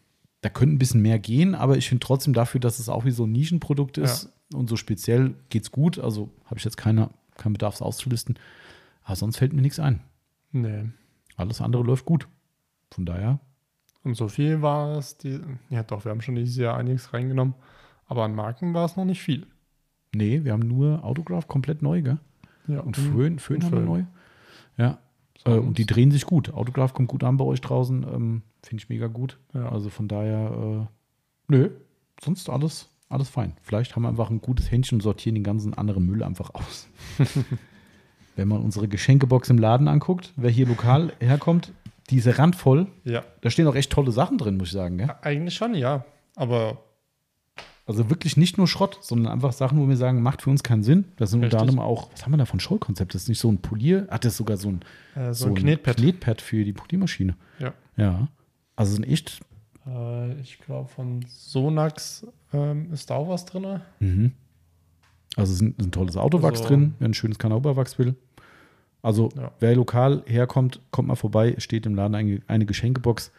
da könnte ein bisschen mehr gehen. Aber ich finde trotzdem dafür, dass es auch wie so ein Nischenprodukt ist und so speziell geht es gut. Also habe ich jetzt keine, keinen Bedarf, es auszulisten. Aber sonst fällt mir nichts ein. nee. Alles andere läuft gut. Von daher Und so viel war es, die, ja doch, wir haben schon dieses Jahr einiges reingenommen, aber an Marken war es noch nicht viel. Nee, wir haben nur Autograph komplett neu, gell? Ja, Und Föhn, Föhn und haben wir Föhn. neu. Ja. Äh, und die drehen sich gut. Autograph kommt gut an bei euch draußen. Ähm, Finde ich mega gut. Ja. Also von daher, äh, nö, sonst alles, alles fein. Vielleicht haben wir einfach ein gutes Händchen und sortieren den ganzen anderen Müll einfach aus. Wenn man unsere Geschenkebox im Laden anguckt, wer hier lokal herkommt, die ist randvoll. Ja, Da stehen auch echt tolle Sachen drin, muss ich sagen. Gell? eigentlich schon, ja. Aber Also wirklich nicht nur Schrott, sondern einfach Sachen, wo wir sagen, macht für uns keinen Sinn. Das sind unter Richtig. anderem auch, was haben wir da von Schollkonzept? Das ist nicht so ein Polier, hat das ist sogar so ein, äh, so, ein Knetpad. Knetpad für die Poliermaschine. Ja. Ja. Also sind echt. Äh, ich glaube, von Sonax ähm, ist da auch was drin. Mhm. Also ist ein, ist ein tolles Autowachs Also- drin, wer ein schönes Kanauberwachs will. Also Ja. wer lokal herkommt, kommt mal vorbei, steht im Laden eine, eine Geschenkebox,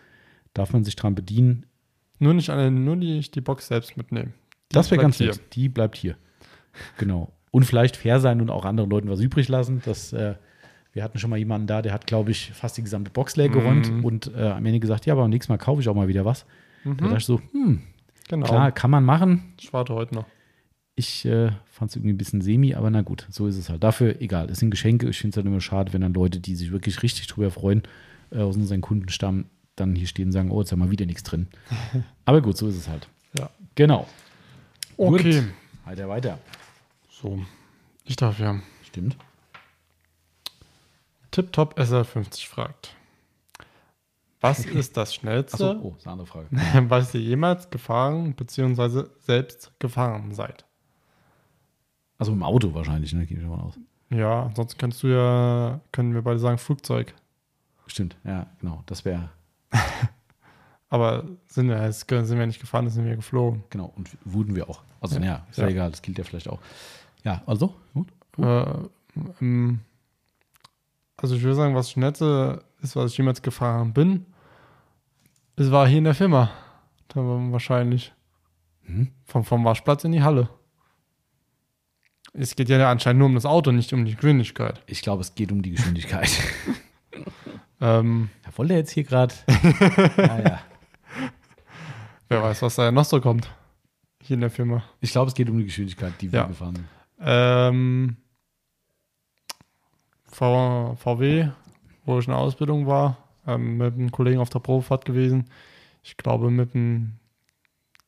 darf man sich dran bedienen. Nur nicht eine, nur die, die Box selbst mitnehmen. Die das wäre ganz hier. nett. Die bleibt hier. Genau. Und vielleicht fair sein und auch anderen Leuten was übrig lassen. Das, äh, wir hatten schon mal jemanden da, der hat, glaube ich, fast die gesamte Box leer geräumt Mhm. und äh, am Ende gesagt, ja, aber beim nächsten Mal kaufe ich auch mal wieder was. Da dachte Mhm. ich so, hm, Genau. klar, kann man machen. Ich warte heute noch. Ich äh, fand es irgendwie ein bisschen semi, aber na gut, so ist es halt. Dafür, egal, es sind Geschenke. Ich finde es halt immer schade, wenn dann Leute, die sich wirklich richtig drüber freuen, äh, aus unseren Kundenstamm, dann hier stehen und sagen, oh, jetzt haben wir wieder nichts drin. aber gut, so ist es halt. Ja. Genau. Okay. Gut. Weiter, weiter. So. Ich darf ja. Stimmt. TipTop SR50 fragt. Was ist das Schnellste, oh, ist eine andere Frage. was ihr jemals gefahren bzw. selbst gefahren seid? Also im Auto wahrscheinlich, ne? Gehe ich davon aus. Ja, ansonsten kannst du ja, können wir beide sagen, Flugzeug. Stimmt, ja, genau. Das wäre, Aber sind wir, sind wir nicht gefahren, sind wir geflogen. genau. Und wurden wir auch. Also, Ja. naja, ist ja. Ja. egal, das gilt ja vielleicht auch. Ja, also, gut. Äh, ähm, also ich würde sagen, was das Schnellste ist, was ich jemals gefahren bin, es war hier in der Firma. Da war wahrscheinlich Mhm. vom, vom Waschplatz in die Halle. Es geht ja anscheinend nur um das Auto, nicht um die Geschwindigkeit. Ich glaube, es geht um die Geschwindigkeit. Ähm, Ja, wollte er jetzt hier gerade. ja, ja. wer weiß, was da noch so kommt. Hier in der Firma. Ich glaube, es geht um die Geschwindigkeit, die wir Ja. gefahren sind. Ähm, v, VW, wo ich in der Ausbildung war, ähm, mit einem Kollegen auf der Probefahrt gewesen. Ich glaube mit dem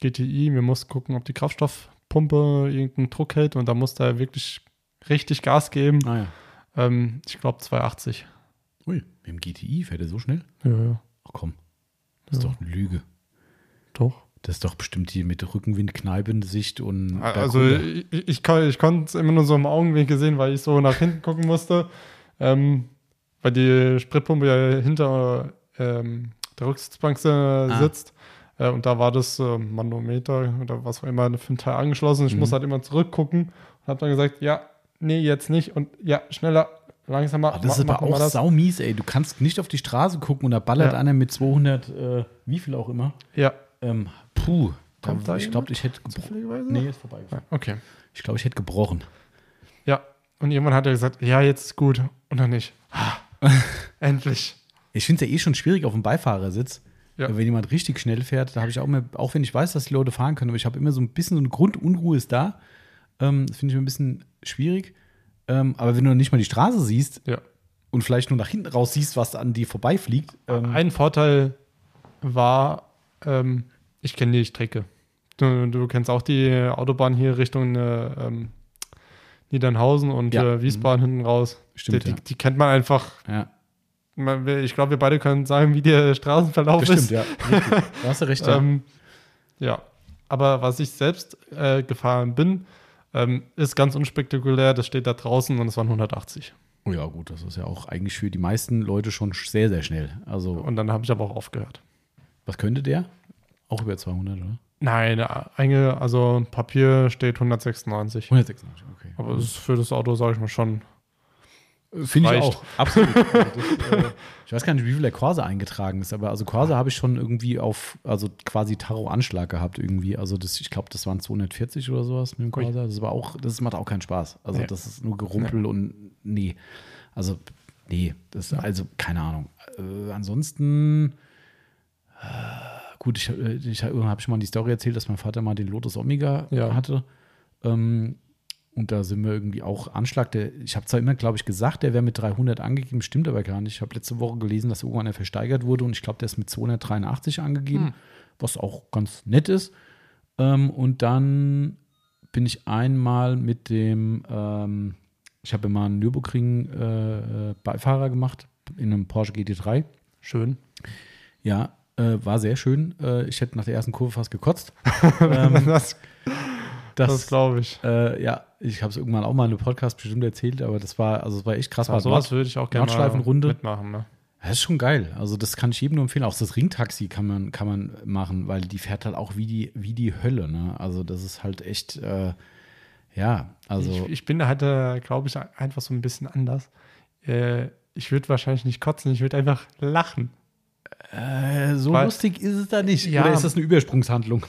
GTI, wir mussten gucken, ob die Kraftstoff Spritpumpe irgendeinen Druck hält und da musste er wirklich richtig Gas geben. Ah ja. Ähm, ich glaube 280. Ui, mit dem GTI fährt er so schnell? Ja, ja. Ach komm, das ist Ja. doch eine Lüge. Doch. Das ist doch bestimmt hier mit Rückenwind, Kneipensicht und Also bergunter. ich, ich, ich konnte es immer nur so im Augenwinkel sehen, weil ich so nach hinten gucken musste. Ähm, weil die Spritpumpe ja hinter ähm, der Rücksitzbank äh, sitzt. Äh, und da war das äh, Manometer oder was auch immer für ein Teil angeschlossen. Ich Mhm. muss halt immer zurückgucken und habe dann gesagt, ja, nee, jetzt nicht. Und ja, schneller, langsamer. Ah, das ist aber auch das. saumies, ey. Du kannst nicht auf die Straße gucken und da ballert Ja. einer mit 200, äh, wie viel auch immer. Ja, Ähm, puh. Kommt da ich glaube, ich hätte gebrochen. Nee, ist vorbei. okay. Ich glaube, ich hätte gebrochen. Ja, und irgendwann hat er gesagt, ja, jetzt ist gut. Und dann nicht. Endlich. Ich finde es ja eh schon schwierig auf dem Beifahrersitz. Ja. Wenn jemand richtig schnell fährt, da habe ich auch mehr, auch wenn ich weiß, dass die Leute fahren können, aber ich habe immer so ein bisschen so eine Grundunruhe ist da. Ähm, das finde ich ein bisschen schwierig. Ähm, aber wenn du nicht mal die Straße siehst Ja. und vielleicht nur nach hinten raus siehst, was an dir vorbeifliegt, ähm, Ein Vorteil war, ähm, ich kenne die Strecke. Du, du kennst auch die Autobahn hier Richtung äh, ähm, Niedernhausen und Ja. äh, Wiesbaden hinten raus. Stimmt, die, ja. die, die kennt man einfach. ja, ich glaube, wir beide können sagen, wie der Straßenverlauf das stimmt, ist. ja. Richtig. Da hast du recht, ja. Ähm, ja. Aber was ich selbst äh, gefahren bin, ähm, ist ganz unspektakulär. Das steht da draußen und es waren 180. Oh ja, gut, das ist ja auch eigentlich für die meisten Leute schon sehr, sehr schnell. Also, Und dann habe ich aber auch aufgehört. was könnte der? Auch über 200, oder? Nein, einge, also Papier steht 196. 196, okay. Aber das ist für das Auto, sage ich mal, schon. Finde ich auch. Absolut. Also das, äh, ich weiß gar nicht, wie viel der Corsa eingetragen ist, aber also Corsa habe ich schon irgendwie auf, also quasi Taro-Anschlag gehabt irgendwie. Also das, ich glaube, das waren 240 oder sowas mit dem. Corsa. Das war auch, das macht auch keinen Spaß. Also Nee. das ist nur Gerumpel und nee. Also, nee, das also keine Ahnung. Äh, ansonsten, äh, gut, ich, äh, ich habe hab schon mal die Story erzählt, dass mein Vater mal den Lotus Omega Ja. hatte. Ähm, und da sind wir irgendwie auch Anschlag. Der, ich habe zwar immer, glaube ich, gesagt, der wäre mit 300 angegeben, stimmt aber gar nicht. Ich habe letzte Woche gelesen, dass irgendwann er versteigert wurde und ich glaube, der ist mit 283 angegeben, Hm. was auch ganz nett ist. Ähm, und dann bin ich einmal mit dem, ähm, ich habe immer einen Nürburgring-Beifahrer gemacht in einem Porsche GT3. Schön. Ja, äh, war sehr schön. Äh, ich hätte nach der ersten Kurve fast gekotzt. ähm, das das, das glaube ich. äh, ja, ich habe es irgendwann auch mal in einem Podcast bestimmt erzählt, aber das war, also es war echt krass. Aber sowas würde ich auch gerne Nordschleifenrunde. mitmachen. Ne? Das ist schon geil. Also das kann ich jedem nur empfehlen. Auch das Ringtaxi kann man, kann man machen, weil die fährt halt auch wie die, wie die Hölle. Ne? Also das ist halt echt, äh, ja, also ich, ich bin da halt, äh, glaube ich, einfach so ein bisschen anders. Äh, ich würde wahrscheinlich nicht kotzen, ich würde einfach lachen. äh, so weil- lustig ist es da nicht. Ja. Oder ist das eine Übersprungshandlung?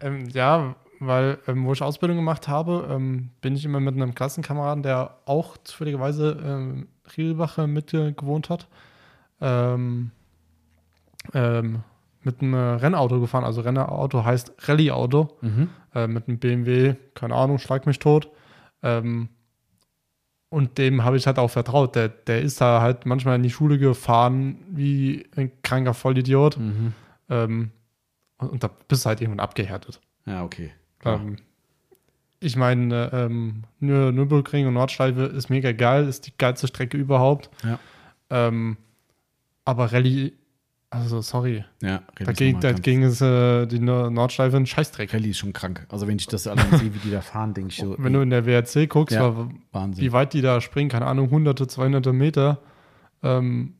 Ähm, ja, weil, ähm, wo ich Ausbildung gemacht habe, ähm, bin ich immer mit einem Klassenkameraden, der auch zufälligerweise ähm, Rielbache mit äh, gewohnt hat, ähm, ähm, mit einem Rennauto gefahren. Also Rennauto heißt Rallye-Auto. Mhm. äh, mit einem BMW, keine Ahnung, schlag mich tot. Ähm, und dem habe ich halt auch vertraut. Der, der ist da halt manchmal in die Schule gefahren wie ein kranker Vollidiot. Mhm. Ähm, und, und da bist du halt irgendwann abgehärtet. Ja, okay. Klar. Ähm, ich meine, ähm, Nür Nürburgring und Nordschleife ist mega geil, ist die geilste Strecke überhaupt. Ja. Ähm, aber Rallye, also sorry, ja, dagegen, dagegen ist äh, die Nor- Nordschleife ein Scheißdreck. Rallye ist schon krank. Also wenn ich das allein sehe, wie die da fahren, denke ich so, Wenn du in der WRC guckst, Ja. wa- Wahnsinn. wie weit die da springen, keine Ahnung, hunderte, 200 Meter. Ähm,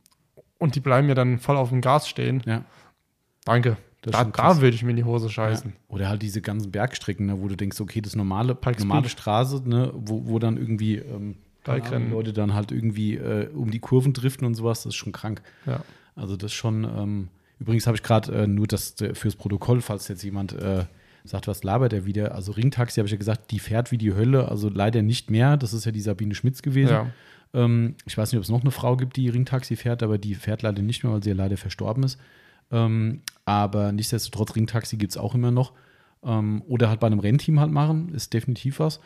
und die bleiben ja dann voll auf dem Gas stehen. ja. Danke. Da, da würde ich mir in die Hose scheißen. Ja. Oder halt diese ganzen Bergstrecken, ne, wo du denkst, okay, das normale, Pikes normale Peak. Straße, ne, wo, wo dann irgendwie ähm. Ahnung, Leute dann halt irgendwie äh, um die Kurven driften und sowas, das ist schon krank. Ja. Also das ist schon, ähm, übrigens habe ich gerade äh, nur das äh, fürs Protokoll, falls jetzt jemand äh, sagt, was labert er wieder. Also Ringtaxi habe ich ja gesagt, die fährt wie die Hölle, also leider nicht mehr. Das ist ja die Sabine Schmitz gewesen. Ja. Ähm, ich weiß nicht, ob es noch eine Frau gibt, die Ringtaxi fährt, aber die fährt leider nicht mehr, weil sie ja leider verstorben ist. Ähm, aber nichtsdestotrotz, Ringtaxi gibt es auch immer noch. Ähm, oder halt bei einem Rennteam halt machen, ist definitiv was.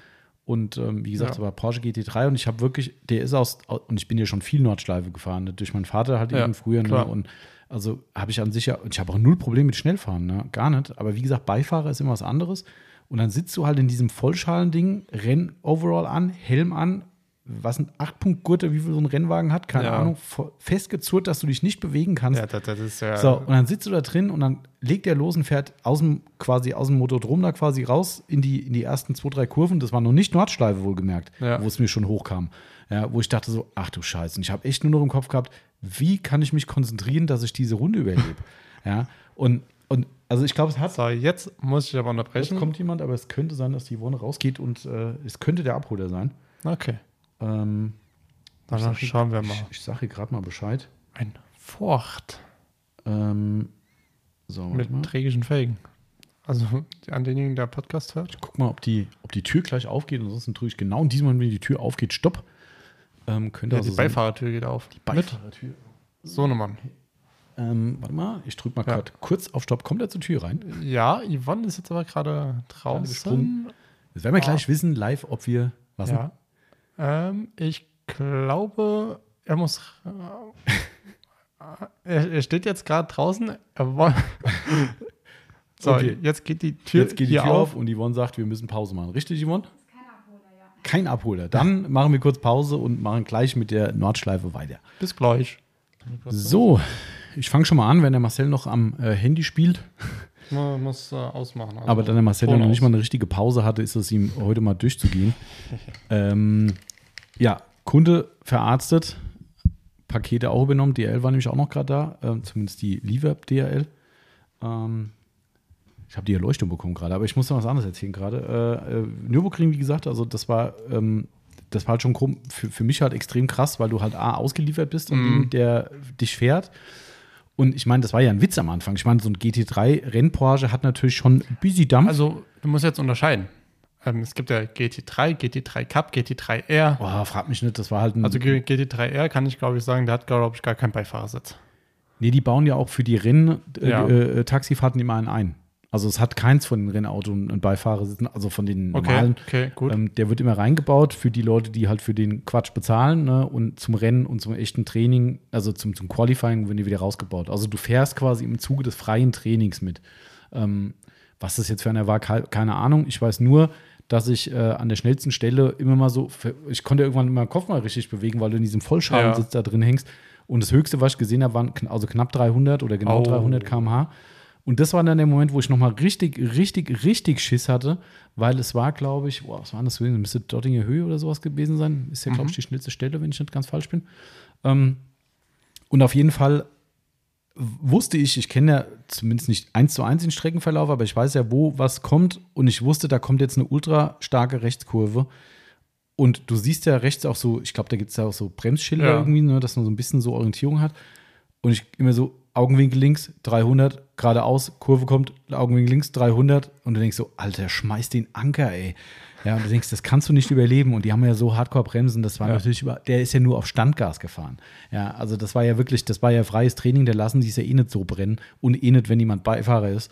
Und ähm, wie gesagt, Ja. es war Porsche GT3 und ich habe wirklich, der ist aus, und ich bin ja schon viel Nordschleife gefahren, ne, durch meinen Vater halt Ja, eben früher. Ne, und also habe ich an sich ja, und ich habe auch null Problem mit Schnellfahren, ne, gar nicht. Aber wie gesagt, Beifahrer ist immer was anderes. Und dann sitzt du halt in diesem Vollschalending, Renn-Overall an, Helm an, was ein 8-Punkt-Gurte, wie viel so ein Rennwagen hat, keine Ja. Ahnung, festgezurrt, dass du dich nicht bewegen kannst. Ja, das, das ist ja. So, und dann sitzt du da drin und dann legt der los und fährt aus dem, quasi aus dem Motodrom da quasi raus in die, in die ersten zwei, drei Kurven. Das war noch nicht Nordschleife wohlgemerkt, Ja. wo es mir schon hochkam. Ja, wo ich dachte so, ach du Scheiße. Und ich habe echt nur noch im Kopf gehabt, wie kann ich mich konzentrieren, dass ich diese Runde überlebe? ja, und, und also ich glaube, es hat. so, jetzt muss ich aber Jetzt unterbrechen. kommt jemand, aber es könnte sein, dass die Wonne rausgeht und äh, es könnte der Abholer sein. Okay, Ähm, dann ich schauen wir mal. Ich, ich sage gerade mal Bescheid. Ein Ford Ähm, so, mit mal. trägischen Felgen. Also an denjenigen, der Podcast hört. Guck mal, ob die, ob die Tür gleich aufgeht. Ansonsten drücke ich genau in diesem Moment, wenn die Tür aufgeht, Stopp. Ähm, könnte Ja, also die sein- Beifahrertür geht auf. Die Beifahrertür. So eine Mann. Ähm, warte mal, ich drücke mal Ja. gerade kurz auf Stopp. Kommt er zur Tür rein? Ja, Yvonne ist jetzt aber gerade draußen. gesprungen. Jetzt werden wir Ah. gleich wissen, live, ob wir. Was? Ja. Ähm, ich glaube, er muss. er, er steht jetzt gerade draußen. Er so, Okay. jetzt geht die Tür, Jetzt geht die Tür auf auf. und Yvonne sagt, wir müssen Pause machen. Richtig, Yvonne? Kein Abholer. Dann machen wir kurz Pause und machen gleich mit der Nordschleife weiter. Bis gleich. So, ich fange schon mal an, wenn der Marcel noch am äh, Handy spielt. Man muss äh, ausmachen. also Aber da der Marcel noch nicht mal eine richtige Pause hatte, ist es ihm heute mal durchzugehen. ähm, ja, Kunde verarztet, Pakete auch übernommen. DRL war nämlich auch noch gerade da, ähm, zumindest die Liverp DRL. Ähm, ich habe die Erleuchtung bekommen gerade, aber ich muss noch was anderes erzählen gerade. Äh, äh, Nürburgring, wie gesagt, also das war, ähm, das war halt schon für, für mich halt extrem krass, weil du halt A, ausgeliefert bist und dem, der dich fährt. Und ich meine, das war ja ein Witz am Anfang. Ich meine, so ein GT3-Rennporsche hat natürlich schon ein bisschen Dampf. Also, du musst jetzt unterscheiden. Ähm, es gibt ja GT3, GT3 Cup, GT3R. Boah, frag mich nicht, das war halt ein. Also G- GT3R kann ich glaube ich sagen, der hat glaube ich gar keinen Beifahrersitz. nee, die bauen ja auch für die Rennen äh, Ja. äh, Taxifahrten immer einen ein. Also es hat keins von den Rennautos einen Beifahrer sitzen, also von den Okay, normalen. okay, gut. Ähm, der wird immer reingebaut für die Leute, die halt für den Quatsch bezahlen ne? und zum Rennen und zum echten Training, also zum, zum Qualifying, werden die wieder rausgebaut. Also du fährst quasi im Zuge des freien Trainings mit. Ähm, was das jetzt für einer war, ke- keine Ahnung. Ich weiß nur, dass ich äh, an der schnellsten Stelle immer mal so, ich konnte irgendwann immer den Kopf mal richtig bewegen, weil du in diesem Vollschalensitz da drin hängst. Und das höchste, was ich gesehen habe, waren also knapp 300 oder genau Oh. 300 km/h. Und das war dann der Moment, wo ich nochmal richtig, richtig, richtig Schiss hatte, weil es war, glaube ich, boah, was war das? Müsste Dottinger Höhe oder sowas gewesen sein. Ist ja, glaube ich, die schnellste Stelle, wenn ich nicht ganz falsch bin. Ähm, und auf jeden Fall wusste ich, ich kenne ja zumindest nicht eins zu eins den Streckenverlauf, aber ich weiß ja, wo was kommt. Und ich wusste, da kommt jetzt eine ultra starke Rechtskurve. Und du siehst ja rechts auch so, ich glaube, da gibt es ja auch so Bremsschilder Ja. irgendwie, ne, dass man so ein bisschen so Orientierung hat. Und ich immer so, Augenwinkel links, 300, geradeaus, Kurve kommt, Augenwinkel links, 300. Und du denkst so, Alter, schmeiß den Anker, ey. Ja, und du denkst, das kannst du nicht überleben. Und die haben ja so Hardcore-Bremsen, das war Ja. natürlich über, der ist ja nur auf Standgas gefahren. Ja, also das war ja wirklich, das war ja freies Training, da lassen die es ja eh nicht so brennen und eh nicht, wenn jemand Beifahrer ist.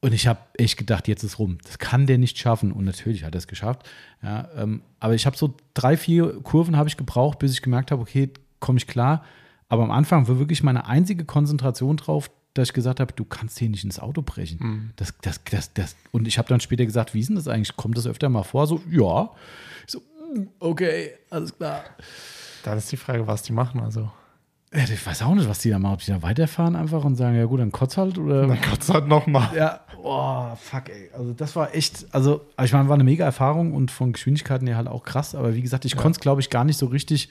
Und ich habe echt gedacht, jetzt ist rum. Das kann der nicht schaffen. Und natürlich hat er es geschafft. Ja, ähm, aber ich habe so drei, vier Kurven habe ich gebraucht, bis ich gemerkt habe, okay, komme ich klar. Aber am Anfang war wirklich meine einzige Konzentration drauf, dass ich gesagt habe, du kannst hier nicht ins Auto brechen. Mhm. Das, das, das, das. Und ich habe dann später gesagt, wie ist denn das eigentlich? Kommt das öfter mal vor? So, ja. Ich so, mm, okay, alles klar. Dann ist die Frage, was die machen. Also, Ja, ich weiß auch nicht, was die da machen. Ob die da weiterfahren einfach und sagen, ja gut, dann kotz halt oder. Gott sei Dank nochmal. Ja, oh, fuck, ey. Also, das war echt, also, ich meine, war eine mega Erfahrung und von Geschwindigkeiten her halt auch krass. Aber wie gesagt, ich konnte es, glaube ich, gar nicht so richtig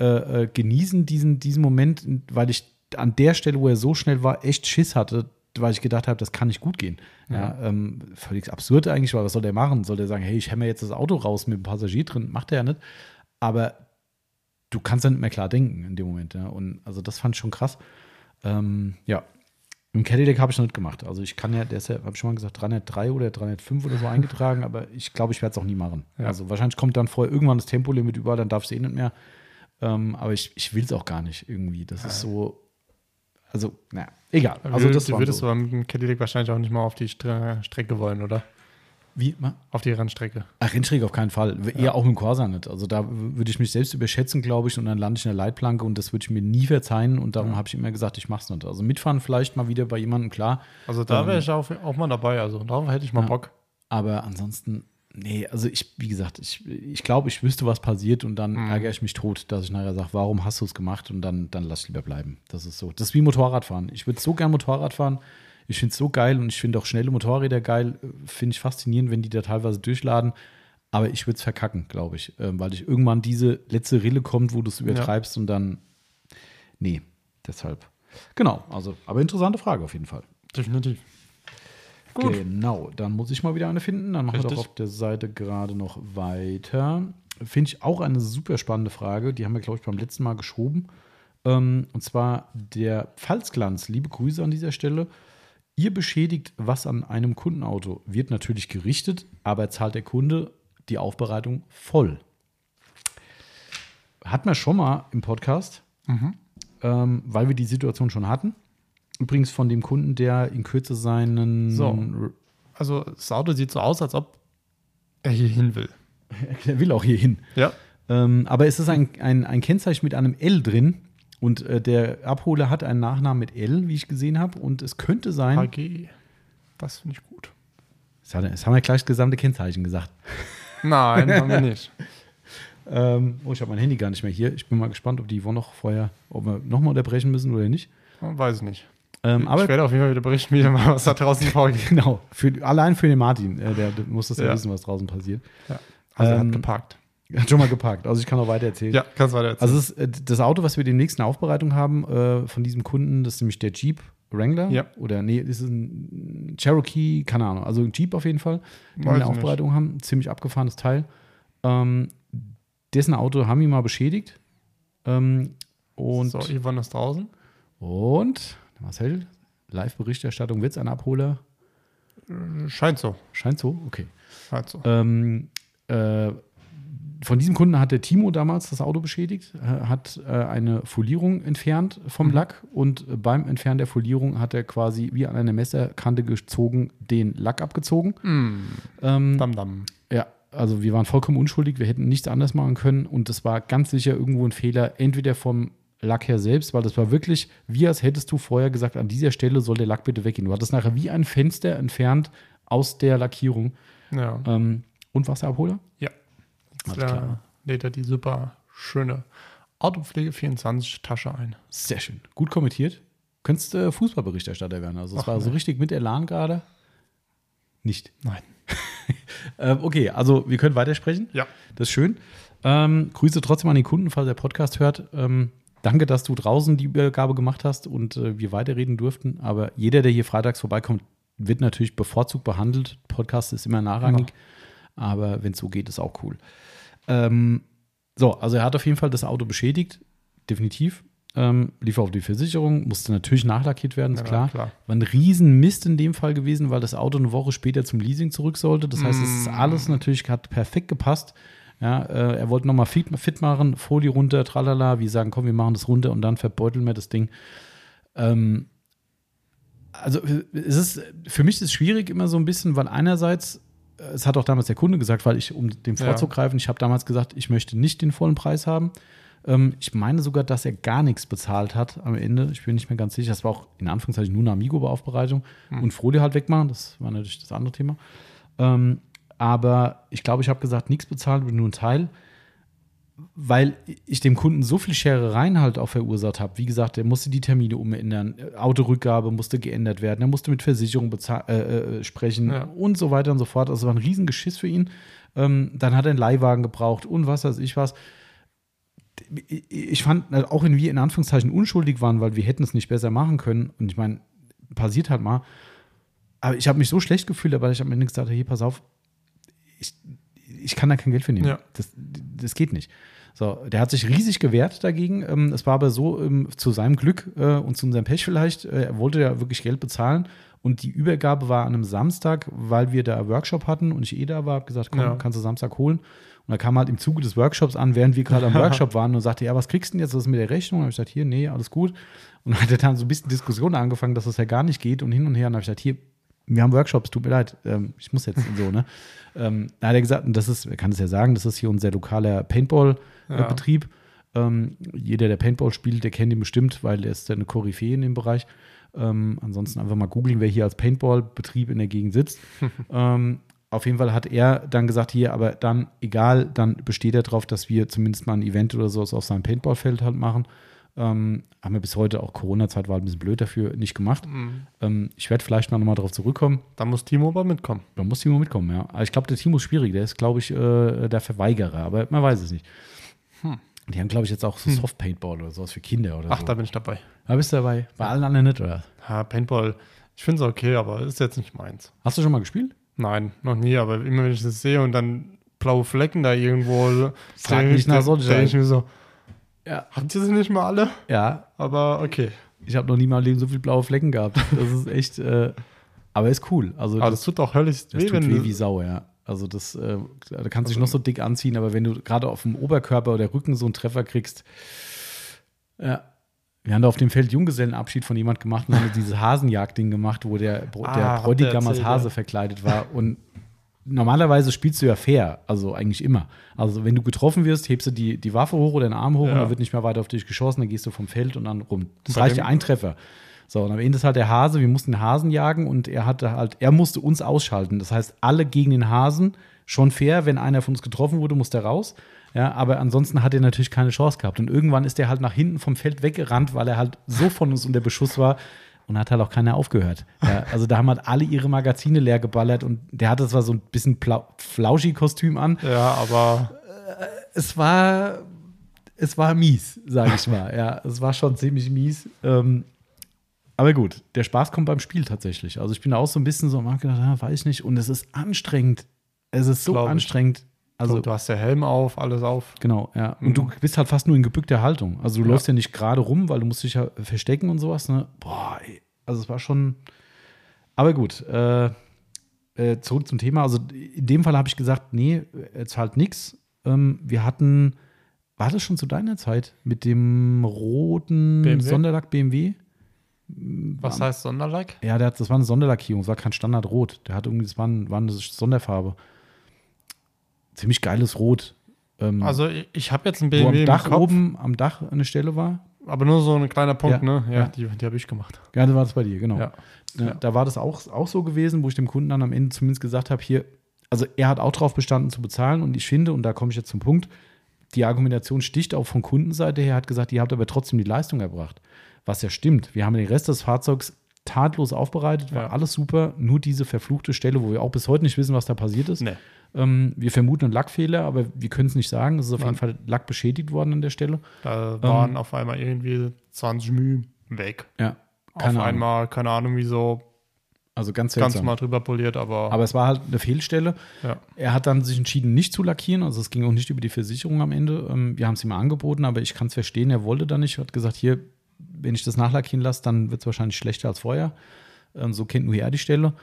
äh, äh, genießen, diesen, diesen Moment, weil ich an der Stelle, wo er so schnell war, echt Schiss hatte, weil ich gedacht habe, das kann nicht gut gehen. Ja, ähm, völlig absurd eigentlich, weil was soll der machen? Soll der sagen, hey, ich hämmer jetzt das Auto raus mit dem Passagier drin? Macht er ja nicht. Aber du kannst dann nicht mehr klar denken in dem Moment. Ja. Und also das fand ich schon krass. Ähm, ja, im Cadillac habe ich noch nicht gemacht. Also ich kann ja, der ist ja, habe ich schon mal gesagt, 303 oder 305 oder so eingetragen, aber ich glaube, ich werde es auch nie machen. Ja. Also wahrscheinlich kommt dann vorher irgendwann das Tempolimit überall, dann darf es eh nicht mehr. Ähm, aber ich, ich will es auch gar nicht irgendwie. Das ist so, also, naja, egal. Also das du würdest so. mit dem Cadillac wahrscheinlich auch nicht mal auf die Stre Strecke wollen, oder? Wie? Ma? Auf die Rennstrecke. Ach, Rennstrecke auf keinen Fall. Eher auch mit dem Corsa nicht. Also da würde ich mich selbst überschätzen, glaube ich, und dann lande ich in der Leitplanke und das würde ich mir nie verzeihen und darum habe ich immer gesagt, ich mache es nicht. Also mitfahren vielleicht mal wieder bei jemandem, klar. Also da Ähm, wäre ich auch, auch mal dabei. Also darauf hätte ich mal ja. Bock. Aber ansonsten, nee, also ich, wie gesagt, ich, ich glaube, ich wüsste, was passiert und dann Mhm. ärgere ich mich tot, dass ich nachher sage, warum hast du es gemacht und dann, dann lass ich lieber bleiben. Das ist so. Das ist wie Motorradfahren. Ich würde so gern Motorrad fahren. Ich finde es so geil und ich finde auch schnelle Motorräder geil. Finde ich faszinierend, wenn die da teilweise durchladen. Aber ich würde es verkacken, glaube ich, ähm, weil ich irgendwann diese letzte Rille kommt, wo du es übertreibst und dann, nee, deshalb. Genau, also, aber interessante Frage auf jeden Fall. Definitiv. Gut. Genau, dann muss ich mal wieder eine finden. Dann machen wir Richtig. doch auf der Seite gerade noch weiter. Finde ich auch eine super spannende Frage. Die haben wir, glaube ich, beim letzten Mal geschoben. Ähm, und zwar der Pfalzglanz. Liebe Grüße an dieser Stelle. Ihr beschädigt was an einem Kundenauto. Wird natürlich gerichtet, aber zahlt der Kunde die Aufbereitung voll. Hat man schon mal im Podcast, ähm, weil wir die Situation schon hatten. Übrigens von dem Kunden, der in Kürze seinen So. Also das Auto sieht so aus, als ob er hier hin will. Er will auch hier hin. Ja. Ähm, aber es ist ein, ein, ein Kennzeichen mit einem L drin. Und äh, der Abholer hat einen Nachnamen mit L, wie ich gesehen habe. Und es könnte sein. HG. Das finde ich gut. Das hat- das haben wir gleich das gesamte Kennzeichen gesagt. Nein, haben wir nicht. Ähm, oh, ich habe mein Handy gar nicht mehr hier. Ich bin mal gespannt, ob die Yvonne noch vorher, ob wir nochmal unterbrechen müssen oder nicht. Weiß ich nicht. Ähm, ich werde auf jeden Fall wieder berichten, wie mal, was da draußen vorgeht. genau, für, allein für den Martin, äh, der, der muss das ja. Ja. wissen, was draußen passiert. Also er Ähm, hat geparkt. Er hat schon mal geparkt. Also ich kann noch weiter erzählen. Ja, kannst weiter erzählen. Also ist äh, das Auto, was wir demnächst in Aufbereitung haben äh, von diesem Kunden, das ist nämlich der Jeep Wrangler. Ja. Oder nee, das ist ein Cherokee, keine Ahnung. Also ein Jeep auf jeden Fall, den wir in der ich nicht. Aufbereitung haben. Ziemlich abgefahrenes Teil. Ähm, dessen Auto haben wir mal beschädigt. Ähm, und, so, Yvonne ist draußen. und Marcel, Live-Berichterstattung, wird es ein Abholer? Scheint so. Scheint so, okay. Scheint so. Ähm, äh, von diesem Kunden hat der Timo damals das Auto beschädigt, äh, hat äh, eine Folierung entfernt vom Mhm. Lack und äh, beim Entfernen der Folierung hat er quasi wie an einer Messerkante gezogen den Lack abgezogen. Mm. Ähm, Dam, dam. ja, also wir waren vollkommen unschuldig, wir hätten nichts anders machen können und das war ganz sicher irgendwo ein Fehler, entweder vom Lack her selbst, weil das war wirklich, wie als hättest du vorher gesagt, an dieser Stelle soll der Lack bitte weggehen. Du hattest nachher wie ein Fenster entfernt aus der Lackierung. Ja. Ähm, und Wasserabholer? ja. Alles klar. lädt er die super schöne Autopflege 24 Tasche ein. Sehr schön. Gut kommentiert. Könntest äh, Fußballberichterstatter werden. Also, es war so nee. richtig mit Elan gerade. Nicht. Nein. Ähm, okay, also wir können weitersprechen. Ja. Das ist schön. Ähm, Grüße trotzdem an den Kunden, falls der Podcast hört. Ähm, danke, dass du draußen die Übergabe gemacht hast und äh, wir weiterreden durften. Aber jeder, der hier freitags vorbeikommt, wird natürlich bevorzugt behandelt. Podcast ist immer nachrangig. Aber wenn es so geht, ist auch cool. Ähm, so, also er hat auf jeden Fall das Auto beschädigt. Definitiv. Ähm, lief auf die Versicherung, musste natürlich nachlackiert werden, ist Ja, klar. klar. War ein Riesenmist in dem Fall gewesen, weil das Auto eine Woche später zum Leasing zurück sollte. Das heißt, es ist Mm. alles natürlich hat perfekt gepasst. Ja, äh, er wollte nochmal fit, fit machen, Folie runter, tralala. Wir sagen, komm, wir machen das runter und dann verbeuteln wir das Ding. Ähm, also es ist, für mich ist es schwierig immer so ein bisschen, weil einerseits, äh, es hat auch damals der Kunde gesagt, weil ich, um dem Ja. vorzugreifen, ich habe damals gesagt, ich möchte nicht den vollen Preis haben. Ähm, ich meine sogar, dass er gar nichts bezahlt hat am Ende. Ich bin nicht mehr ganz sicher. Das war auch in Anführungszeichen nur eine Amigo-Beaufbereitung und Folie halt wegmachen. Das war natürlich das andere Thema. Ähm, aber ich glaube, ich habe gesagt, nichts bezahlt, nur ein Teil weil ich dem Kunden so viel Scherereien halt auch verursacht habe. Wie gesagt, er musste die Termine umändern, Autorückgabe musste geändert werden, er musste mit Versicherung äh, äh, sprechen Ja. und so weiter und so fort. Also es war ein Riesengeschiss für ihn. Ähm, dann hat er einen Leihwagen gebraucht und was weiß ich was. Ich fand, äh, auch wenn wir in Anführungszeichen unschuldig waren, weil wir hätten es nicht besser machen können, und ich meine, passiert halt mal, aber ich habe mich so schlecht gefühlt, weil ich am Ende gesagt habe, hier, pass auf, ich, ich kann da kein Geld für nehmen. Ja. Das, das geht nicht. So, der hat sich riesig gewehrt dagegen. Ähm, es war aber so ähm, zu seinem Glück äh, und zu unserem Pech vielleicht. Äh, er wollte ja wirklich Geld bezahlen und die Übergabe war an einem Samstag, weil wir da Workshop hatten und ich eh da war, habe gesagt, komm, Ja. kannst du Samstag holen. Und da kam halt im Zuge des Workshops an, während wir gerade am Workshop waren und sagte, ja, was kriegst du denn jetzt? Was ist mit der Rechnung? Und habe ich gesagt, hier, nee, alles gut. Und dann hat er dann so ein bisschen Diskussion angefangen, dass das ja gar nicht geht und hin und her. Und dann habe ich gesagt, hier, wir haben Workshops, tut mir leid, ähm, ich muss jetzt so, ne? ähm, da hat er gesagt, und das ist, er kann es ja sagen, das ist hier unser lokaler Paintball-Betrieb. Ähm, jeder, der Paintball spielt, der kennt ihn bestimmt, weil er ist eine Koryphäe in dem Bereich. Ähm, ansonsten einfach mal googeln, wer hier als Paintball-Betrieb in der Gegend sitzt. ähm, auf jeden Fall hat er dann gesagt, hier, aber dann, egal, dann besteht er darauf, dass wir zumindest mal ein Event oder sowas auf seinem Paintballfeld halt machen. Ähm, haben wir bis heute auch Corona-Zeit war ein bisschen blöd dafür nicht gemacht. Mhm. Ähm, ich werde vielleicht mal nochmal darauf zurückkommen. Da muss Timo aber mitkommen. Da muss Timo mitkommen, ja. Aber ich glaube, der Timo ist schwierig. Der ist, glaube ich, äh, der Verweigerer, aber man weiß es nicht. Hm. Die haben, glaube ich, jetzt auch so Hm. Soft-Paintball oder sowas für Kinder oder Ach, so. da bin ich dabei. Da bist du dabei. Bei allen anderen nicht, oder? Ja, Paintball, ich finde es okay, aber ist jetzt nicht meins. Hast du schon mal gespielt? Nein, noch nie, aber immer wenn ich das sehe und dann blaue Flecken da irgendwo. Frag nicht nach denk ich mir so, Ja. habt ihr sie nicht mal alle? Ja, Aber okay. ich habe noch nie in meinem Leben so viele blaue Flecken gehabt. Das ist echt, äh, aber ist cool. Also Aber das, das tut auch höllisch das weh, tut wenn weh wie Sau, ja. Also das, äh, da kannst du dich Also- noch so dick anziehen, aber wenn du gerade auf dem Oberkörper oder Rücken so einen Treffer kriegst, ja. Wir haben da auf dem Feld Junggesellenabschied von jemand gemacht und haben dieses Hasenjagd-Ding gemacht, wo der, Br- Ah, der Bräutigam als Hase verkleidet war. Und normalerweise spielst du ja fair, also eigentlich immer. Also wenn du getroffen wirst, hebst du die, die Waffe hoch oder den Arm hoch und Ja. dann wird nicht mehr weiter auf dich geschossen, dann gehst du vom Feld und dann rum. Das Bei reicht ja ein Treffer. So, und am Ende ist halt der Hase, wir mussten den Hasen jagen und er hatte halt, er musste uns ausschalten. Das heißt, alle gegen den Hasen, schon fair, wenn einer von uns getroffen wurde, musste er raus. Ja, aber ansonsten hat er natürlich keine Chance gehabt. Und irgendwann ist er halt nach hinten vom Feld weggerannt, weil er halt so von uns unter Beschuss war und hat halt auch keiner aufgehört. Ja, also da haben halt alle ihre Magazine leer geballert und der hatte zwar so ein bisschen Plau- Flauschi-Kostüm an. Ja, aber Es war, es war mies, sage ich mal. Ja, es war schon ziemlich mies. Ähm, aber gut, der Spaß kommt beim Spiel tatsächlich. Also ich bin da auch so ein bisschen so, man hat gedacht, ah, weiß ich nicht. Und es ist anstrengend. Es ist so Glaub ich. anstrengend. Also du, du hast ja Helm auf, alles auf. Genau, ja. Und du bist halt fast nur in gebückter Haltung. Also du Ja. läufst ja nicht gerade rum, weil du musst dich ja verstecken und sowas. Ne? Boah, ey. also es war schon. Aber gut, äh, äh, zurück zum Thema. Also in dem Fall habe ich gesagt, nee, jetzt halt nix. Ähm, wir hatten, war das schon zu deiner Zeit mit dem roten BMW? Sonderlack BMW? Was heißt Sonderlack? Ja, der hat, das war eine Sonderlackierung, es war kein Standardrot. Der hat irgendwie, das war, ein, war eine Sonderfarbe. Ziemlich geiles Rot. Ähm, Also ich, habe jetzt wo BMW am Dach oben am Dach eine Stelle war. aber nur so ein kleiner Punkt, Ja, ne? Ja, ja. die, die habe ich gemacht. Ja, das war das bei dir, genau. Ja. Da war das auch, auch so gewesen, wo ich dem Kunden dann am Ende zumindest gesagt habe, hier, also er hat auch drauf bestanden zu bezahlen und ich finde, und da komme ich jetzt zum Punkt, die Argumentation sticht auch von Kundenseite her, hat gesagt, ihr habt aber trotzdem die Leistung erbracht. Was ja stimmt. Wir haben den Rest des Fahrzeugs tatlos aufbereitet, war Ja. alles super, nur diese verfluchte Stelle, wo wir auch bis heute nicht wissen, was da passiert ist. Nee. Ähm, wir vermuten einen Lackfehler, aber wir können es nicht sagen. Es ist auf Nein. jeden Fall Lack beschädigt worden an der Stelle. Da waren auf einmal irgendwie 20 Mühe weg. Ja, auf keine Ahnung. einmal, keine Ahnung, wieso, Also ganz ganz seltsam. mal drüber poliert, aber, Aber es war halt eine Fehlstelle. ja. Er hat dann sich entschieden, nicht zu lackieren. Also es ging auch nicht über die Versicherung am Ende. Ähm, Wir haben es ihm angeboten, aber ich kann es verstehen. Er wollte da nicht. Er hat gesagt, hier, wenn ich das nachlackieren lasse, dann wird es wahrscheinlich schlechter als vorher. Ähm, So kennt nur er die Stelle.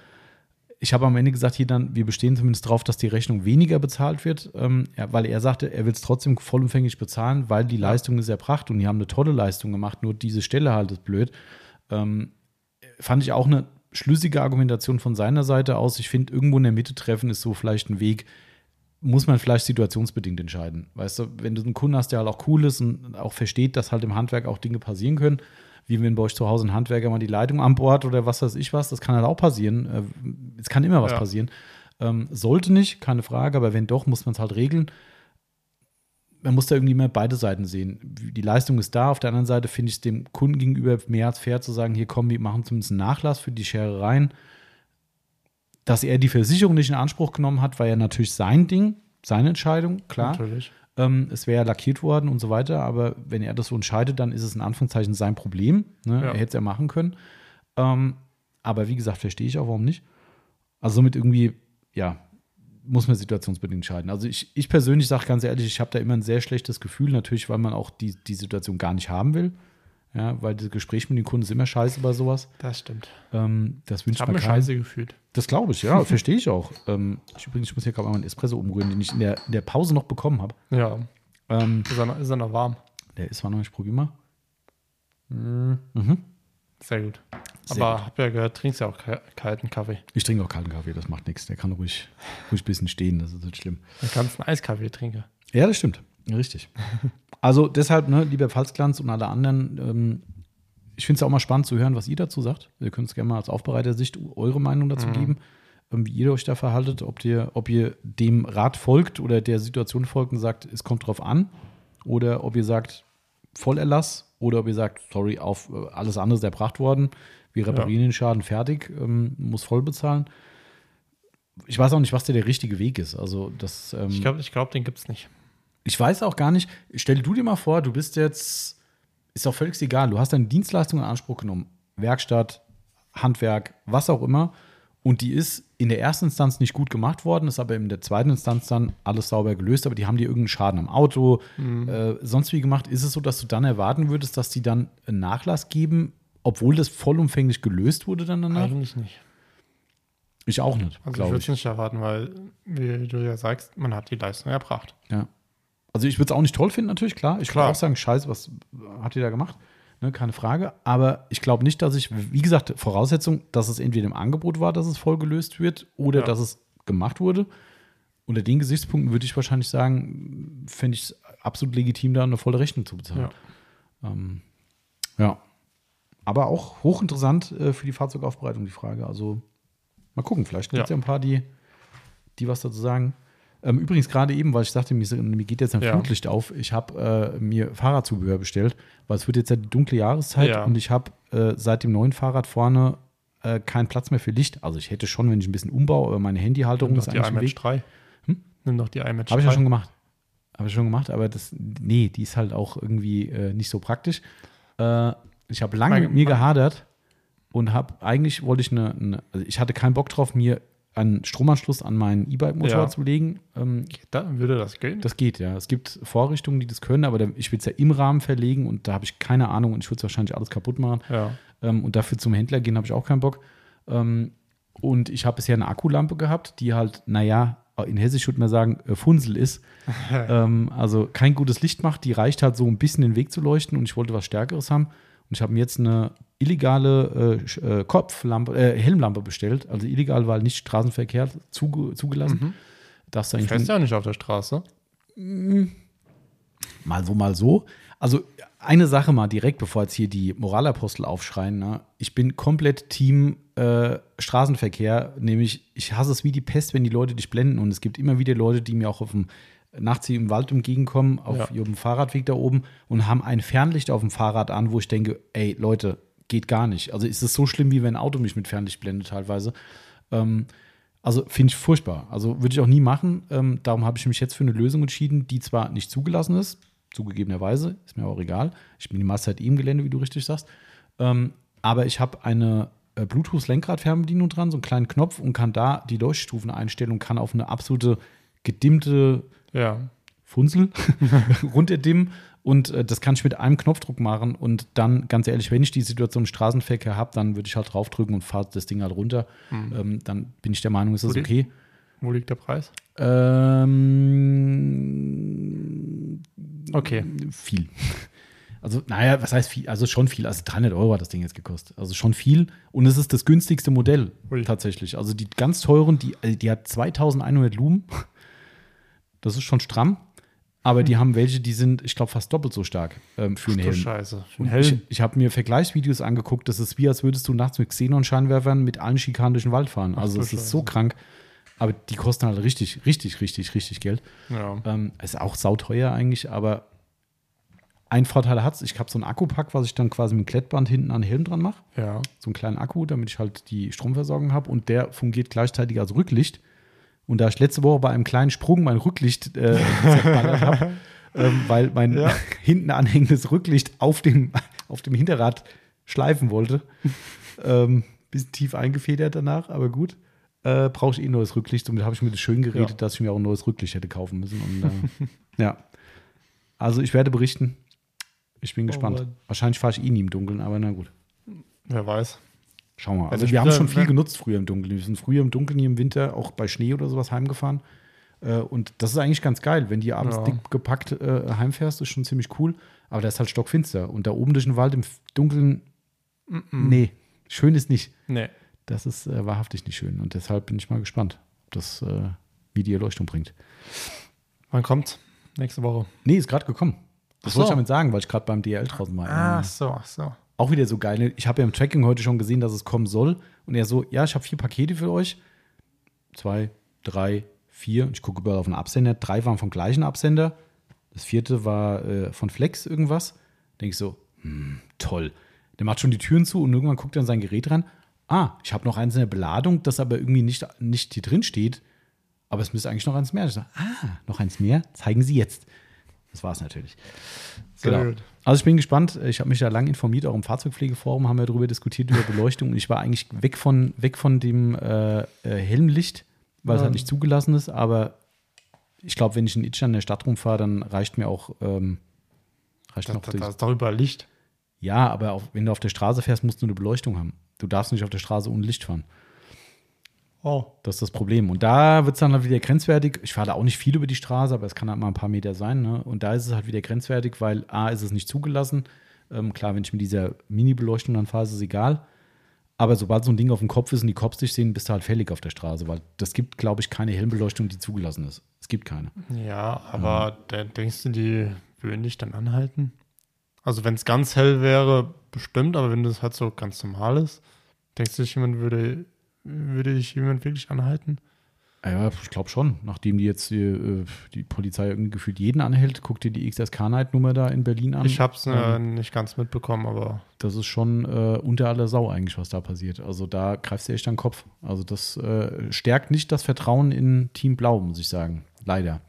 Ich habe am Ende gesagt, hier dann, wir bestehen zumindest darauf, dass die Rechnung weniger bezahlt wird, ähm, weil er sagte, er will es trotzdem vollumfänglich bezahlen, weil die Leistung ist erbracht und die haben eine tolle Leistung gemacht, nur diese Stelle halt ist blöd. Ähm, fand ich auch eine schlüssige Argumentation von seiner Seite aus. Ich finde, irgendwo in der Mitte treffen ist so vielleicht ein Weg, muss man vielleicht situationsbedingt entscheiden. Weißt du, wenn du einen Kunden hast, der halt auch cool ist und auch versteht, dass halt im Handwerk auch Dinge passieren können, wie wenn bei euch zu Hause ein Handwerker mal die Leitung an Bord oder was weiß ich was, das kann halt auch passieren. Äh, Es kann immer was Ja. passieren. Ähm, sollte nicht, keine Frage, aber wenn doch, muss man es halt regeln. Man muss da irgendwie immer beide Seiten sehen. Die Leistung ist da, auf der anderen Seite finde ich es dem Kunden gegenüber mehr als fair zu sagen, hier kommen, wir machen zumindest einen Nachlass für die Scherereien. Dass er die Versicherung nicht in Anspruch genommen hat, war ja natürlich sein Ding, seine Entscheidung, klar. Natürlich. Ähm, es wäre ja lackiert worden und so weiter, aber wenn er das so entscheidet, dann ist es in Anführungszeichen sein Problem. Ne? Ja. Er hätte es ja machen können. Ähm, aber wie gesagt, verstehe ich auch, warum nicht. Also somit irgendwie, ja, muss man situationsbedingt entscheiden. Also ich, ich persönlich sage ganz ehrlich, ich habe da immer ein sehr schlechtes Gefühl, natürlich, weil man auch die, die Situation gar nicht haben will. Ja, weil das Gespräch mit den Kunden ist immer scheiße bei sowas. Das stimmt. Ähm, das Ich wünscht habe man mich keinem. scheiße gefühlt. Das glaube ich, ja, verstehe ich auch. Ähm, ich übrigens, ich muss hier gerade mal einen Espresso umrühren, den ich in der, in der Pause noch bekommen habe. Ja. Ähm, Ist er, noch, ist er noch warm? der ist zwar noch nicht, probier mal. Mhm. Sehr gut. Sehr Aber gut. hab ja gehört, trinkst ja auch ka- kalten Kaffee. Ich trinke auch kalten Kaffee, das macht nichts. Der kann ruhig, ruhig ein bisschen stehen, das ist nicht schlimm. Du kannst einen Eiskaffee trinken. Ja, das stimmt. Richtig. Also deshalb, ne, lieber Pfalzglanz und alle anderen, ähm, ich finde es auch mal spannend zu hören, was ihr dazu sagt. Ihr könnt es gerne mal als Aufbereiter-Sicht eure Meinung dazu geben. ähm, wie ihr euch da verhaltet, ob ihr, ob ihr dem Rat folgt oder der Situation folgt und sagt, es kommt drauf an, oder ob ihr sagt, Vollerlass, oder ob ihr sagt, sorry, auf äh, alles andere ist erbracht worden, wir reparieren den Schaden fertig, ähm, muss voll bezahlen. Ich weiß auch nicht, was da der richtige Weg ist. Also, das. Ähm, Ich glaube, ich glaub, den gibt es nicht. Ich weiß auch gar nicht, stell du dir mal vor, du bist jetzt, ist doch völlig egal, du hast deine Dienstleistung in Anspruch genommen, Werkstatt, Handwerk, was auch immer, und die ist in der ersten Instanz nicht gut gemacht worden, ist aber in der zweiten Instanz dann alles sauber gelöst, aber die haben dir irgendeinen Schaden am Auto, äh, sonst wie gemacht. Ist es so, dass du dann erwarten würdest, dass die dann einen Nachlass geben, obwohl das vollumfänglich gelöst wurde dann danach? Eigentlich nicht. Ich auch nicht, Also ich würde es nicht erwarten, weil, wie du ja sagst, man hat die Leistung erbracht. Ja. Also ich würde es auch nicht toll finden, natürlich, klar. Ich würde auch sagen, scheiße, was habt ihr da gemacht? Ne, keine Frage. Aber ich glaube nicht, dass ich, wie gesagt, Voraussetzung, dass es entweder im Angebot war, dass es voll gelöst wird, oder Ja. dass es gemacht wurde. Unter den Gesichtspunkten würde ich wahrscheinlich sagen, fände ich es absolut legitim, da eine volle Rechnung zu bezahlen. Ja. Ähm, ja. Aber auch hochinteressant äh, für die Fahrzeugaufbereitung, die Frage. Also mal gucken, vielleicht gibt es ja. Ja. ein paar, die, die was dazu sagen. Ähm, übrigens, gerade eben, weil ich sagte, mir, mir geht jetzt ein Ja. Flutlicht auf, ich habe äh, mir Fahrradzubehör bestellt, weil es wird jetzt ja die dunkle Jahreszeit Ja. und ich habe äh, seit dem neuen Fahrrad vorne äh, keinen Platz mehr für Licht. Also ich hätte schon, wenn ich ein bisschen umbaue, aber meine Handyhalterung Nimm ist eigentlich im Weg. 3. Hm? Nimm doch die iMatch 3. Habe ich ja schon gemacht. Habe ich schon gemacht, aber das, nee, die ist halt auch irgendwie äh, nicht so praktisch. Äh, ich habe lange Mein- mit mir gehadert und habe, eigentlich wollte ich eine, eine, also ich hatte keinen Bock drauf, mir einen Stromanschluss an meinen E-Bike-Motor Ja. zu legen. Ähm, Da würde das gehen. das geht, ja. Es gibt Vorrichtungen, die das können, aber ich will es ja im Rahmen verlegen und da habe ich keine Ahnung und ich würde es wahrscheinlich alles kaputt machen. ja. Ähm, und dafür zum Händler gehen habe ich auch keinen Bock. Ähm, und ich habe bisher eine Akkulampe gehabt, die halt, naja, in Hessisch würde man sagen, äh, Funsel ist. ähm, also kein gutes Licht macht. Die reicht halt so ein bisschen den Weg zu leuchten und ich wollte was Stärkeres haben. Und ich habe mir jetzt eine illegale äh, äh, Kopflampe, äh, Helmlampe bestellt. Also illegal, weil nicht Straßenverkehr zuge zugelassen. Mhm. Darfst du Du eigentlich fährst ja nicht auf der Straße. Mal so, mal so. Also eine Sache mal direkt, bevor jetzt hier die Moralapostel aufschreien. Ne? Ich bin komplett Team äh, Straßenverkehr, nämlich ich hasse es wie die Pest, wenn die Leute dich blenden. Und es gibt immer wieder Leute, die mir auch auf dem nachts im Wald entgegenkommen, auf Ja. ihrem Fahrradweg da oben und haben ein Fernlicht auf dem Fahrrad an, wo ich denke, ey Leute, geht gar nicht. Also ist es so schlimm, wie wenn ein Auto mich mit Fernlicht blendet teilweise. Ähm, also finde ich furchtbar. Also würde ich auch nie machen. Ähm, darum habe ich mich jetzt für eine Lösung entschieden, die zwar nicht zugelassen ist, zugegebenerweise, ist mir auch egal. Ich bin die meiste Zeit eh im Gelände, wie du richtig sagst. Ähm, aber ich habe eine äh, Bluetooth-Lenkrad-Fernbedienung dran, so einen kleinen Knopf und kann da die Leuchtstufen einstellen und kann auf eine absolute gedimmte Ja. Funzel runterdimmen. Und äh, das kann ich mit einem Knopfdruck machen. Und dann, ganz ehrlich, wenn ich die Situation im Straßenverkehr habe, dann würde ich halt draufdrücken und fahre das Ding halt runter. Ähm, dann bin ich der Meinung, ist das Wo okay. Wo liegt der Preis? Ähm, Okay. Viel. Also, naja, was heißt viel? Also schon viel. Also 300 Euro hat das Ding jetzt gekostet. Also schon viel. Und es ist das günstigste Modell Ui. tatsächlich. Also die ganz teuren, die, also die hat 2100 Lumen. Das ist schon stramm. Aber die haben welche, die sind, ich glaube, fast doppelt so stark ähm, für einen Helm. Scheiße. Für einen ich Helm. ich habe mir Vergleichsvideos angeguckt. Das ist wie, als würdest du nachts mit Xenon-Scheinwerfern mit allen Schikanen durch den Wald fahren. Also es ist so krank. Aber die kosten halt richtig, richtig, richtig, richtig Geld. Ja. Ähm, ist auch sauteuer eigentlich, aber ein Vorteil hat es, ich habe so einen Akkupack, was ich dann quasi mit dem Klettband hinten an den Helm dran mache. ja. So einen kleinen Akku, damit ich halt die Stromversorgung habe und der fungiert gleichzeitig als Rücklicht. Und da ich letzte Woche bei einem kleinen Sprung mein Rücklicht äh, zerballert habe, ähm, weil mein Ja. hinten anhängendes Rücklicht auf dem, auf dem Hinterrad schleifen wollte. ähm, bisschen tief eingefedert danach, aber gut. Äh, Brauche ich eh ein neues Rücklicht. Somit habe ich mir das schön geredet, Ja. dass ich mir auch ein neues Rücklicht hätte kaufen müssen. Und, äh, ja. Also ich werde berichten. Ich bin gespannt. Mann. Wahrscheinlich fahre ich eh nie im Dunkeln, aber na gut. Wer weiß. Schauen wir mal. Also ich wir haben schon viel wenn- genutzt früher im Dunkeln. Wir sind früher im Dunkeln hier im Winter auch bei Schnee oder sowas heimgefahren. Äh, und das ist eigentlich ganz geil. Wenn du abends Ja. dick gepackt äh, heimfährst, ist schon ziemlich cool. Aber da ist halt stockfinster. Und da oben durch den Wald im Dunkeln, nee, schön ist nicht. Nee. Das ist äh, wahrhaftig nicht schön. Und deshalb bin ich mal gespannt, ob das, äh, wie die Erleuchtung bringt. Wann kommt's? Nächste Woche. Nee, ist gerade gekommen. Das Ach so. wollte ich damit sagen, weil ich gerade beim DL draußen war. Ah, Ähm, so, ach so. Auch wieder so geil. Ich habe ja im Tracking heute schon gesehen, dass es kommen soll. Und er so, ja, ich habe vier Pakete für euch. zwei, drei, vier. Ich gucke überall auf den Absender. Drei waren vom gleichen Absender. Das vierte war äh, von Flex irgendwas. Denke ich so, hm, toll. Der macht schon die Türen zu und irgendwann guckt er in sein Gerät ran. Ah, ich habe noch eins in der Beladung, das aber irgendwie nicht, nicht hier drin steht. Aber es müsste eigentlich noch eins mehr. Ich so, ah, noch eins mehr? Zeigen Sie jetzt. Das war es natürlich. Sehr Genau. gut. Also ich bin gespannt. Ich habe mich da lang informiert, auch im Fahrzeugpflegeforum haben wir darüber diskutiert, über Beleuchtung. Und ich war eigentlich weg von, weg von dem äh, äh, Helmlicht, weil es Ja. halt nicht zugelassen ist. Aber ich glaube, wenn ich in Itch an der Stadt rumfahre, dann reicht mir auch, ähm, reicht Das, noch das. das ist überall Licht. Ja, aber auch, wenn du auf der Straße fährst, musst du eine Beleuchtung haben. Du darfst nicht auf der Straße ohne Licht fahren. Oh. Das ist das Problem. Und da wird es dann halt wieder grenzwertig. Ich fahre da auch nicht viel über die Straße, aber es kann halt mal ein paar Meter sein. Ne? Und da ist es halt wieder grenzwertig, weil A, ist es nicht zugelassen. Ähm, klar, wenn ich mit dieser Mini-Beleuchtung dann fahre, ist es egal. Aber sobald so ein Ding auf dem Kopf ist und die Cops dich sehen, bist du halt fällig auf der Straße, weil das gibt, glaube ich, keine Helmbeleuchtung, die zugelassen ist. Es gibt keine. Ja, aber da denkst du, die würden dich dann anhalten? Also wenn es ganz hell wäre, bestimmt, aber wenn das halt so ganz normal ist, denkst du, jemand würde, würde dich jemand wirklich anhalten? Ja, ich glaube schon. Nachdem die jetzt äh, die Polizei irgendwie gefühlt jeden anhält, guck dir die XSK-Night-Nummer da in Berlin an. Ich habe es äh, Ähm, nicht ganz mitbekommen, aber das ist schon äh, unter aller Sau eigentlich, was da passiert. Also da greifst du echt an den Kopf. Also das äh, stärkt nicht das Vertrauen in Team Blau, muss ich sagen. Leider.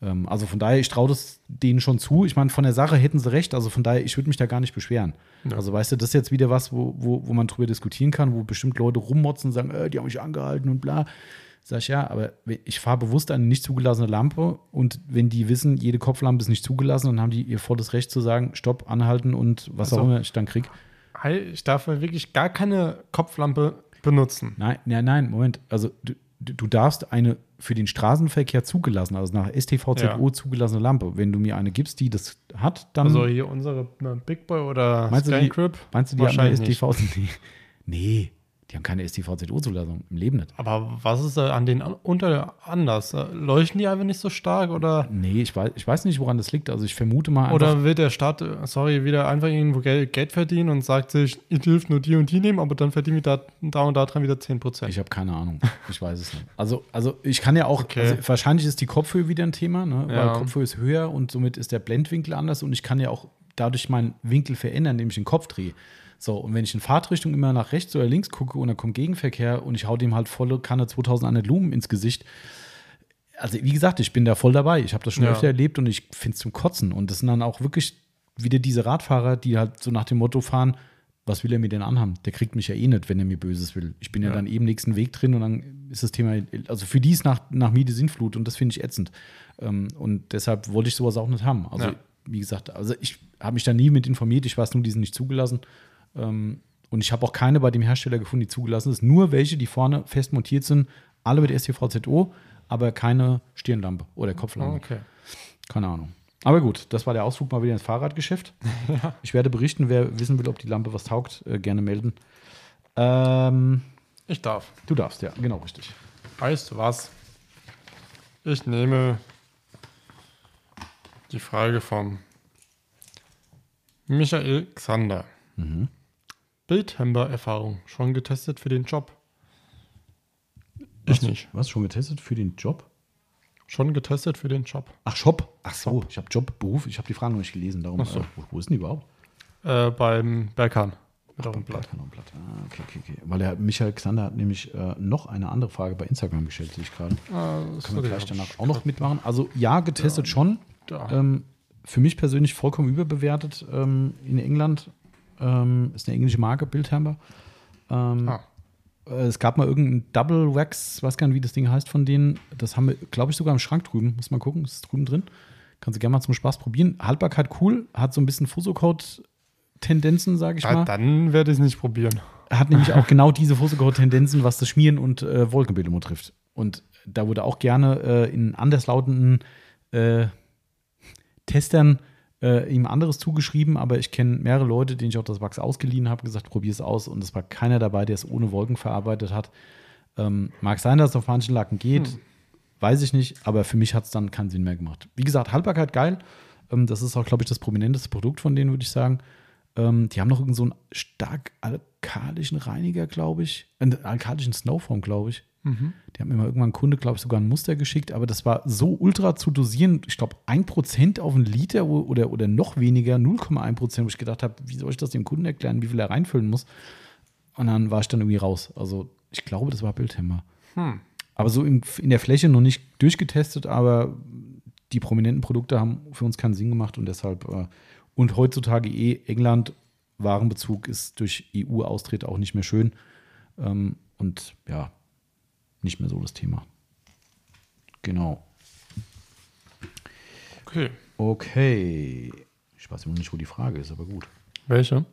Ähm, also von daher, ich traue das denen schon zu. Ich meine, von der Sache hätten sie recht. Also von daher, ich würde mich da gar nicht beschweren. Ja. Also weißt du, das ist jetzt wieder was, wo, wo, wo man drüber diskutieren kann, wo bestimmt Leute rummotzen und sagen, äh, die haben mich angehalten und bla. Sag ich ja, aber ich fahre bewusst eine nicht zugelassene Lampe und wenn die wissen, jede Kopflampe ist nicht zugelassen, dann haben die ihr volles Recht zu sagen, stopp, anhalten und was Also- auch immer ich dann krieg. Hey, ich darf wirklich gar keine Kopflampe benutzen. Nein, nein, nein, Moment. Also du du darfst eine für den Straßenverkehr zugelassen, also nach STVZO Ja. zugelassene Lampe. Wenn du mir eine gibst, die das hat, dann Also hier unsere äh, Big Boy oder Meinst du, die- meinst du, die Wahrscheinlich. STVZO? Nee. nee, die haben keine STVZO-Zulassung im Leben nicht. Aber was ist da an den unter anders? Leuchten die einfach nicht so stark oder, Nee, ich weiß, ich weiß nicht, woran das liegt. Also ich vermute mal oder will der Staat, sorry, wieder einfach irgendwo Geld, Geld verdienen und sagt sich, ihr dürft nur die und die nehmen, aber dann verdienen wir da, da und da dran wieder 10%. Ich habe keine Ahnung. Ich weiß es nicht. Also, also ich kann ja auch, Okay. also wahrscheinlich ist die Kopfhöhe wieder ein Thema, ne? weil Ja. Kopfhöhe ist höher und somit ist der Blendwinkel anders und ich kann ja auch dadurch meinen Winkel verändern, indem ich den Kopf drehe. So, und wenn ich in Fahrtrichtung immer nach rechts oder links gucke und dann kommt Gegenverkehr und ich hau dem halt volle Kanne 2100 Lumen ins Gesicht. Also, wie gesagt, ich bin da voll dabei. Ich habe das schon Ja. öfter erlebt und ich finde es zum Kotzen. Und das sind dann auch wirklich wieder diese Radfahrer, die halt so nach dem Motto fahren, was will er mir denn anhaben? Der kriegt mich ja eh nicht, wenn er mir Böses will. Ich bin ja, Ja. dann eben nächsten Weg drin und dann ist das Thema, also für die ist nach, nach Miete Sinnflut und das finde ich ätzend. Ähm, und deshalb wollte ich sowas auch nicht haben. Also, Ja. wie gesagt, also ich habe mich da nie mit informiert, ich weiß nur, die sind nicht zugelassen. Ähm, und ich habe auch keine bei dem Hersteller gefunden, die zugelassen ist. Nur welche, die vorne fest montiert sind, alle mit STVZO, aber keine Stirnlampe oder Kopflampe. okay. Keine Ahnung. Aber gut, das war der Ausflug mal wieder ins Fahrradgeschäft. Ich werde berichten, wer wissen will, ob die Lampe was taugt, äh, gerne melden. Ähm, Ich darf. du darfst, ja, genau richtig. Weißt du was? Ich nehme die Frage von Michael Xander. Mhm. Bildhember-Erfahrung schon getestet für den Job? Ich Was? nicht. Was, schon getestet für den Job? Schon getestet für den Job. Ach, Shop. Ach so, ich habe Job, Beruf. Ich habe die Fragen noch nicht gelesen. Darum, Ach so. äh, wo, wo ist denn die überhaupt? Äh, beim Berghahn. Mit auf dem Blatt. Kanonblatt. Ah, okay, okay, okay. Weil der Michael Xander hat nämlich äh, noch eine andere Frage bei Instagram gestellt, sehe ich gerade. Ah, Können wir gleich danach auch noch mitmachen. Also ja, getestet schon. Da. Ähm, für mich persönlich vollkommen überbewertet ähm, in England. Ähm, ist eine englische Marke, Bildhammer. Ähm, Ah. äh, Es gab mal irgendein Double Wax, weiß gar nicht, wie das Ding heißt von denen. Das haben wir, glaube ich, sogar im Schrank drüben. Muss mal gucken, ist drüben drin. Kannst du gerne mal zum Spaß probieren. Haltbarkeit cool, hat so ein bisschen Fusocode-Tendenzen, sage ich Ah, mal. dann werde ich es nicht probieren. hat nämlich auch genau diese Fusocode-Tendenzen, was das Schmieren und äh, Wolkenbildung betrifft. Und da wurde auch gerne äh, in anderslautenden äh, Testern äh, ihm anderes zugeschrieben, aber ich kenne mehrere Leute, denen ich auch das Wachs ausgeliehen habe, gesagt, probier es aus. Und es war keiner dabei, der es ohne Wolken verarbeitet hat. Ähm, mag sein, dass es auf manchen Lacken geht, weiß ich nicht, aber für mich hat es dann keinen Sinn mehr gemacht. Wie gesagt, Haltbarkeit geil. Ähm, das ist auch, glaube ich, das prominenteste Produkt von denen, würde ich sagen. Ähm, die haben noch irgendeinen so einen stark alkalischen Reiniger, glaube ich. Einen alkalischen Snowform, glaube ich. Die haben mir mal irgendwann ein Kunde, glaube ich, sogar ein Muster geschickt, aber das war so ultra zu dosieren. Ich glaube, 1% auf einen Liter oder, oder noch weniger, 0,1%, wo ich gedacht habe, wie soll ich das dem Kunden erklären, wie viel er reinfüllen muss? Und dann war ich dann irgendwie raus. Also ich glaube, das war Bildhemmer. Hm. Aber so in, in der Fläche noch nicht durchgetestet, aber die prominenten Produkte haben für uns keinen Sinn gemacht und deshalb äh, und heutzutage eh England Warenbezug ist durch EU-Austritt auch nicht mehr schön ähm, und ja, nicht mehr so das Thema. Genau. Okay. Okay. Ich weiß immer nicht, wo die Frage ist, aber gut. Welche?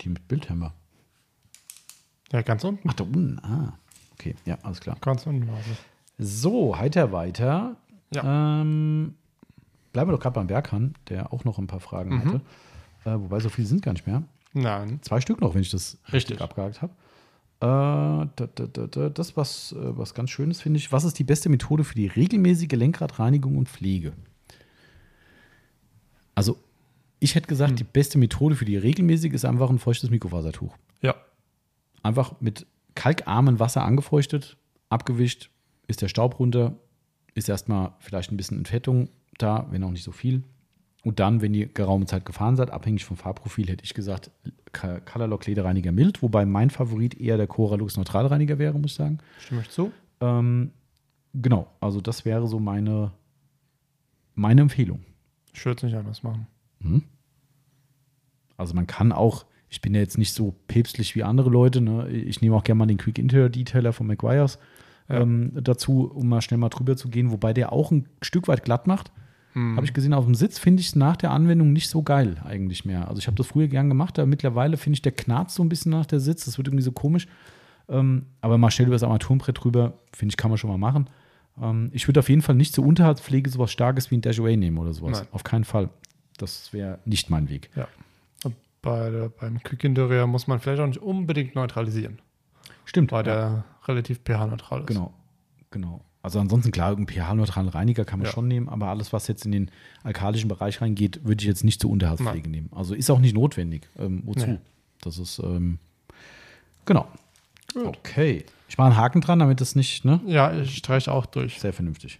Die mit Bildhammer. Ja, ganz unten. Ach, da unten. Ah. Okay, ja, alles klar. Ganz unten war es. So, heiter weiter. Ja. Ähm, bleiben wir doch gerade beim Berghahn, der auch noch ein paar Fragen Mhm. hatte. Äh, wobei so viele sind gar nicht mehr. Nein. Zwei Stück noch, wenn ich das richtig, Richtig. abgehakt habe. Das, was, äh, was ganz Schönes finde ich. Was ist die beste Methode für die regelmäßige Lenkradreinigung und Pflege? Also, ich hätte gesagt, Hm. die beste Methode für die regelmäßige ist einfach ein feuchtes Mikrofasertuch. Ja. Einfach mit kalkarmem Wasser angefeuchtet, abgewischt, ist der Staub runter, ist erstmal vielleicht ein bisschen Entfettung da, wenn auch nicht so viel. Und dann, wenn ihr geraume Zeit gefahren seid, abhängig vom Farbprofil, hätte ich gesagt, Colorlock Lederreiniger mild, wobei mein Favorit eher der Coralux Neutralreiniger wäre, muss ich sagen. Stimme ich zu? Ähm, genau, also das wäre so meine, meine Empfehlung. Ich würde es nicht anders machen. Also man kann auch, ich bin ja jetzt nicht so päpstlich wie andere Leute, ne? ich nehme auch gerne mal den Quick Interior Detailer von McGuire's Ja. ähm, dazu, um mal schnell mal drüber zu gehen, wobei der auch ein Stück weit glatt macht. Hm. Habe ich gesehen, auf dem Sitz finde ich es nach der Anwendung nicht so geil eigentlich mehr. Also ich habe das früher gern gemacht, aber mittlerweile finde ich, der knarzt so ein bisschen nach der Sitz. Das wird irgendwie so komisch. Ähm, aber mal schnell über das Armaturenbrett drüber, finde ich, kann man schon mal machen. Ähm, ich würde auf jeden Fall nicht zur Unterhaltspflege sowas Starkes wie ein Dashaway nehmen oder sowas. Nein. Auf keinen Fall. Das wäre nicht mein Weg. Ja. Bei der, beim Interior muss man vielleicht auch nicht unbedingt neutralisieren, Stimmt. weil ja. der relativ pH-neutral ist. Genau, genau. Also ansonsten klar, irgendeinen pH-neutralen Reiniger kann man Ja. schon nehmen, aber alles, was jetzt in den alkalischen Bereich reingeht, würde ich jetzt nicht zur Unterhaltspflege nehmen. Also ist auch nicht notwendig. Ähm, wozu? Nee. Das ist, ähm, genau. Gut. Okay. Ich mache einen Haken dran, damit das nicht, ne? Ja, ich streiche auch durch. Sehr vernünftig.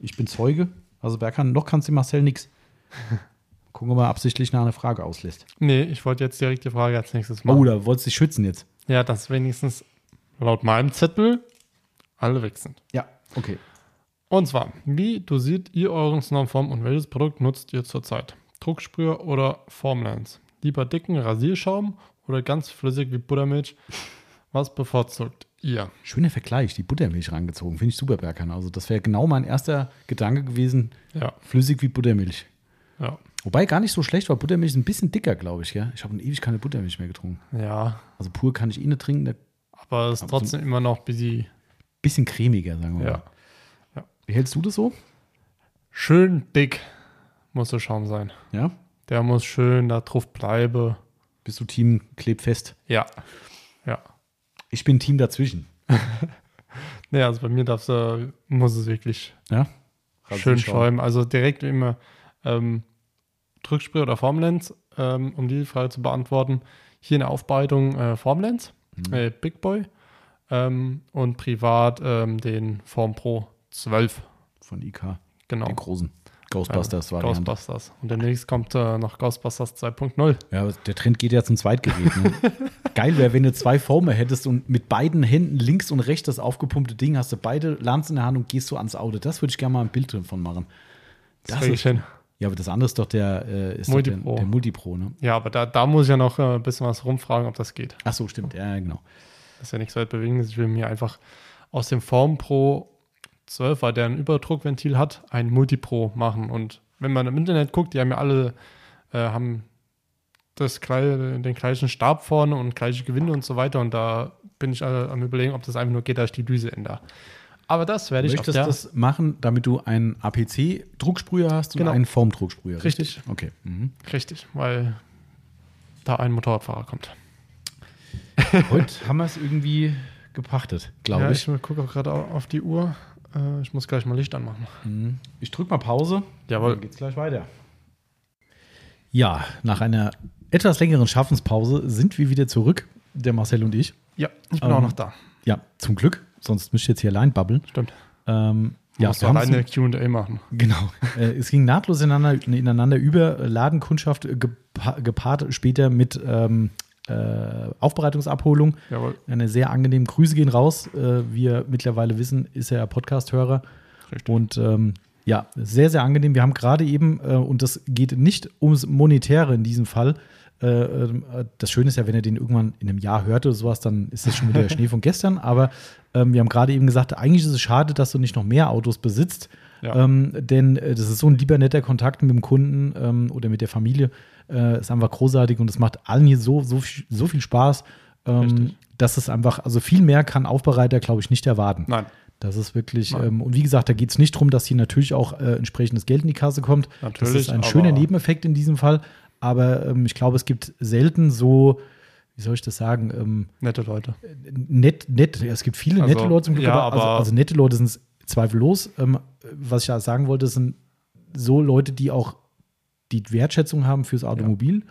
Ich bin Zeuge. Also Berkan, noch kannst du Marcel nix. Gucken, ob er absichtlich nach einer Frage auslässt. Nee, ich wollte jetzt direkt die Frage als nächstes machen. Oh, da wolltest du dich schützen jetzt. Ja, dass wenigstens laut meinem Zettel alle weg sind. Ja, okay. Und zwar, wie dosiert ihr euren Snormform und welches Produkt nutzt ihr zurzeit? Drucksprüher oder Formlens? Lieber dicken Rasierschaum oder ganz flüssig wie Buttermilch? Was bevorzugt ihr? Schöner Vergleich, die Buttermilch rangezogen. Finde ich super, Berkan. Also das wäre genau mein erster Gedanke gewesen. Ja, Flüssig wie Buttermilch. ja, Wobei gar nicht so schlecht war. Buttermilch ist ein bisschen dicker, glaube ich. Ja? Ich habe ewig keine Buttermilch mehr getrunken. ja. Also pur kann ich eh nicht trinken. Ein Aber es ist trotzdem immer noch busy. bisschen cremiger, sagen wir Ja. mal. Wie hältst du das so? Schön dick muss der Schaum sein. Ja? Der muss schön da drauf bleiben. Bist du Team klebfest? Ja. Ja. Ich bin Team dazwischen. Nee, also bei mir darf's, äh, muss es wirklich Ja? schön schäumen. Also direkt immer ähm, Drückspray oder Formlens, ähm, um die Frage zu beantworten. Hier eine Aufbereitung äh, Formlens, Mhm. äh, Big Boy ähm, und privat ähm, den Form Pro 12. Von IK. Genau. Den großen. Ghostbusters Äh, war Ghostbusters. Und demnächst kommt äh, noch Ghostbusters 2.0. Ja, der Trend geht ja zum Zweitgerät. Ne? Geil wäre, wenn du zwei Former hättest und mit beiden Händen links und rechts das aufgepumpte Ding hast du beide Lanz in der Hand und gehst du ans Auto. Das würde ich gerne mal ein Bild davon machen. Das krieg ist, ich hin. ja, aber das andere ist doch der, äh, ist Multipro. Der, der Multipro, ne? Ja, aber da, da muss ich ja noch äh, ein bisschen was rumfragen, ob das geht. Ach so, stimmt. Ja, genau. Das ist ja nichts weit bewegen. Ich will mir einfach aus dem Form Pro 12, weil der ein Überdruckventil hat, ein Multipro machen. Und wenn man im Internet guckt, die haben ja alle, äh, haben das, den gleichen Stab vorne und gleiche Gewinde und so weiter. Und da bin ich äh, am überlegen, ob das einfach nur geht, dass ich die Düse ändere. Aber das werde ich auf möchtest der, das machen, damit du einen APC-Drucksprüher hast und Genau. einen Formdrucksprüher. Richtig. Okay. Mhm. Richtig, weil da ein Motorradfahrer kommt. Heute haben wir es irgendwie gepachtet, glaube ja, ich. ich gucke auch gerade au- auf die Uhr. Äh, ich muss gleich mal Licht anmachen. Mhm. Ich drücke mal Pause. Jawohl. Dann geht's gleich weiter. Ja, nach einer etwas längeren Schaffenspause sind wir wieder zurück, der Marcel und ich. Ja, ich bin Ähm, auch noch da. Ja, zum Glück. sonst müsste ich jetzt hier allein babbeln. Stimmt. Ähm, Ja, musst wir alleine Q&A machen. Genau. Äh, es ging nahtlos ineinander, ineinander über Ladenkundschaft äh, gepa gepaart später mit ähm, äh, Aufbereitungsabholung. Jawohl, Eine sehr angenehme Grüße gehen raus. Äh, wir mittlerweile wissen, ist er ja Podcast-Hörer. richtig. Und ähm, ja, sehr, sehr angenehm. Wir haben gerade eben, äh, und das geht nicht ums Monetäre in diesem Fall. Äh, äh, das Schöne ist ja, wenn er den irgendwann in einem Jahr hört oder sowas, dann ist das schon wieder Schnee von gestern. Aber ähm, wir haben gerade eben gesagt, eigentlich ist es schade, dass du nicht noch mehr Autos besitzt. Ja. Ähm, denn äh, das ist so ein lieber netter Kontakt mit dem Kunden ähm, oder mit der Familie. Äh, ist einfach großartig und es macht allen hier so, so, viel- so viel Spaß, ähm, dass es einfach, also viel mehr kann Aufbereiter, glaube ich, nicht erwarten. Nein, Das ist wirklich, ähm, und wie gesagt, da geht es nicht darum, dass hier natürlich auch äh, entsprechendes Geld in die Kasse kommt. das Natürlich, ist ein schöner Nebeneffekt in diesem Fall. Aber ähm, ich glaube, es gibt selten so, wie soll ich das sagen, ähm, nette Leute. nett, nett, es gibt viele Also, nette Leute zum Glück, ja, aber, also, aber- also nette Leute sind es zweifellos. Ähm, was ich ja sagen wollte, sind so Leute, die auch die Wertschätzung haben fürs Automobil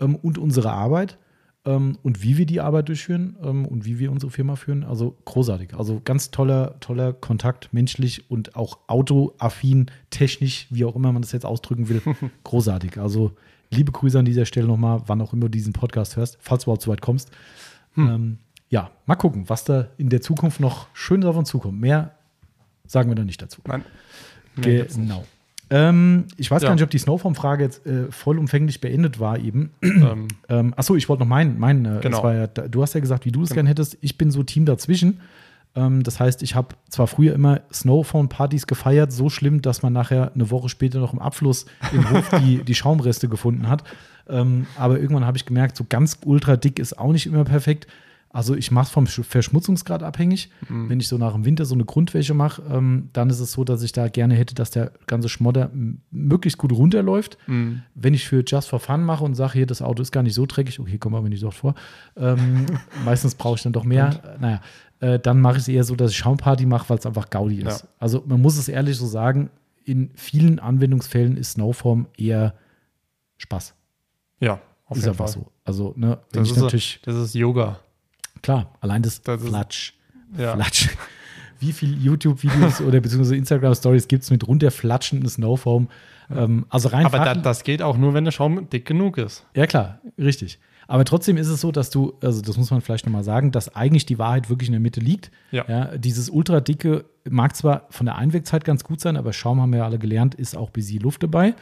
ähm, und unsere Arbeit ähm, und wie wir die Arbeit durchführen ähm, und wie wir unsere Firma führen. Also großartig. Also ganz toller, toller Kontakt, menschlich und auch autoaffin, technisch, wie auch immer man das jetzt ausdrücken will. großartig. Also liebe Grüße an dieser Stelle nochmal, wann auch immer du diesen Podcast hörst, falls du überhaupt so weit kommst. Ähm, ja, mal gucken, was da in der Zukunft noch Schönes auf uns zukommt. Mehr sagen wir da nicht dazu. Nein. Genau. Ähm, ich weiß Ja. gar nicht, ob die Snowform-Frage jetzt äh, vollumfänglich beendet war eben. Ähm, Ähm, achso, ich wollte noch meinen. meinen äh, Genau. ja, du hast ja gesagt, wie du es gern hättest. Ich bin so Team dazwischen. Ähm, das heißt, ich habe zwar früher immer Snowphone-Partys gefeiert, so schlimm, dass man nachher eine Woche später noch im Abfluss im Hof die, die Schaumreste gefunden hat. Ähm, aber irgendwann habe ich gemerkt, so ganz ultra dick ist auch nicht immer perfekt. Also ich mache es vom Sch- Verschmutzungsgrad abhängig. Wenn ich so nach dem Winter so eine Grundwäsche mache, ähm, dann ist es so, dass ich da gerne hätte, dass der ganze Schmodder möglichst gut runterläuft. mh, Wenn ich für Just for Fun mache und sage, hier, das Auto ist gar nicht so dreckig, okay, kommt aber nicht so oft vor. Ähm, meistens brauche ich dann doch mehr. Äh, Naja, äh, dann mache ich es eher so, dass ich Schaumparty mache, weil es einfach Gaudi ist. Ja. Also man muss es ehrlich so sagen, in vielen Anwendungsfällen ist Snowform eher Spaß. ja, auf ist jeden einfach Fall. so. Also, ne, wenn Das ich natürlich, das ist Yoga. Klar, allein das, Das ist- Flatsch. Ja. Flatsch. Wie viele YouTube-Videos oder beziehungsweise Instagram-Stories gibt es mit runterflatschenden Snowform? Ähm, also rein Aber da, das geht auch nur, wenn der Schaum dick genug ist. Ja, klar, richtig. Aber trotzdem ist es so, dass du, also das muss man vielleicht nochmal sagen, dass eigentlich die Wahrheit wirklich in der Mitte liegt. Ja. dieses ultra dicke mag zwar von der Einwegzeit ganz gut sein, aber Schaum haben wir ja alle gelernt, ist auch busy Luft dabei.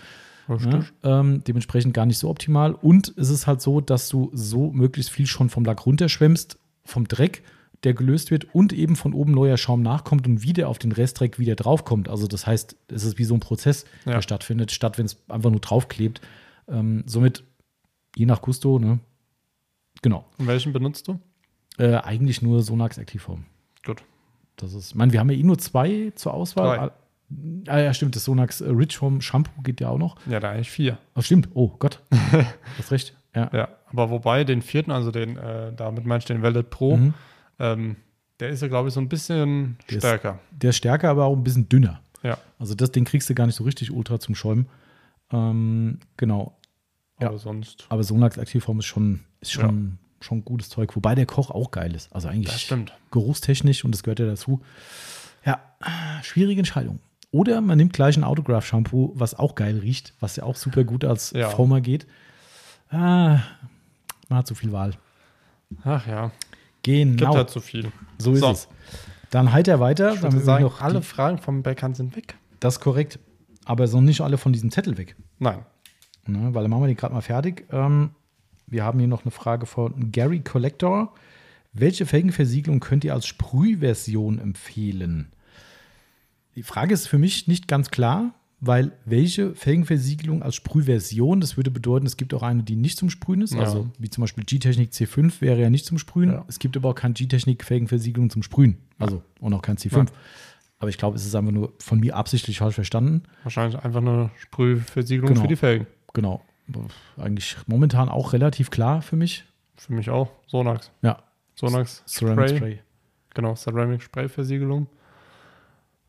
Ja, ähm, dementsprechend gar nicht so optimal. Und es ist halt so, dass du so möglichst viel schon vom Lack runterschwemmst, vom Dreck, der gelöst wird und eben von oben neuer Schaum nachkommt und wieder auf den Restdreck wieder draufkommt. Also das heißt, es ist wie so ein Prozess, Ja. der stattfindet, statt wenn es einfach nur draufklebt. Ähm, somit, je nach Gusto, ne? Genau. Und welchen benutzt du? Äh, eigentlich nur Sonax Aktivform. Gut. Das ist, ich meine, wir haben ja eh nur zwei zur Auswahl. Drei. Ah ja, stimmt, das Sonax äh, Rich Home Shampoo geht ja auch noch. Ja, da eigentlich vier. Oh, stimmt. Oh Gott. hast recht. Ja. Ja, aber wobei den vierten, also den, äh, damit meinst du den Velvet Pro, Mhm. ähm, der ist ja, glaube ich, so ein bisschen Der ist- stärker. Der ist stärker, aber auch ein bisschen dünner. Ja, Also das, den kriegst du gar nicht so richtig ultra zum Schäumen. Ähm, genau. Ja. aber sonst. Aber Sonax Aktivform ist schon, ist schon, schon gutes Zeug. Wobei der Koch auch geil ist. Also eigentlich Das stimmt. geruchstechnisch und das gehört ja dazu. Ja, schwierige Entscheidung. Oder man nimmt gleich ein Autograph-Shampoo, was auch geil riecht, was ja auch super gut als Ja. Foamer geht. Ah, man hat zu viel Wahl. Ach ja, gibt Genau, halt zu viel. so ist so. es. Dann heiter weiter. Ich Dann würde sagen, noch alle Fragen vom Bäckern sind weg. das ist korrekt. Aber so nicht alle von diesem Zettel weg. Nein. Ne, weil dann machen wir die gerade mal fertig. Ähm, wir haben hier noch eine Frage von Gary Collector. Welche Felgenversiegelung könnt ihr als Sprühversion empfehlen? Die Frage ist für mich nicht ganz klar, weil welche Felgenversiegelung als Sprühversion, das würde bedeuten, es gibt auch eine, die nicht zum Sprühen ist. Ja. Also wie zum Beispiel G-Technik C5 wäre ja nicht zum Sprühen. Ja. Es gibt aber auch kein G-Technik Felgenversiegelung zum Sprühen. Also und auch kein C5. Ja. Aber ich glaube, es ist einfach nur von mir absichtlich falsch verstanden. Wahrscheinlich einfach eine Sprühversiegelung Genau. für die Felgen. Genau. Eigentlich momentan auch relativ klar für mich. Für mich auch. Sonax. Ja. Sonax Ceramic Spray. Spray. Genau, Ceramic Spray Versiegelung.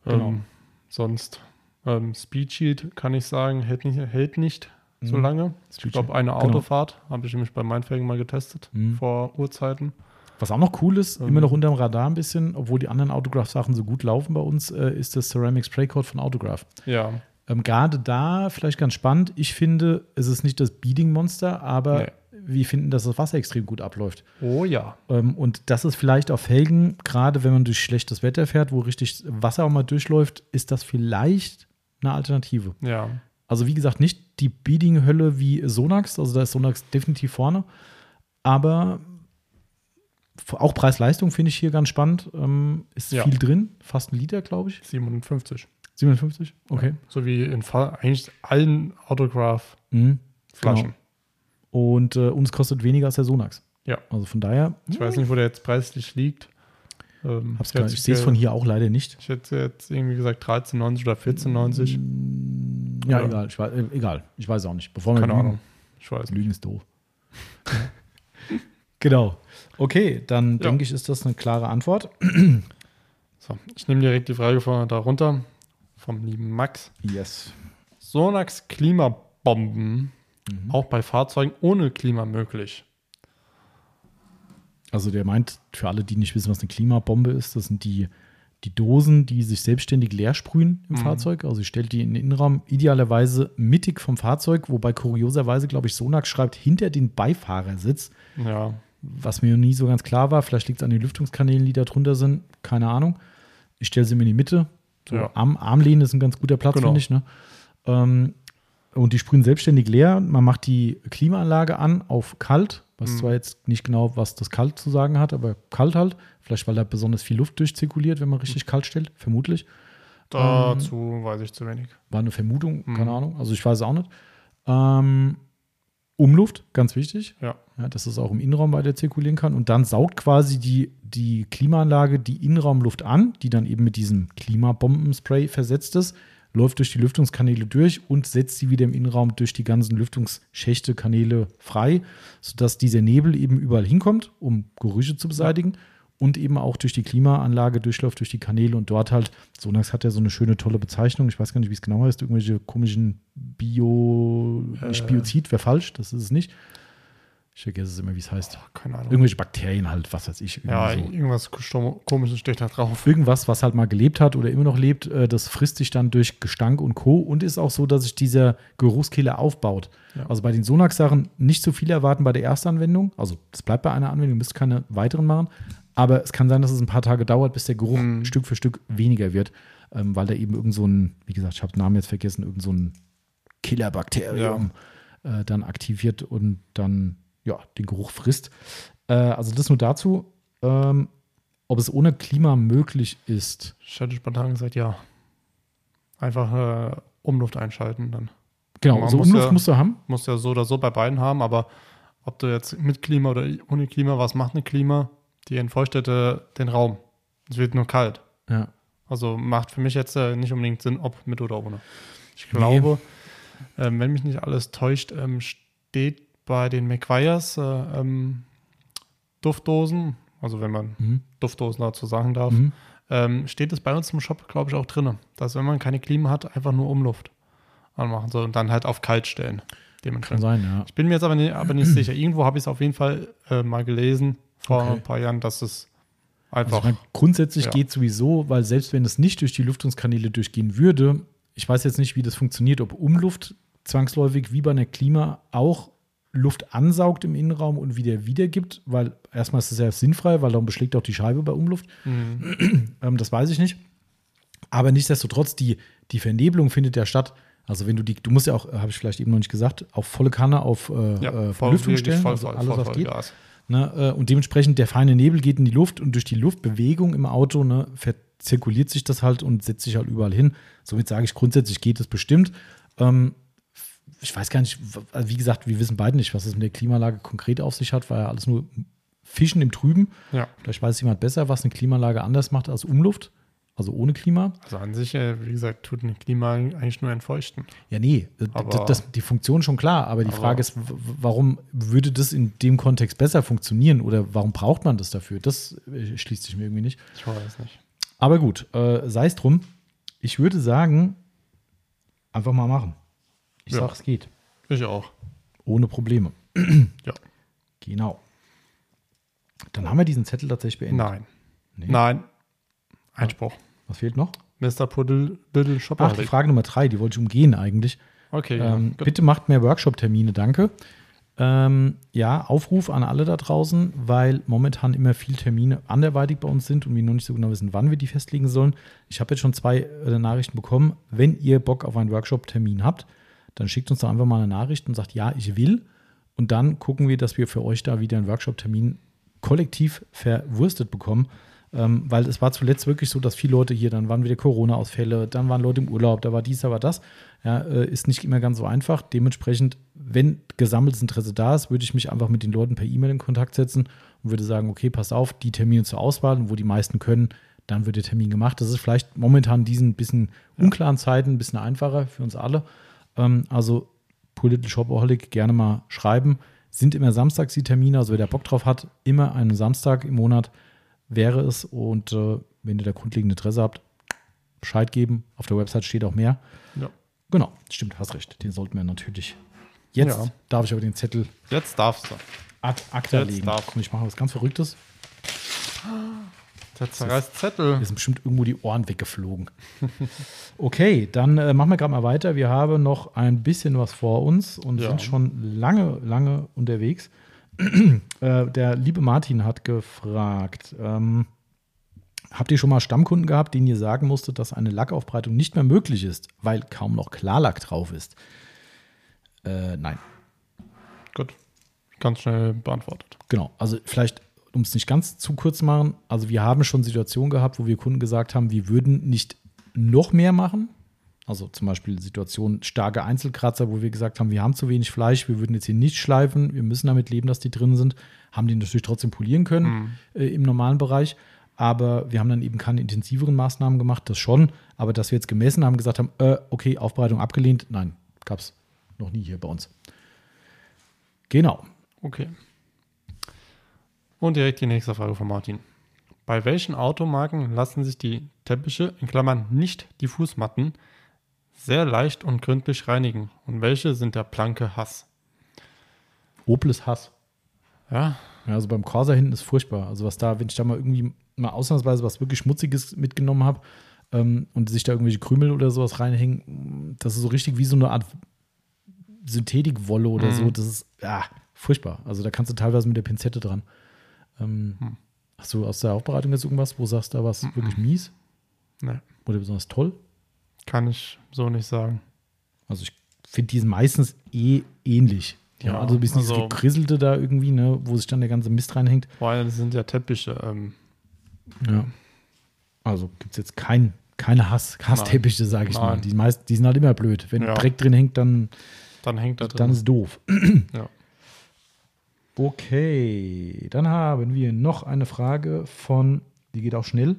Genau. Ähm, sonst ähm, Speed Shield kann ich sagen, hält nicht, hält nicht so Mhm. lange. Ich glaube, eine Genau. Autofahrt habe ich nämlich bei meinen Felgen mal getestet Mhm. vor Urzeiten. Was auch noch cool ist, Ähm. immer noch unterm Radar ein bisschen, obwohl die anderen Autograph-Sachen so gut laufen bei uns, äh, ist das Ceramic Spray Coat von Autograph. Ja. Ähm, Gerade da vielleicht ganz spannend. Ich finde, es ist nicht das Beading-Monster, aber Nee. wir finden, dass das Wasser extrem gut abläuft. Oh ja. Ähm, und das ist vielleicht auf Felgen, gerade wenn man durch schlechtes Wetter fährt, wo richtig Wasser auch mal durchläuft, ist das vielleicht eine Alternative. Ja. Also wie gesagt, nicht die Beading-Hölle wie Sonax, also da ist Sonax definitiv vorne, aber auch Preis-Leistung finde ich hier ganz spannend. Ähm, ist Ja. viel drin, fast ein Liter, glaube ich. 57. 57? Okay. Ja. So wie in eigentlich allen Autograph-Flaschen. Mhm. Genau. Und äh, uns kostet weniger als der Sonax. Ja. Also von daher, Ich weiß nicht, wo der jetzt preislich liegt. Ähm, hab's ich gar, hätte- ich sehe es von hier auch leider nicht. Ich hätte jetzt irgendwie gesagt 13,90 oder 14,90. Ja, Ja. egal. Ich weiß, äh, egal. Ich weiß auch nicht. Bevor wir Keine lügen, Ahnung. Ich weiß nicht. Lügen ist doof. genau. Okay, dann Ja. denke ich, ist das eine klare Antwort. So, ich nehme direkt die Frage von darunter vom lieben Max. Yes. Sonax Klimabomben Mhm. auch bei Fahrzeugen ohne Klima möglich. Also der meint, für alle, die nicht wissen, was eine Klimabombe ist, das sind die, die Dosen, die sich selbstständig leer sprühen im Mhm. Fahrzeug. Also ich stelle die in den Innenraum idealerweise mittig vom Fahrzeug, wobei kurioserweise, glaube ich, Sonax schreibt hinter den Beifahrersitz, Ja, was mir nie so ganz klar war. Vielleicht liegt es an den Lüftungskanälen, die da drunter sind. Keine Ahnung. Ich stelle sie mir in die Mitte. So Ja. Arm, Armlehnen ist ein ganz guter Platz, Genau. finde ich. Ne? Ähm, und die sprühen selbstständig leer. Man macht die Klimaanlage an auf kalt. Weiß Mhm. zwar jetzt nicht genau, was das kalt zu sagen hat, aber kalt halt. Vielleicht, weil da besonders viel Luft durchzirkuliert, wenn man richtig kalt stellt. Vermutlich. dazu weiß ich zu wenig. War eine Vermutung, Mhm. keine Ahnung. Also ich weiß es auch nicht. Ähm, Umluft, ganz wichtig. Ja. Ja, dass es auch im Innenraum weiter zirkulieren kann. Und dann saugt quasi die, die Klimaanlage die Innenraumluft an, die dann eben mit diesem Klimabombenspray versetzt ist, läuft durch die Lüftungskanäle durch und setzt sie wieder im Innenraum durch die ganzen Lüftungsschächte, Kanäle frei, sodass dieser Nebel eben überall hinkommt, um Gerüche zu beseitigen. Und eben auch durch die Klimaanlage durchläuft, durch die Kanäle und dort halt, Sonax hat ja so eine schöne, tolle Bezeichnung, ich weiß gar nicht, wie es genau heißt, irgendwelche komischen Bio, nicht Äh. Biozid, wäre falsch, das ist es nicht. Ich vergesse es immer, wie es heißt. Keine Ahnung. Irgendwelche Bakterien halt, was weiß ich. ja, so. irgendwas komisches steht da drauf. Irgendwas, was halt mal gelebt hat oder immer noch lebt, äh, das frisst sich dann durch Gestank und Co. Und ist auch so, dass sich dieser Geruchskiller aufbaut. Ja. Also bei den Sonax-Sachen nicht so viel erwarten bei der Erstanwendung. Also das bleibt bei einer Anwendung, ihr müsst keine weiteren machen. Aber es kann sein, dass es ein paar Tage dauert, bis der Geruch Mhm. Stück für Stück weniger wird, ähm, weil da eben irgend so ein, wie gesagt, ich habe den Namen jetzt vergessen, irgend so ein Killerbakterium äh, dann aktiviert und dann ja den Geruch frisst. Äh, also das nur dazu. Ähm, ob es ohne Klima möglich ist. Ich hätte spontan gesagt, ja. Einfach äh, Umluft einschalten dann. Genau, Man also muss Umluft ja- musst du haben. Muss ja so oder so bei beiden haben, aber ob du jetzt mit Klima oder ohne Klima, was macht eine Klima? Die entfeuchtet äh, den Raum. Es wird nur kalt. Ja. Also macht für mich jetzt äh, nicht unbedingt Sinn, ob mit oder ohne. Ich glaube, ähm, wenn mich nicht alles täuscht, ähm, steht bei den McGuire's äh, ähm, Duftdosen, also wenn man Mhm. Duftdosen dazu sagen darf, Mhm. ähm, steht es bei uns im Shop, glaube ich, auch drin, dass wenn man keine Klima hat, einfach nur Umluft anmachen soll und dann halt auf kalt stellen. Kann sein, ja. Ich bin mir jetzt aber, nicht, aber nicht sicher. Irgendwo habe ich es auf jeden Fall äh, mal gelesen vor Okay. ein paar Jahren, dass es Also einfach. ich meine, grundsätzlich Ja. geht sowieso, weil selbst wenn es nicht durch die Lüftungskanäle durchgehen würde, ich weiß jetzt nicht, wie das funktioniert, ob Umluft zwangsläufig wie bei einer Klima auch Luft ansaugt im Innenraum und wieder wiedergibt, weil erstmal ist es ja sinnfrei, weil darum beschlägt auch die Scheibe bei Umluft. Mhm. Ähm, das weiß ich nicht. Aber nichtsdestotrotz, die, die Vernebelung findet ja statt. Also wenn du die, du musst ja auch, habe ich vielleicht eben noch nicht gesagt, auf volle Kanne auf äh, ja, äh, voll, Lüftung wirklich stellen, voll, also voll, alles voll, voll geht. Gas. Ne, äh, und dementsprechend der feine Nebel geht in die Luft und durch die Luftbewegung im Auto ne, verzirkuliert sich das halt und setzt sich halt überall hin. Somit sage ich grundsätzlich geht es bestimmt. Ähm, ich weiß gar nicht, wie gesagt, wir wissen beide nicht, was es mit der Klimaanlage konkret auf sich hat, weil ja alles nur Fischen im Trüben. Ja, Vielleicht weiß jemand besser, was eine Klimaanlage anders macht als Umluft, also ohne Klima. also an sich, äh, wie gesagt, tut ein Klima eigentlich nur entfeuchten. Ja, nee, d- Aber- das, die Funktion schon klar, aber die Aber- Frage ist, warum würde das in dem Kontext besser funktionieren oder warum braucht man das dafür? Das äh, schließt sich mir irgendwie nicht. Ich weiß nicht. Aber gut, äh, sei es drum. Ich würde sagen, einfach mal machen. Ich Ja. sag, es geht. Ich auch. Ohne Probleme. Ja. Genau. Dann haben wir diesen Zettel tatsächlich beendet. Nein. Nee. Nein. Einspruch. Was fehlt noch? Mr. Puddle, Shopper. Ach, die Frage Nummer drei, die wollte ich umgehen eigentlich. Okay. Ähm, bitte macht mehr Workshop-Termine, danke. Ähm, ja, Aufruf an alle da draußen, weil momentan immer viel Termine anderweitig bei uns sind und wir noch nicht so genau wissen, wann wir die festlegen sollen. Ich habe jetzt schon zwei äh, Nachrichten bekommen. Wenn ihr Bock auf einen Workshop-Termin habt, dann schickt uns doch einfach mal eine Nachricht und sagt, ja, ich will. Und dann gucken wir, dass wir für euch da wieder einen Workshop-Termin kollektiv verwurstet bekommen. Ähm, weil es war zuletzt wirklich so, dass viele Leute hier, dann waren wieder Corona-Ausfälle, dann waren Leute im Urlaub, da war dies, da war das. Ja, äh, ist nicht immer ganz so einfach. Dementsprechend, wenn gesammeltes Interesse da ist, würde ich mich einfach mit den Leuten per E-Mail in Kontakt setzen und würde sagen, okay, pass auf, die Termine zur Auswahl wo die meisten können, dann wird der Termin gemacht. Das ist vielleicht momentan diesen bisschen unklaren Zeiten ein bisschen einfacher für uns alle. Ähm, also Political Shopaholic gerne mal schreiben. Sind immer samstags die Termine, also wer da Bock drauf hat, immer einen Samstag im Monat wäre es. Und äh, wenn ihr da grundlegende Interesse habt, Bescheid geben. Auf der Website steht auch mehr. Ja. Genau, stimmt, hast recht. Den sollten wir natürlich. Jetzt Ja. darf ich aber den Zettel Jetzt darfst du. ad acta Jetzt legen. darf. Komm, ich mache was ganz Verrücktes. Der zerreißt Zettel. Mir sind bestimmt irgendwo die Ohren weggeflogen. Okay, dann äh, machen wir gerade mal weiter. Wir haben noch ein bisschen was vor uns und Ja. sind schon lange, lange unterwegs. äh, der liebe Martin hat gefragt, ähm, habt ihr schon mal Stammkunden gehabt, denen ihr sagen musstet, dass eine Lackaufbreitung nicht mehr möglich ist, weil kaum noch Klarlack drauf ist? Äh, nein. Gut. Ganz schnell beantwortet. Genau, also vielleicht, um es nicht ganz zu kurz zu machen, also wir haben schon Situationen gehabt, wo wir Kunden gesagt haben, wir würden nicht noch mehr machen. Also zum Beispiel Situation starke Einzelkratzer, wo wir gesagt haben, wir haben zu wenig Fleisch, wir würden jetzt hier nicht schleifen, wir müssen damit leben, dass die drin sind. Haben die natürlich trotzdem polieren können äh, im normalen Bereich. Aber wir haben dann eben keine intensiveren Maßnahmen gemacht, das schon. Aber dass wir jetzt gemessen haben, gesagt haben, äh, okay, Aufbereitung abgelehnt, nein, gab es noch nie hier bei uns. Genau. Okay. Und direkt die nächste Frage von Martin. Bei welchen Automarken lassen sich die Teppiche, in Klammern nicht die Fußmatten, sehr leicht und gründlich reinigen? Und welche sind der blanke Hass? Opel ist Hass. Ja, Ja, also beim Corsa hinten ist furchtbar. Also was da, wenn ich da mal irgendwie mal ausnahmsweise was wirklich Schmutziges mitgenommen habe ähm, und sich da irgendwelche Krümel oder sowas reinhängen, das ist so richtig wie so eine Art Synthetikwolle oder Mhm. so. Das ist ja furchtbar. Also da kannst du teilweise mit der Pinzette dran. Ähm, Hm. Hast du aus der Aufbereitung jetzt irgendwas, wo du sagst, da was wirklich mies ne, oder besonders toll? kann ich so nicht sagen. Also ich finde die meistens eh ähnlich. Die Ja, haben also ein bisschen also- dieses Gekrisselte da irgendwie, ne, wo sich dann der ganze Mist reinhängt. Vor allem das sind ja Teppiche. Ähm, Ja. Also gibt es jetzt kein, keine Hass, Hassteppiche, sage ich mal. Nein. Die, meist, die sind halt immer blöd. Wenn Ja. Dreck drin hängt, dann, dann hängt da drin. dann ist es doof. ja. Okay, dann haben wir noch eine Frage von, die geht auch schnell.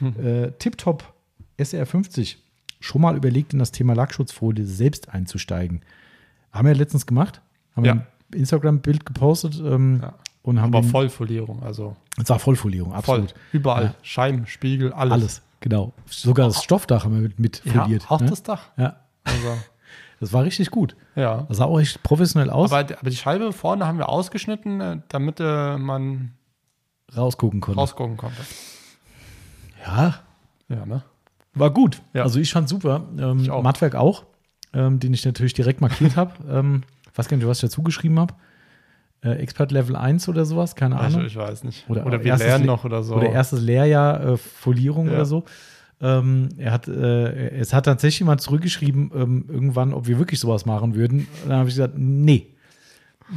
äh, Tiptop SR50. Schon mal überlegt, in das Thema Lackschutzfolie selbst einzusteigen. Haben wir letztens gemacht. Haben Ja. wir ein Instagram-Bild gepostet ähm, Ja. und haben Aber Vollfolierung, also Es war Vollfolierung, absolut. voll. Überall. Ja. Scheiben, Spiegel, alles. Alles, genau. Sogar das Stoffdach haben wir mit, mit Ja, foliert. auch ne? das Dach. Ja, Also, das war richtig gut. ja. Das sah auch echt professionell aus. Aber, aber die Scheibe vorne haben wir ausgeschnitten, äh, damit äh, man rausgucken konnte. rausgucken konnte. Ja, Ja, ne? war gut. Ja. Also ich fand super. Ähm, Ich auch. Mattwerk auch, ähm, den ich natürlich direkt markiert habe. ähm, weiß gar nicht, was ich dazu geschrieben habe. Äh, Expert Level 1 oder sowas, keine Ich, Ahnung. ich weiß nicht. Oder- Oder, wir erstes lernen Le- noch oder so. Oder erstes Lehrjahr äh, Folierung Ja. oder so. Ähm, er hat, äh, es hat tatsächlich jemand zurückgeschrieben, ähm, irgendwann, ob wir wirklich sowas machen würden. Und dann habe ich gesagt, nee,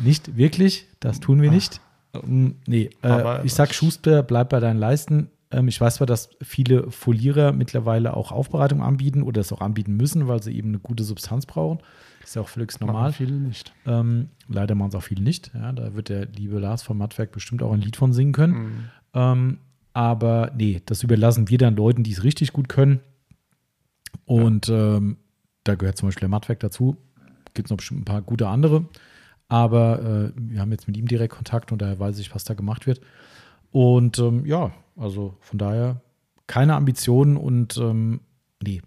nicht wirklich, das tun wir nicht. Ähm, nee, äh, ich sag Schuster, bleib bei deinen Leisten. Ähm, ich weiß zwar, dass viele Folierer mittlerweile auch Aufbereitung anbieten oder es auch anbieten müssen, weil sie eben eine gute Substanz brauchen. Ist ja auch völlig Machen normal. viele nicht. Ähm, leider machen es auch viele nicht. Ja, da wird der liebe Lars vom Mattwerk bestimmt auch ein Lied von singen können. Mhm. Aber nee, das überlassen wir dann Leuten, die es richtig gut können. Und ähm, da gehört zum Beispiel der Mattwerk dazu. Gibt es noch bestimmt ein paar gute andere. Aber äh, wir haben jetzt mit ihm direkt Kontakt und daher weiß ich, was da gemacht wird. Und ähm, ja, also von daher keine Ambitionen und ähm, nee.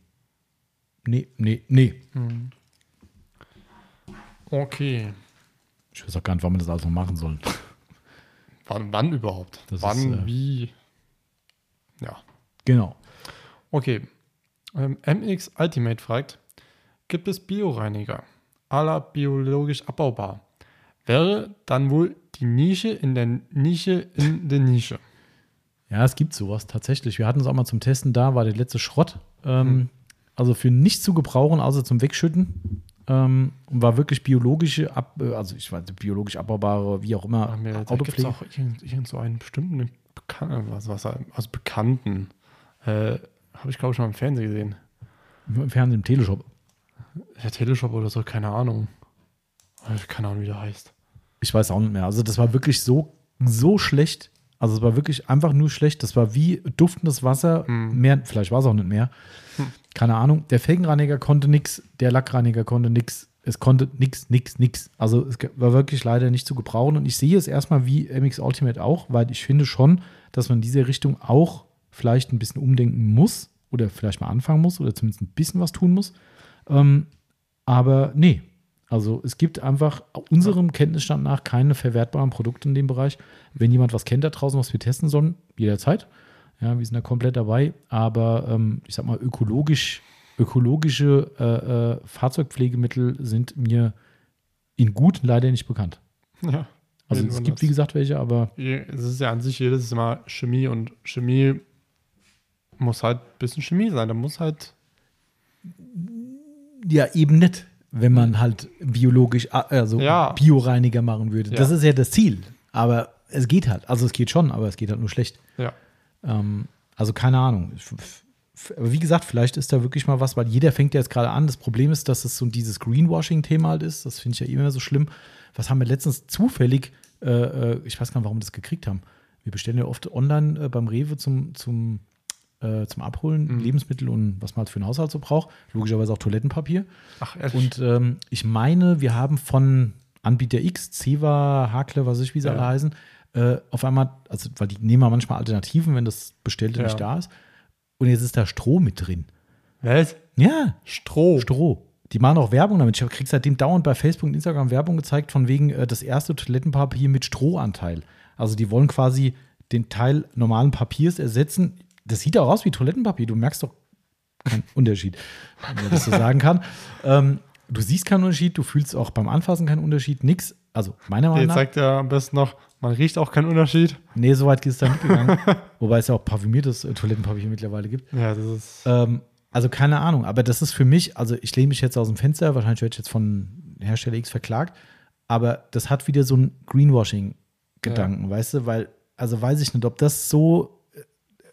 Nee, nee, nee. Mhm. Okay. Ich weiß auch gar nicht, wann wir das alles noch machen sollen. Wann, wann überhaupt? Das wann, ist, äh, wie? Genau. Okay. Ähm, MX Ultimate fragt: Gibt es Bioreiniger? Aller biologisch abbaubar. Wäre dann wohl die Nische in der Nische in der Nische. Ja, es gibt sowas tatsächlich. Wir hatten es auch mal zum Testen da, war der letzte Schrott. Ähm, Hm. Also für nicht zu gebrauchen, außer zum Wegschütten. Ähm, und war wirklich biologische, Ab äh, also ich weiß, biologisch abbaubare, wie auch immer, Ach, mir, da gibt es auch irgend, irgend so einen bestimmten Bekannten, was, was, also Bekannten. Äh, Habe ich, glaube ich, schon mal im Fernsehen gesehen. Im Fernsehen, im Teleshop. Der Teleshop oder so, keine Ahnung. Keine Ahnung, wie der heißt. Ich weiß auch nicht mehr. Also das war wirklich so, so schlecht. Also es war wirklich einfach nur schlecht. Das war wie duftendes Wasser. Mhm. Mehr, vielleicht war es auch nicht mehr. Hm. Keine Ahnung. Der Felgenreiniger konnte nichts, der Lackreiniger konnte nichts. Es konnte nix, nix, nix. Also es war wirklich leider nicht zu gebrauchen. Und ich sehe es erstmal wie MX Ultimate auch, weil ich finde schon, dass man in diese Richtung auch vielleicht ein bisschen umdenken muss oder vielleicht mal anfangen muss oder zumindest ein bisschen was tun muss. Ähm, aber nee, also es gibt einfach unserem Kenntnisstand nach keine verwertbaren Produkte in dem Bereich. Wenn jemand was kennt da draußen, was wir testen sollen, jederzeit. Ja, wir sind da komplett dabei. Aber ähm, ich sag mal, ökologisch, ökologische äh, äh, Fahrzeugpflegemittel sind mir in gut leider nicht bekannt. Ja. Also es gibt, wie gesagt, welche, aber Es ist ja an sich jedes Mal Chemie und Chemie muss halt ein bisschen Chemie sein. Da muss halt. ja, eben nicht, wenn man halt biologisch, also Ja. Bioreiniger machen würde. Ja. Das ist ja das Ziel. Aber es geht halt. Also es geht schon, aber es geht halt nur schlecht. Ja. Ähm, also keine Ahnung. Aber wie gesagt, vielleicht ist da wirklich mal was, weil jeder fängt ja jetzt gerade an. Das Problem ist, dass es so dieses Greenwashing-Thema halt ist. Das finde ich ja immer so schlimm. Was haben wir letztens zufällig, äh, äh, ich weiß gar nicht, warum wir das gekriegt haben. Wir bestellen ja oft online äh, beim Rewe zum, zum, äh, zum Abholen Mhm. Lebensmittel und was man halt für den Haushalt so braucht. Logischerweise auch Toilettenpapier. Ach, ehrlich. Und ähm, ich meine, wir haben von Anbieter X, Ceva, Hakle, was weiß ich, wie sie Ja. alle heißen, äh, auf einmal, also weil die nehmen ja manchmal Alternativen, wenn das Bestellte Ja. nicht da ist. Und jetzt ist da Stroh mit drin. Was? Ja, Stroh. Stroh. Die machen auch Werbung damit. Ich krieg seitdem dauernd bei Facebook und Instagram Werbung gezeigt, von wegen äh, das erste Toilettenpapier mit Strohanteil. Also die wollen quasi den Teil normalen Papiers ersetzen. Das sieht auch aus wie Toilettenpapier. Du merkst doch keinen Unterschied, wenn man das so sagen kann. Ähm, du siehst keinen Unterschied, du fühlst auch beim Anfassen keinen Unterschied, nix. Also meiner Meinung Jetzt nach. sagt er am besten noch, man riecht auch keinen Unterschied. Nee, so weit ist es da nicht gegangen. Wobei es ja auch parfümiertes äh, Toilettenpapier mittlerweile gibt. Ja, das ist. Ähm, also keine Ahnung, aber das ist für mich, also ich lehne mich jetzt aus dem Fenster, wahrscheinlich werde ich jetzt von Hersteller X verklagt, aber das hat wieder so einen Greenwashing-Gedanken, weißt du, weil, also weiß ich nicht, ob das so,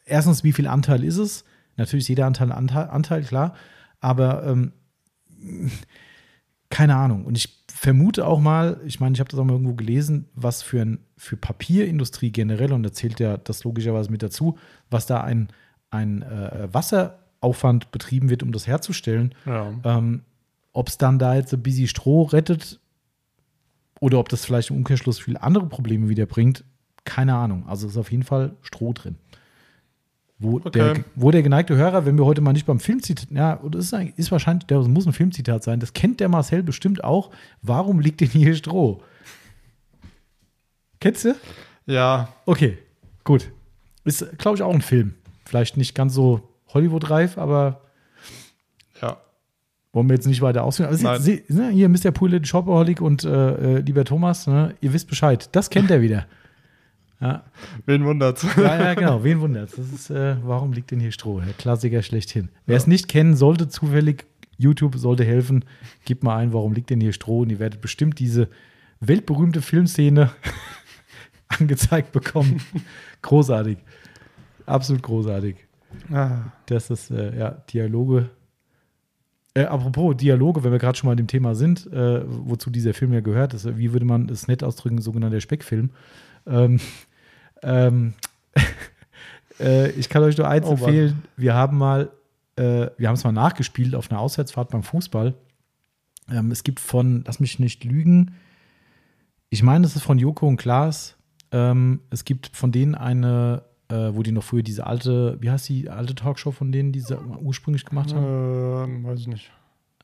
erstens, wie viel Anteil ist es? Natürlich ist jeder Anteil Anteil, Anteil klar, aber ähm, keine Ahnung. Und ich vermute auch mal, ich meine, ich habe das auch mal irgendwo gelesen, was für, ein, für Papierindustrie generell, und da zählt ja das logischerweise mit dazu, was da ein, ein äh, Wasseraufwand betrieben wird, um das herzustellen. Ja. Ähm, ob es dann da jetzt ein bisschen Stroh rettet oder ob das vielleicht im Umkehrschluss viele andere Probleme wieder bringt, keine Ahnung. Also ist auf jeden Fall Stroh drin. Wo, Okay. der, wo der geneigte Hörer, wenn wir heute mal nicht beim Filmzitat, ja, das ist, ist wahrscheinlich, das muss ein Filmzitat sein, das kennt der Marcel bestimmt auch. Warum liegt denn hier Stroh? Kennst du? ja, Okay, gut. Ist, glaube ich, auch ein Film. Vielleicht nicht ganz so Hollywood-reif, aber ja. wollen wir jetzt nicht weiter ausführen. Aber Sie, ne, hier Mr. Pullet, Shopaholic und äh, äh, lieber Thomas, ne, ihr wisst Bescheid. Das kennt er wieder. Ja, Wen wundert's? ja, ja genau. Wen wundert's? Das ist, äh, warum liegt denn hier Stroh? Der Klassiker schlechthin. Wer es nicht kennen sollte, zufällig, YouTube sollte helfen. Gebt mal ein, warum liegt denn hier Stroh? Und ihr werdet bestimmt diese weltberühmte Filmszene angezeigt bekommen. großartig. Absolut großartig. Ah, Das ist, äh, ja, Dialoge. Äh, apropos Dialoge, wenn wir gerade schon mal an dem Thema sind, äh, wozu dieser Film ja gehört, ist, wie würde man es nett ausdrücken, sogenannter Speckfilm. Ähm, ähm, äh, ich kann euch nur eins Oh Mann. empfehlen. Wir haben mal, äh, wir haben es mal nachgespielt auf einer Auswärtsfahrt beim Fußball. Ähm, es gibt von, lass mich nicht lügen, ich meine, es ist von Joko und Klaas. Ähm, es gibt von denen eine, äh, wo die noch früher diese alte, wie heißt die alte Talkshow von denen, die sie ursprünglich gemacht haben? ähm, weiß ich nicht.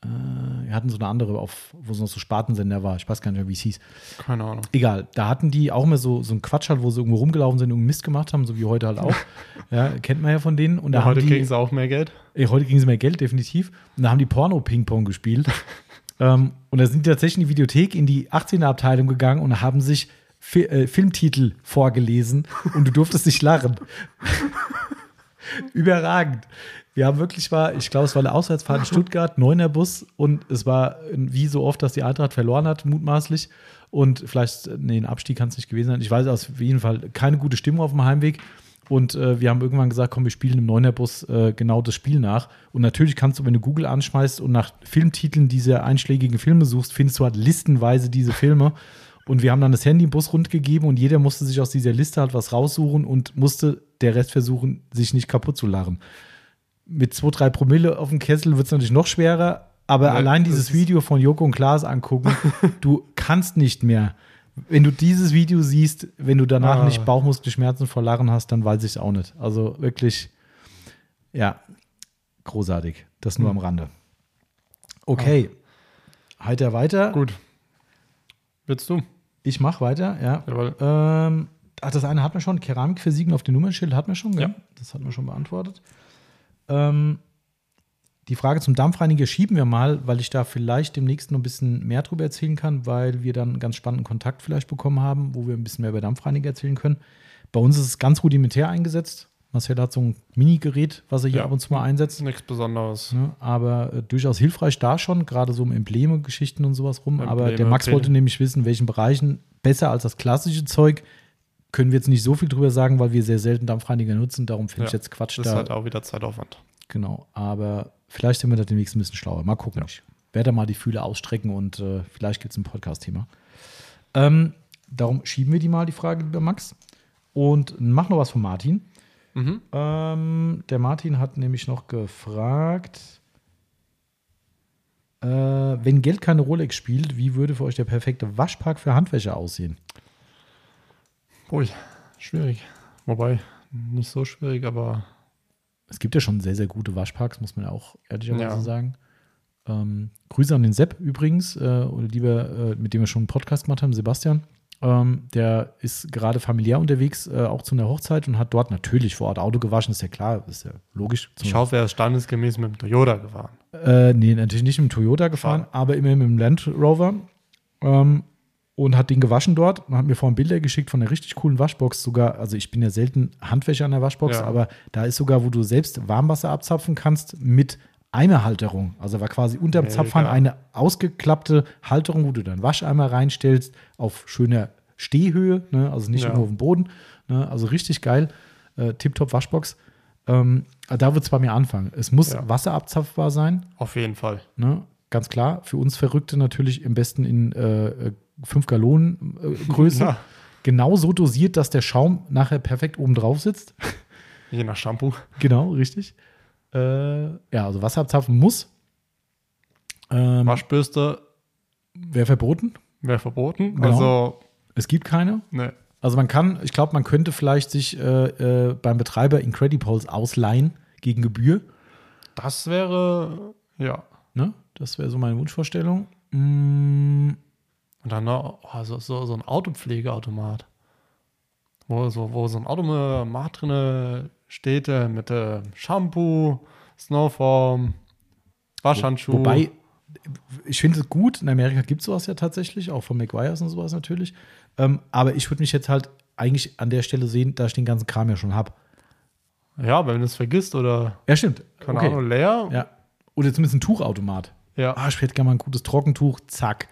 Äh, wir hatten so eine andere, auf, wo es noch so Spartensender war. Ich weiß gar nicht mehr, wie es hieß. Keine Ahnung. Egal, da hatten die auch immer so, so einen Quatsch halt, wo sie irgendwo rumgelaufen sind und Mist gemacht haben, so wie heute halt auch. ja, kennt man ja von denen. Und da Ja, heute kriegen sie auch mehr Geld. Ey, heute ging es mehr Geld, definitiv. Und da haben die Porno-Ping-Pong gespielt. ähm, und da sind die tatsächlich in die Videothek in die 18er-Abteilung gegangen und haben sich Fi äh, Filmtitel vorgelesen und du durftest nicht lachen. Überragend. Haben wirklich mal, ich glaube, es war eine Auswärtsfahrt in Stuttgart, neuner Bus und es war wie so oft, dass die Eintracht verloren hat, mutmaßlich. Und vielleicht, nee, ein Abstieg kann es nicht gewesen sein. Ich weiß auf jeden Fall keine gute Stimmung auf dem Heimweg. Und äh, wir haben irgendwann gesagt, komm, wir spielen im Neunerbus äh, genau das Spiel nach. Und natürlich kannst du, wenn du Google anschmeißt und nach Filmtiteln dieser einschlägigen Filme suchst, findest du halt listenweise diese Filme. Und wir haben dann das Handy im Bus rundgegeben und jeder musste sich aus dieser Liste halt was raussuchen und musste der Rest versuchen, sich nicht kaputt zu lachen. Mit zwei, drei Promille auf dem Kessel wird es natürlich noch schwerer, aber Ja, allein dieses Video von Joko und Klaas angucken, du kannst nicht mehr. Wenn du dieses Video siehst, wenn du danach Ah. nicht Bauchmuskelschmerzen vor Lachen hast, dann weiß ich es auch nicht. Also wirklich, ja, großartig. Das nur Hm. am Rande. Okay, heiter weiter. Gut. Willst du? Ich mache weiter, ja. Jawohl. Ähm, ach, das eine hat man schon. Keramikversiegen auf dem Nummernschild hat man schon, gell? Ja. Das hat man schon beantwortet. Ähm, die Frage zum Dampfreiniger schieben wir mal, weil ich da vielleicht demnächst noch ein bisschen mehr drüber erzählen kann, weil wir dann einen ganz spannenden Kontakt vielleicht bekommen haben, wo wir ein bisschen mehr über Dampfreiniger erzählen können. Bei uns ist es ganz rudimentär eingesetzt. Marcel hat so ein Mini-Gerät, was er hier Ja. ab und zu mal einsetzt. Nichts Besonderes. Ne, aber äh, durchaus hilfreich da schon, gerade so um Embleme, Geschichten und sowas rum. aber Embleme, der Max wollte nämlich wissen, in welchen Bereichen besser als das klassische Zeug. Können wir jetzt nicht so viel drüber sagen, weil wir sehr selten Dampfreiniger nutzen. Darum finde ich Ja, jetzt Quatsch Das ist da. halt auch wieder Zeitaufwand. Genau. Aber vielleicht sind wir da demnächst ein bisschen schlauer. Mal gucken. Ich werde mal die Fühler ausstrecken und äh, vielleicht gibt es ein Podcast-Thema. Ähm, darum schieben wir die mal, die Frage, lieber Max. Und mach noch was von Martin. Mhm. Ähm, der Martin hat nämlich noch gefragt, äh, wenn Geld keine Rolex spielt, wie würde für euch der perfekte Waschpark für Handwäsche aussehen? Ui, schwierig. Wobei, nicht so schwierig, aber Es gibt ja schon sehr, sehr gute Waschparks, muss man ja auch ehrlicherweise Ja. sagen. Ähm, Grüße an den Sepp übrigens, äh, oder lieber, äh, mit dem wir schon einen Podcast gemacht haben, Sebastian. Ähm, der ist gerade familiär unterwegs, äh, auch zu einer Hochzeit und hat dort natürlich vor Ort Auto gewaschen, ist ja klar, ist ja logisch. ich hoffe, er ist standesgemäß mit dem Toyota gefahren. Äh, nee, natürlich nicht mit dem Toyota gefahren, Schade. aber immer mit dem Land Rover. Ähm, und hat den gewaschen dort und hat mir vorhin Bilder geschickt von einer richtig coolen Waschbox. Sogar, also ich bin ja selten Handwäsche an der Waschbox, Ja. aber da ist sogar, wo du selbst Warmwasser abzapfen kannst mit Eimerhalterung. Also war quasi unterm Mega. Zapfhahn eine ausgeklappte Halterung, wo du deinen Wascheimer reinstellst auf schöner Stehhöhe, ne? also nicht Ja. nur auf dem Boden. Ne? Also richtig geil. Äh, Tip-Top Waschbox. Ähm, da wird es bei mir anfangen. Es muss Ja. wasserabzapfbar sein. Auf jeden Fall. Ne? Ganz klar, für uns Verrückte natürlich am besten in 5 Gallonen äh, Größe. Ja. Genau so dosiert, dass der Schaum nachher perfekt oben drauf sitzt. Je nach Shampoo. genau, richtig. Äh, ja, also Wasser abzapfen muss. Ähm, Waschbürste Wäre verboten. wäre verboten. Genau. Also, Es gibt keine. ne. Also man kann, ich glaube, man könnte vielleicht sich äh, äh, beim Betreiber Incredipoles ausleihen gegen Gebühr. Das wäre, ja. Ne? Das wäre so meine Wunschvorstellung. Mm, Und dann noch oh, so, so, so ein Autopflegeautomat. Wo so, wo so ein Automat drin steht äh, mit äh, Shampoo, Snowform, Waschhandschuh. Wobei, ich finde es gut, in Amerika gibt es sowas ja tatsächlich, auch von McGuire's und sowas natürlich. Ähm, aber ich würde mich jetzt halt eigentlich an der Stelle sehen, da ich den ganzen Kram ja schon habe. Ja, aber wenn du es vergisst oder, Ja, stimmt. keine okay. Ahnung, leer. Ja. Oder zumindest ein Tuchautomat. Ja. Ah, ich hätte gerne mal ein gutes Trockentuch, zack.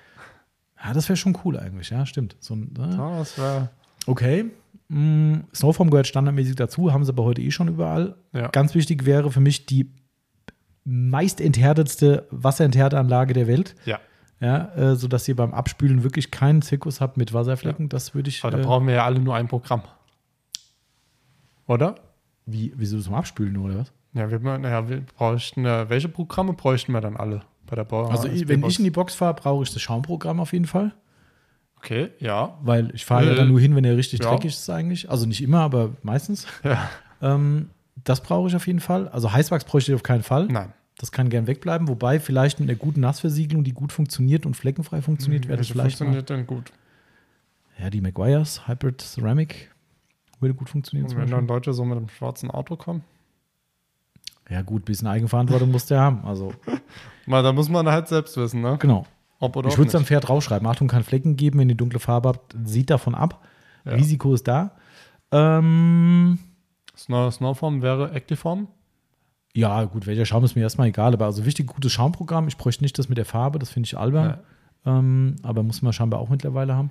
Ja, das wäre schon cool eigentlich, ja, stimmt. So ein, ne? Ja, das wäre, Okay. Mm, Snowform gehört standardmäßig dazu, haben sie aber heute eh schon überall. ja. Ganz wichtig wäre für mich die meist enthärtetste Wasserenthärteanlage der Welt. ja. Ja, äh, sodass ihr beim Abspülen wirklich keinen Zirkus habt mit Wasserflecken. Das würde ich. Aber da Äh, brauchen wir ja alle nur ein Programm. Oder? wie, wieso zum Abspülen oder was? Ja, wir, naja, wir bräuchten, äh, welche Programme bräuchten wir dann alle bei der Bau? Also, ich, wenn ich in die Box fahre, brauche ich das Schaumprogramm auf jeden Fall. Okay, ja. Weil ich fahre ja Äh, dann nur hin, wenn er richtig ja. dreckig ist, eigentlich. Also nicht immer, aber meistens. Ja. Ähm, das brauche ich auf jeden Fall. Also Heißwachs bräuchte ich auf keinen Fall. Nein. Das kann gern wegbleiben, wobei vielleicht mit einer guten Nassversiegelung, die gut funktioniert und fleckenfrei funktioniert, wäre das vielleicht mal, funktioniert dann gut. Ja, die Maguires Hybrid Ceramic würde gut funktionieren. Und wenn dann Leute so mit einem schwarzen Auto kommen? Ja, gut, bisschen Eigenverantwortung muss der haben. Also, Mal, da muss man halt selbst wissen, ne? genau. Ob oder Ich würde es dann nicht. fair draufschreiben. Achtung, kann Flecken geben, wenn ihr dunkle Farbe habt. Sieht davon ab. Ja. Risiko ist da. Ähm, Snow, Snowform wäre Actiform. ja, gut, welcher Schaum ist mir erstmal egal. Aber also wichtig, gutes Schaumprogramm. Ich bräuchte nicht das mit der Farbe, das finde ich albern. Ähm, aber muss man scheinbar auch mittlerweile haben.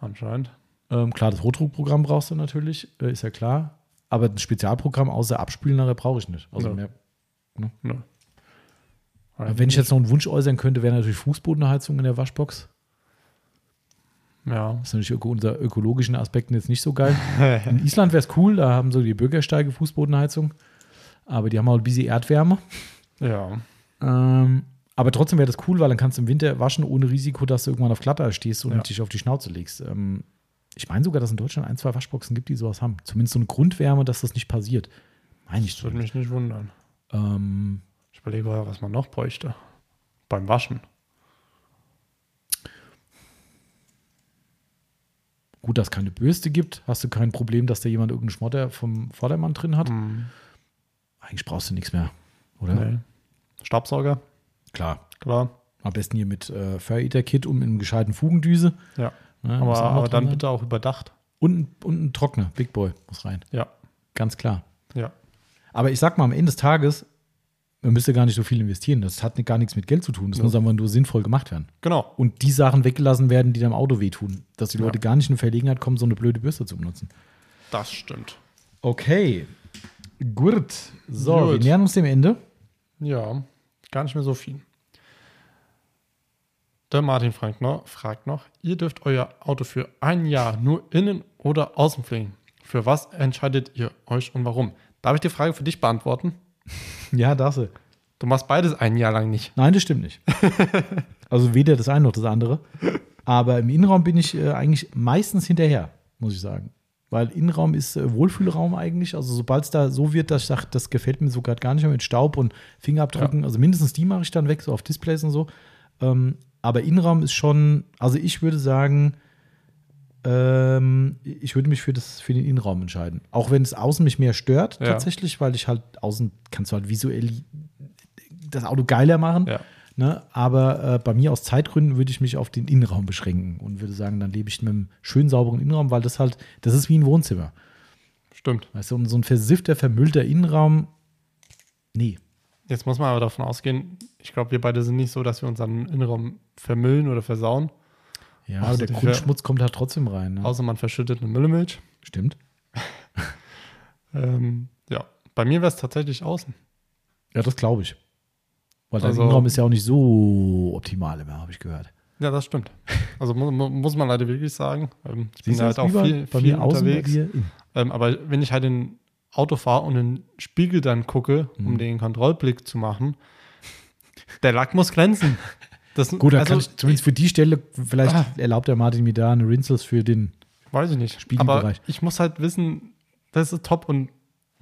Anscheinend. Ähm, klar, das Hochdruckprogramm brauchst du natürlich, äh, ist ja klar. Aber ein Spezialprogramm außer Abspülen nachher brauche ich nicht. Also Ja. mehr, Nö. Wenn ich jetzt noch einen Wunsch äußern könnte, wäre natürlich Fußbodenheizung in der Waschbox. Ja. Das ist natürlich öko unter ökologischen Aspekten jetzt nicht so geil. In Island wäre es cool, da haben so die Bürgersteige Fußbodenheizung. Aber die haben auch ein bisschen Erdwärme. Ja. Ähm, aber trotzdem wäre das cool, weil dann kannst du im Winter waschen, ohne Risiko, dass du irgendwann auf Glatter stehst und Ja. dich auf die Schnauze legst. Ähm, ich meine sogar, dass es in Deutschland ein, zwei Waschboxen gibt, die sowas haben. Zumindest so eine Grundwärme, dass das nicht passiert. Meine ich Das würde so. mich nicht wundern. Ähm, überlege mal, was man noch bräuchte. Beim Waschen. gut, dass es keine Bürste gibt. Hast du kein Problem, dass da jemand irgendeinen Schmotter vom Vordermann drin hat? Mhm. Eigentlich brauchst du nichts mehr, oder? Nee. Staubsauger, Klar. klar. Am besten hier mit äh, Fur-Eater-Kit und mit einem gescheiten Fugendüse. Ja. Ne, Aber, aber dann sein. bitte auch überdacht. Und, und ein Trockner, Big Boy, muss rein. Ja. Ganz klar. Ja. Aber ich sag mal, am Ende des Tages, man müsste gar nicht so viel investieren. Das hat gar nichts mit Geld zu tun. Das Ja. muss einfach nur sinnvoll gemacht werden. Genau. Und die Sachen weggelassen werden, die deinem Auto wehtun. Dass die Ja. Leute gar nicht in Verlegenheit kommen, so eine blöde Bürste zu benutzen. Das stimmt. Okay. Gut. So, Gut. wir nähern uns dem Ende. Ja. Gar nicht mehr so viel. Der Martin fragt noch, fragt noch, ihr dürft euer Auto für ein Jahr nur innen oder außen pflegen. Für was entscheidet ihr euch und warum? Darf ich die Frage für dich beantworten? Ja, das. ist- Du machst beides ein Jahr lang nicht. Nein, das stimmt nicht. also weder das eine noch das andere. Aber im Innenraum bin ich äh, eigentlich meistens hinterher, muss ich sagen. Weil Innenraum ist äh, Wohlfühlraum eigentlich. Also sobald es da so wird, dass ich sage, das gefällt mir so gerade gar nicht mehr mit Staub und Fingerabdrücken. Also mindestens die mache ich dann weg, so auf Displays und so. Ähm, aber Innenraum ist schon, also ich würde sagen, ähm, ich würde mich für, das, für den Innenraum entscheiden. Auch wenn es außen mich mehr stört, Ja. tatsächlich, weil ich halt außen kannst du halt visuell das Auto geiler machen. Ja. Ne? Aber äh, bei mir aus Zeitgründen würde ich mich auf den Innenraum beschränken und würde sagen, dann lebe ich mit einem schön sauberen Innenraum, weil das halt, das ist wie ein Wohnzimmer. Stimmt. Weißt du, und so ein versiffter, vermüllter Innenraum, nee. Jetzt muss man aber davon ausgehen, ich glaube, wir beide sind nicht so, dass wir unseren Innenraum vermüllen oder versauen. Ja, aber der Grundschmutz kommt halt trotzdem rein. Ne? Außer man verschüttet eine Müllemilch. Stimmt. Ähm, ja, bei mir wäre es tatsächlich außen. Ja, das glaube ich. Weil dein Also- Innenraum ist ja auch nicht so optimal immer, habe ich gehört. Ja, das stimmt. Also mu mu muss man leider wirklich sagen. Ähm, ich bin Siehst du, halt auch viel, viel unterwegs. Ähm, aber wenn ich halt in Auto fahre und in den Spiegel dann gucke, um Mhm. den Kontrollblick zu machen, der Lack muss glänzen. Das, Gut, da also, kann ich zumindest für die Stelle, vielleicht Ah. erlaubt der Martin mir da eine Rinsels für den. Weiß ich nicht. Spiegelbereich. Aber ich muss halt wissen, das ist top. Und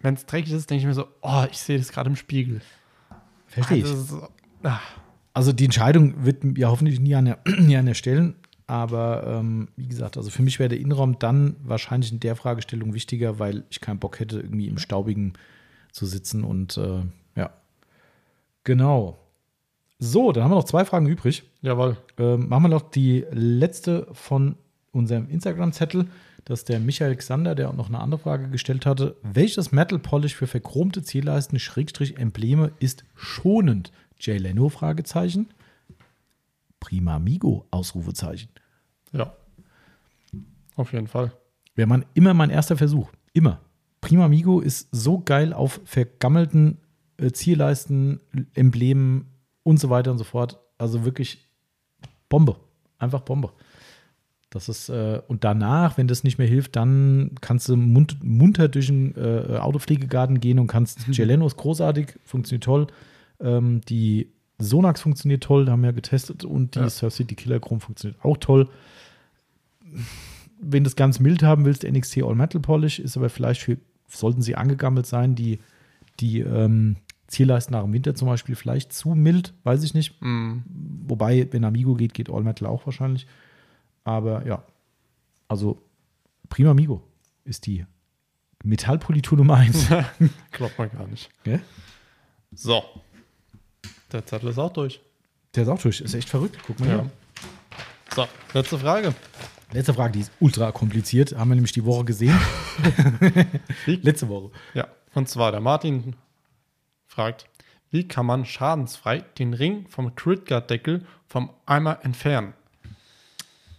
wenn es dreckig ist, denke ich mir so, oh, ich sehe das gerade im Spiegel. Verstehe Das ich. ist so, ah, Also die Entscheidung wird ja hoffentlich nie an der, nie an der Stellen. Aber ähm, wie gesagt, also für mich wäre der Innenraum dann wahrscheinlich in der Fragestellung wichtiger, weil ich keinen Bock hätte, irgendwie im Staubigen zu sitzen. Und äh, ja. Genau. So, dann haben wir noch zwei Fragen übrig. jawohl. Ähm, machen wir noch die letzte von unserem Instagram-Zettel. Das ist der Michael Xander, der auch noch eine andere Frage gestellt hatte. Welches Metal Polish für verchromte Zierleisten, Schrägstrich, Embleme ist schonend? Jay Leno? Fragezeichen. Prima Amigo? Ausrufezeichen. Ja. Auf jeden Fall. Wäre man immer mein erster Versuch. Immer. Prima Amigo ist so geil auf vergammelten äh, Zierleisten, Emblemen und so weiter und so fort. Also wirklich Bombe. Einfach Bombe. Das ist, äh, und danach, wenn das nicht mehr hilft, dann kannst du mund, munter durch den äh, Autopflegegarten gehen und kannst. Geleno ist großartig, funktioniert toll. Ähm, die Sonax funktioniert toll, haben wir ja getestet. Und die Ja. Surf City Killer Chrome funktioniert auch toll wenn du es ganz mild haben willst, NXT All Metal Polish ist aber vielleicht für, sollten sie angegammelt sein, die, die ähm, Zierleisten nach dem Winter zum Beispiel vielleicht zu mild, weiß ich nicht. Mm. Wobei, wenn Amigo geht, geht All Metal auch wahrscheinlich. Aber ja, also Prima Amigo ist die Metallpolitur Nummer 1. Glaubt man gar nicht. Gell? So. Der Zettel ist auch durch. Der ist auch durch. Ist echt verrückt. Guck mal Ja. hier. So, letzte Frage. Letzte Frage, die ist ultra kompliziert. Haben wir nämlich die Woche gesehen. Letzte Woche. Ja, und zwar der Martin fragt, wie kann man schadensfrei den Ring vom Critguard-Deckel vom Eimer entfernen?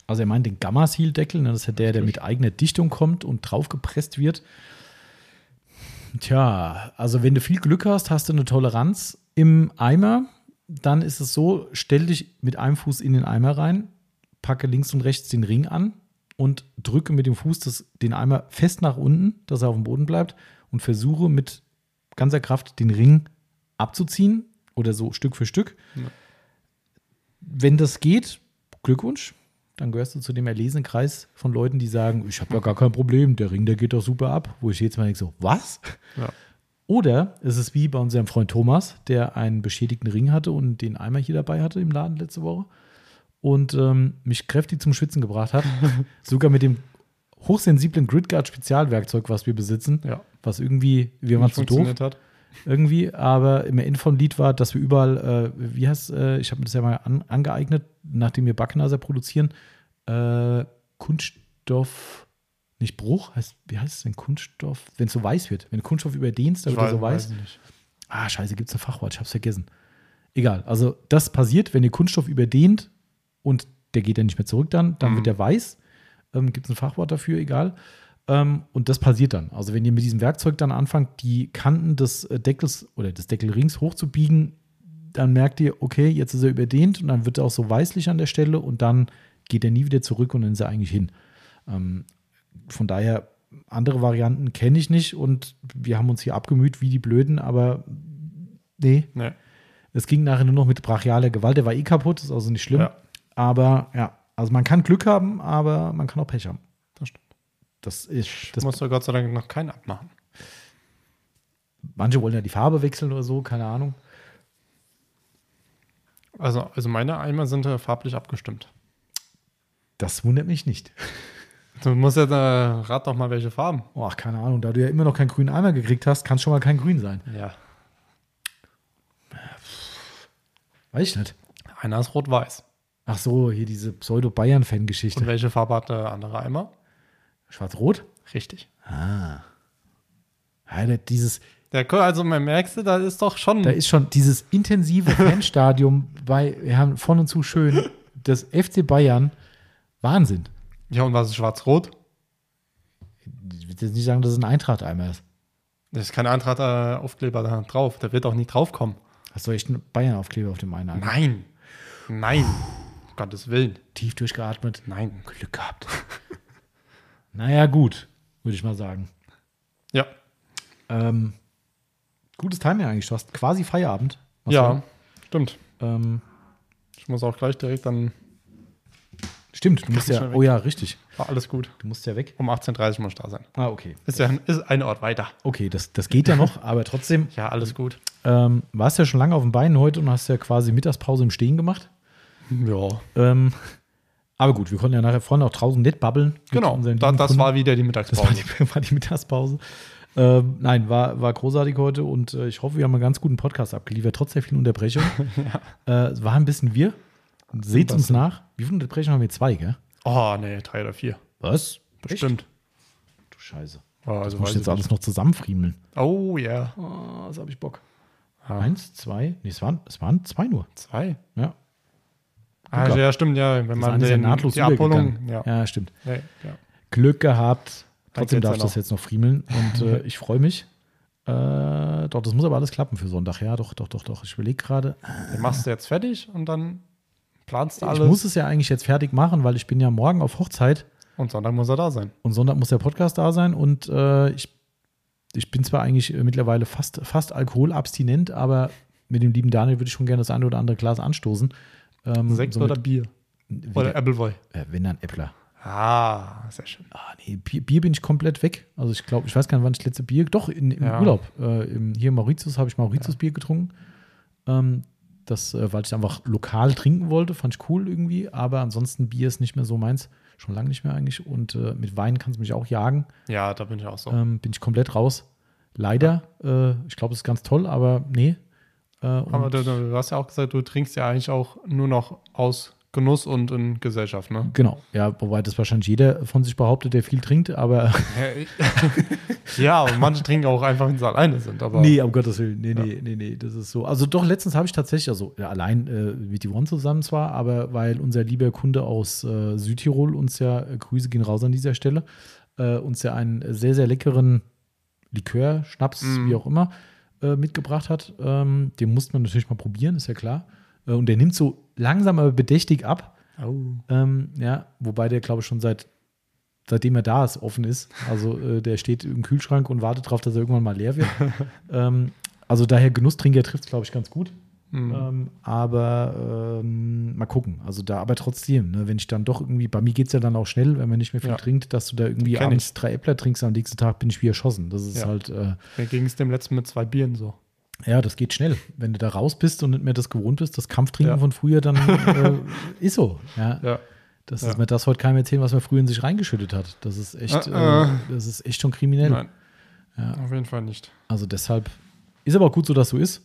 Also er meint den Gamma-Seal-Deckel, ne, das ist ja der, der mit eigener Dichtung kommt und draufgepresst wird. Tja, also wenn du viel Glück hast, hast du eine Toleranz im Eimer, dann ist es so, stell dich mit einem Fuß in den Eimer rein, packe links und rechts den Ring an und drücke mit dem Fuß das, den Eimer fest nach unten, dass er auf dem Boden bleibt und versuche mit ganzer Kraft den Ring abzuziehen oder so Stück für Stück. Ja. Wenn das geht, Glückwunsch. Dann gehörst du zu dem erlesenen Kreis von Leuten, die sagen, ich habe ja gar kein Problem, der Ring, der geht doch super ab. Wo ich jetzt mal denke, so, was? Ja. Oder es ist wie bei unserem Freund Thomas, der einen beschädigten Ring hatte und den Eimer hier dabei hatte im Laden letzte Woche und ähm, mich kräftig zum Schwitzen gebracht hat. Sogar mit dem hochsensiblen Gridguard Spezialwerkzeug, was wir besitzen, Ja, was irgendwie, wir waren zu doof hat. irgendwie, aber im Ende vom Lied war, dass wir überall, äh, wie heißt äh, ich habe mir das ja mal an, angeeignet, nachdem wir Backenaser produzieren, äh, Kunststoff, nicht Bruch, heißt, wie heißt es denn Kunststoff, wenn es so weiß wird, wenn Kunststoff überdehnst, dann wird er so weiß-. Ah, scheiße, gibt es ein Fachwort, ich hab's vergessen. Egal, also das passiert, wenn ihr Kunststoff überdehnt und der geht ja nicht mehr zurück dann, dann Mhm. wird der weiß. Ähm, gibt es ein Fachwort dafür, egal. Ähm, und das passiert dann. Also wenn ihr mit diesem Werkzeug dann anfangt, die Kanten des äh, Deckels oder des Deckelrings hochzubiegen, dann merkt ihr, okay, jetzt ist er überdehnt und dann wird er auch so weißlich an der Stelle und dann geht er nie wieder zurück und dann ist er eigentlich hin. Ähm, von daher, andere Varianten kenne ich nicht und wir haben uns hier abgemüht wie die Blöden, aber nee, Nee. es ging nachher nur noch mit brachialer Gewalt. Der war eh kaputt, ist also nicht schlimm. Ja. Aber ja, also man kann Glück haben, aber man kann auch Pech haben. Das stimmt. Das ist, Das musst du Gott sei Dank noch keinen abmachen. manche wollen ja die Farbe wechseln oder so, keine Ahnung. Also, also meine Eimer sind äh, farblich abgestimmt. Das wundert mich nicht. Du musst jetzt, äh, rat doch mal, welche Farben. Oh, ach, keine Ahnung, da du ja immer noch keinen grünen Eimer gekriegt hast, kann es schon mal kein Grün sein. Ja. Weiß ich nicht. Einer ist rot-weiß. Ach so, hier diese Pseudo-Bayern-Fan-Geschichte. Und welche Farbe hat der andere Eimer? Schwarz-Rot? Richtig. Ah. Ja, der- dieses, Der, also, man merkst du, da ist doch schon. da ist schon dieses intensive Fanstadium bei, wir haben von und zu schön, das FC Bayern, Wahnsinn. ja, und was ist schwarz-rot? Ich will jetzt nicht sagen, dass es ein Eintracht-Eimer ist. Da ist kein Eintracht-Aufkleber da drauf. Der wird auch nie draufkommen. Hast du echt einen Bayern-Aufkleber auf dem einen Eimer? Nein. Nein. Um Gottes Willen. Tief durchgeatmet. Nein. Glück gehabt. naja, gut, würde ich mal sagen. Ja. Ähm, gutes Timing eigentlich. Du hast quasi Feierabend. Was ja, stimmt. Ähm, Ich muss auch gleich direkt dann. stimmt, du musst ja. Oh ja, richtig. War alles gut. Du musst ja weg. Um 18.30 Uhr muss ich da sein. Ah, okay. Ist ja ist ein Ort weiter. Okay, das, das geht ja noch, aber trotzdem Ja, alles gut. ähm, warst ja schon lange auf den Beinen heute und hast ja quasi Mittagspause im Stehen gemacht. Ja. Ähm, aber gut, wir konnten ja nachher vorne auch draußen nett babbeln. Genau. Da, das Kunden. war wieder die Das Mittagspause. war die, war die Mittagspause. Ähm, nein, war, war großartig heute und äh, ich hoffe, wir haben einen ganz guten Podcast abgeliefert, trotz der vielen Unterbrechungen. äh, es war ein bisschen wir. Seht uns nach. Wie viele Unterbrechungen haben wir? Zwei, gell? oh, nee, drei oder vier. Was? Bestimmt. Du Scheiße. Oh, also Ich muss weiß jetzt ich alles nicht. noch zusammenfriemeln. Oh, ja. Oh, das habe ich Bock. Ja. Eins, zwei, nee, es waren, es waren zwei nur. Zwei. Ja. Ah, ja, stimmt, ja. Wenn man ist ja den, nahtlos die Abholung. Ja. ja, stimmt. Nee, ja. Glück gehabt. Trotzdem darf ich das jetzt noch friemeln und äh, ich freue mich. Äh, doch, das muss aber alles klappen für Sonntag. Ja, doch, doch, doch, doch. Ich überlege gerade. Den machst du jetzt fertig und dann planst du Ich alles. muss es ja eigentlich jetzt fertig machen, weil ich bin ja morgen auf Hochzeit und Sonntag muss er da sein. und Sonntag muss der Podcast da sein und äh, ich, ich bin zwar eigentlich äh, mittlerweile fast, fast alkoholabstinent, aber mit dem lieben Daniel würde ich schon gerne das eine oder andere Glas anstoßen. Ähm, Sekt somit- oder Bier? wieder- Oder Appleboy? äh, wenn dann Äppler. Ah, sehr schön. Ah, nee, Bier, Bier bin ich komplett weg. Also ich glaube, ich weiß gar nicht, wann ich das letzte Bier. Doch, in, im Ja. Urlaub. Äh, im, hier in Mauritius habe ich Mauritius-Bier getrunken. Ähm, das, äh, weil ich einfach lokal trinken wollte, fand ich cool irgendwie. Aber ansonsten Bier ist nicht mehr so meins. Schon lange nicht mehr eigentlich. Und äh, mit Wein kannst du mich auch jagen. Ja, da bin ich auch so. Ähm, bin ich komplett raus. Leider. Äh, ich glaube, es ist ganz toll, aber nee. Äh, Aber du, du, hast ja auch gesagt, du trinkst ja eigentlich auch nur noch aus Genuss und in Gesellschaft, ne? Genau, ja, wobei das wahrscheinlich jeder von sich behauptet, der viel trinkt, aber ja, und manche trinken auch einfach, wenn sie alleine sind. Aber nee, um Gottes Willen, nee, nee, nee, nee, das ist so. Also doch, letztens habe ich tatsächlich, also ja, allein äh, mit Yvonne zusammen zwar, aber weil unser lieber Kunde aus äh, Südtirol uns ja, äh, Grüße gehen raus an dieser Stelle, äh, uns ja einen sehr, sehr leckeren Likör, Schnaps, Mhm. wie auch immer, äh, mitgebracht hat. Ähm, den musste man natürlich mal probieren, ist ja klar. Äh, und der nimmt so langsam aber bedächtig ab. Oh. Ähm, ja, wobei der, glaube ich, schon seit seitdem er da ist, offen ist. Also äh, der steht im Kühlschrank und wartet darauf, dass er irgendwann mal leer wird. ähm, also daher Genusstrinker trifft es, glaube ich, ganz gut. Mhm. Ähm, aber ähm, mal gucken. Also da, aber trotzdem, ne, wenn ich dann doch irgendwie, bei mir geht es ja dann auch schnell, wenn man nicht mehr viel Ja. trinkt, dass du da irgendwie Kenn abends drei Äppler trinkst, am nächsten Tag bin ich wie erschossen. Das ist Ja. halt, äh, Mir ging es dem letzten mit zwei Bieren so. ja, das geht schnell. Wenn du da raus bist und nicht mehr das gewohnt bist, das Kampftrinken Ja. von früher, dann äh, ist so. Ja, Ja. das ist mir das heute keinem erzählen, was man früher in sich reingeschüttet hat. Das ist echt, Äh, äh, äh. das ist echt schon kriminell. Nein. Auf jeden Fall nicht. Also deshalb ist aber auch gut so, dass so ist.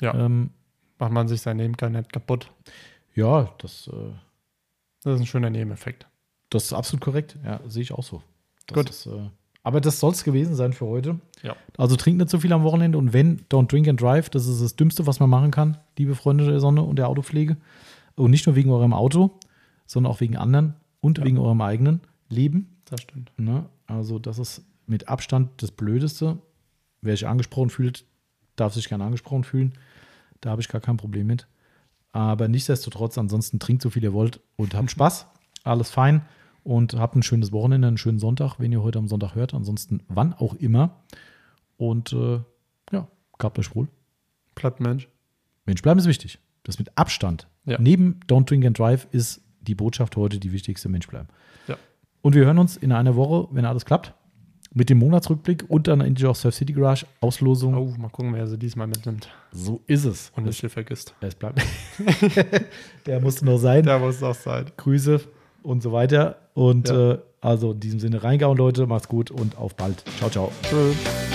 Ja. Ähm, Macht man sich sein Leben gar nicht kaputt. ja, das, äh, Das ist ein schöner Nebeneffekt. das ist absolut korrekt. Ja, sehe ich auch so. Das Gut. Ist, äh, aber das soll es gewesen sein für heute. Ja. Also trinkt nicht so viel am Wochenende und wenn, don't drink and drive. Das ist das Dümmste, was man machen kann, liebe Freunde der Sonne und der Autopflege. Und nicht nur wegen eurem Auto, sondern auch wegen anderen und Ja. wegen eurem eigenen Leben. Das stimmt. Ne? Also, das ist mit Abstand das Blödeste. Wer sich angesprochen fühlt, darf sich gerne angesprochen fühlen. Da habe ich gar kein Problem mit. Aber nichtsdestotrotz, ansonsten trinkt so viel ihr wollt und habt Spaß. Alles fein. Und habt ein schönes Wochenende, einen schönen Sonntag, wenn ihr heute am Sonntag hört. Ansonsten wann auch immer. Und äh, ja, gehabt euch wohl. Bleibt Mensch. Mensch, bleiben ist wichtig. Das mit Abstand. Ja. Neben Don't Drink and Drive ist die Botschaft heute die wichtigste Mensch bleiben. Ja. Und wir hören uns in einer Woche, wenn alles klappt, mit dem Monatsrückblick und dann endlich auch Surf City Garage Auslosung. Oh, mal gucken, wer sie diesmal mitnimmt So ist es. und nicht viel vergisst. es bleibt. Der musste noch sein. Der muss auch sein. Grüße und so weiter. Und Ja. äh, also in diesem Sinne reingehauen, Leute. Macht's gut und auf bald. Ciao, ciao. Tschüss.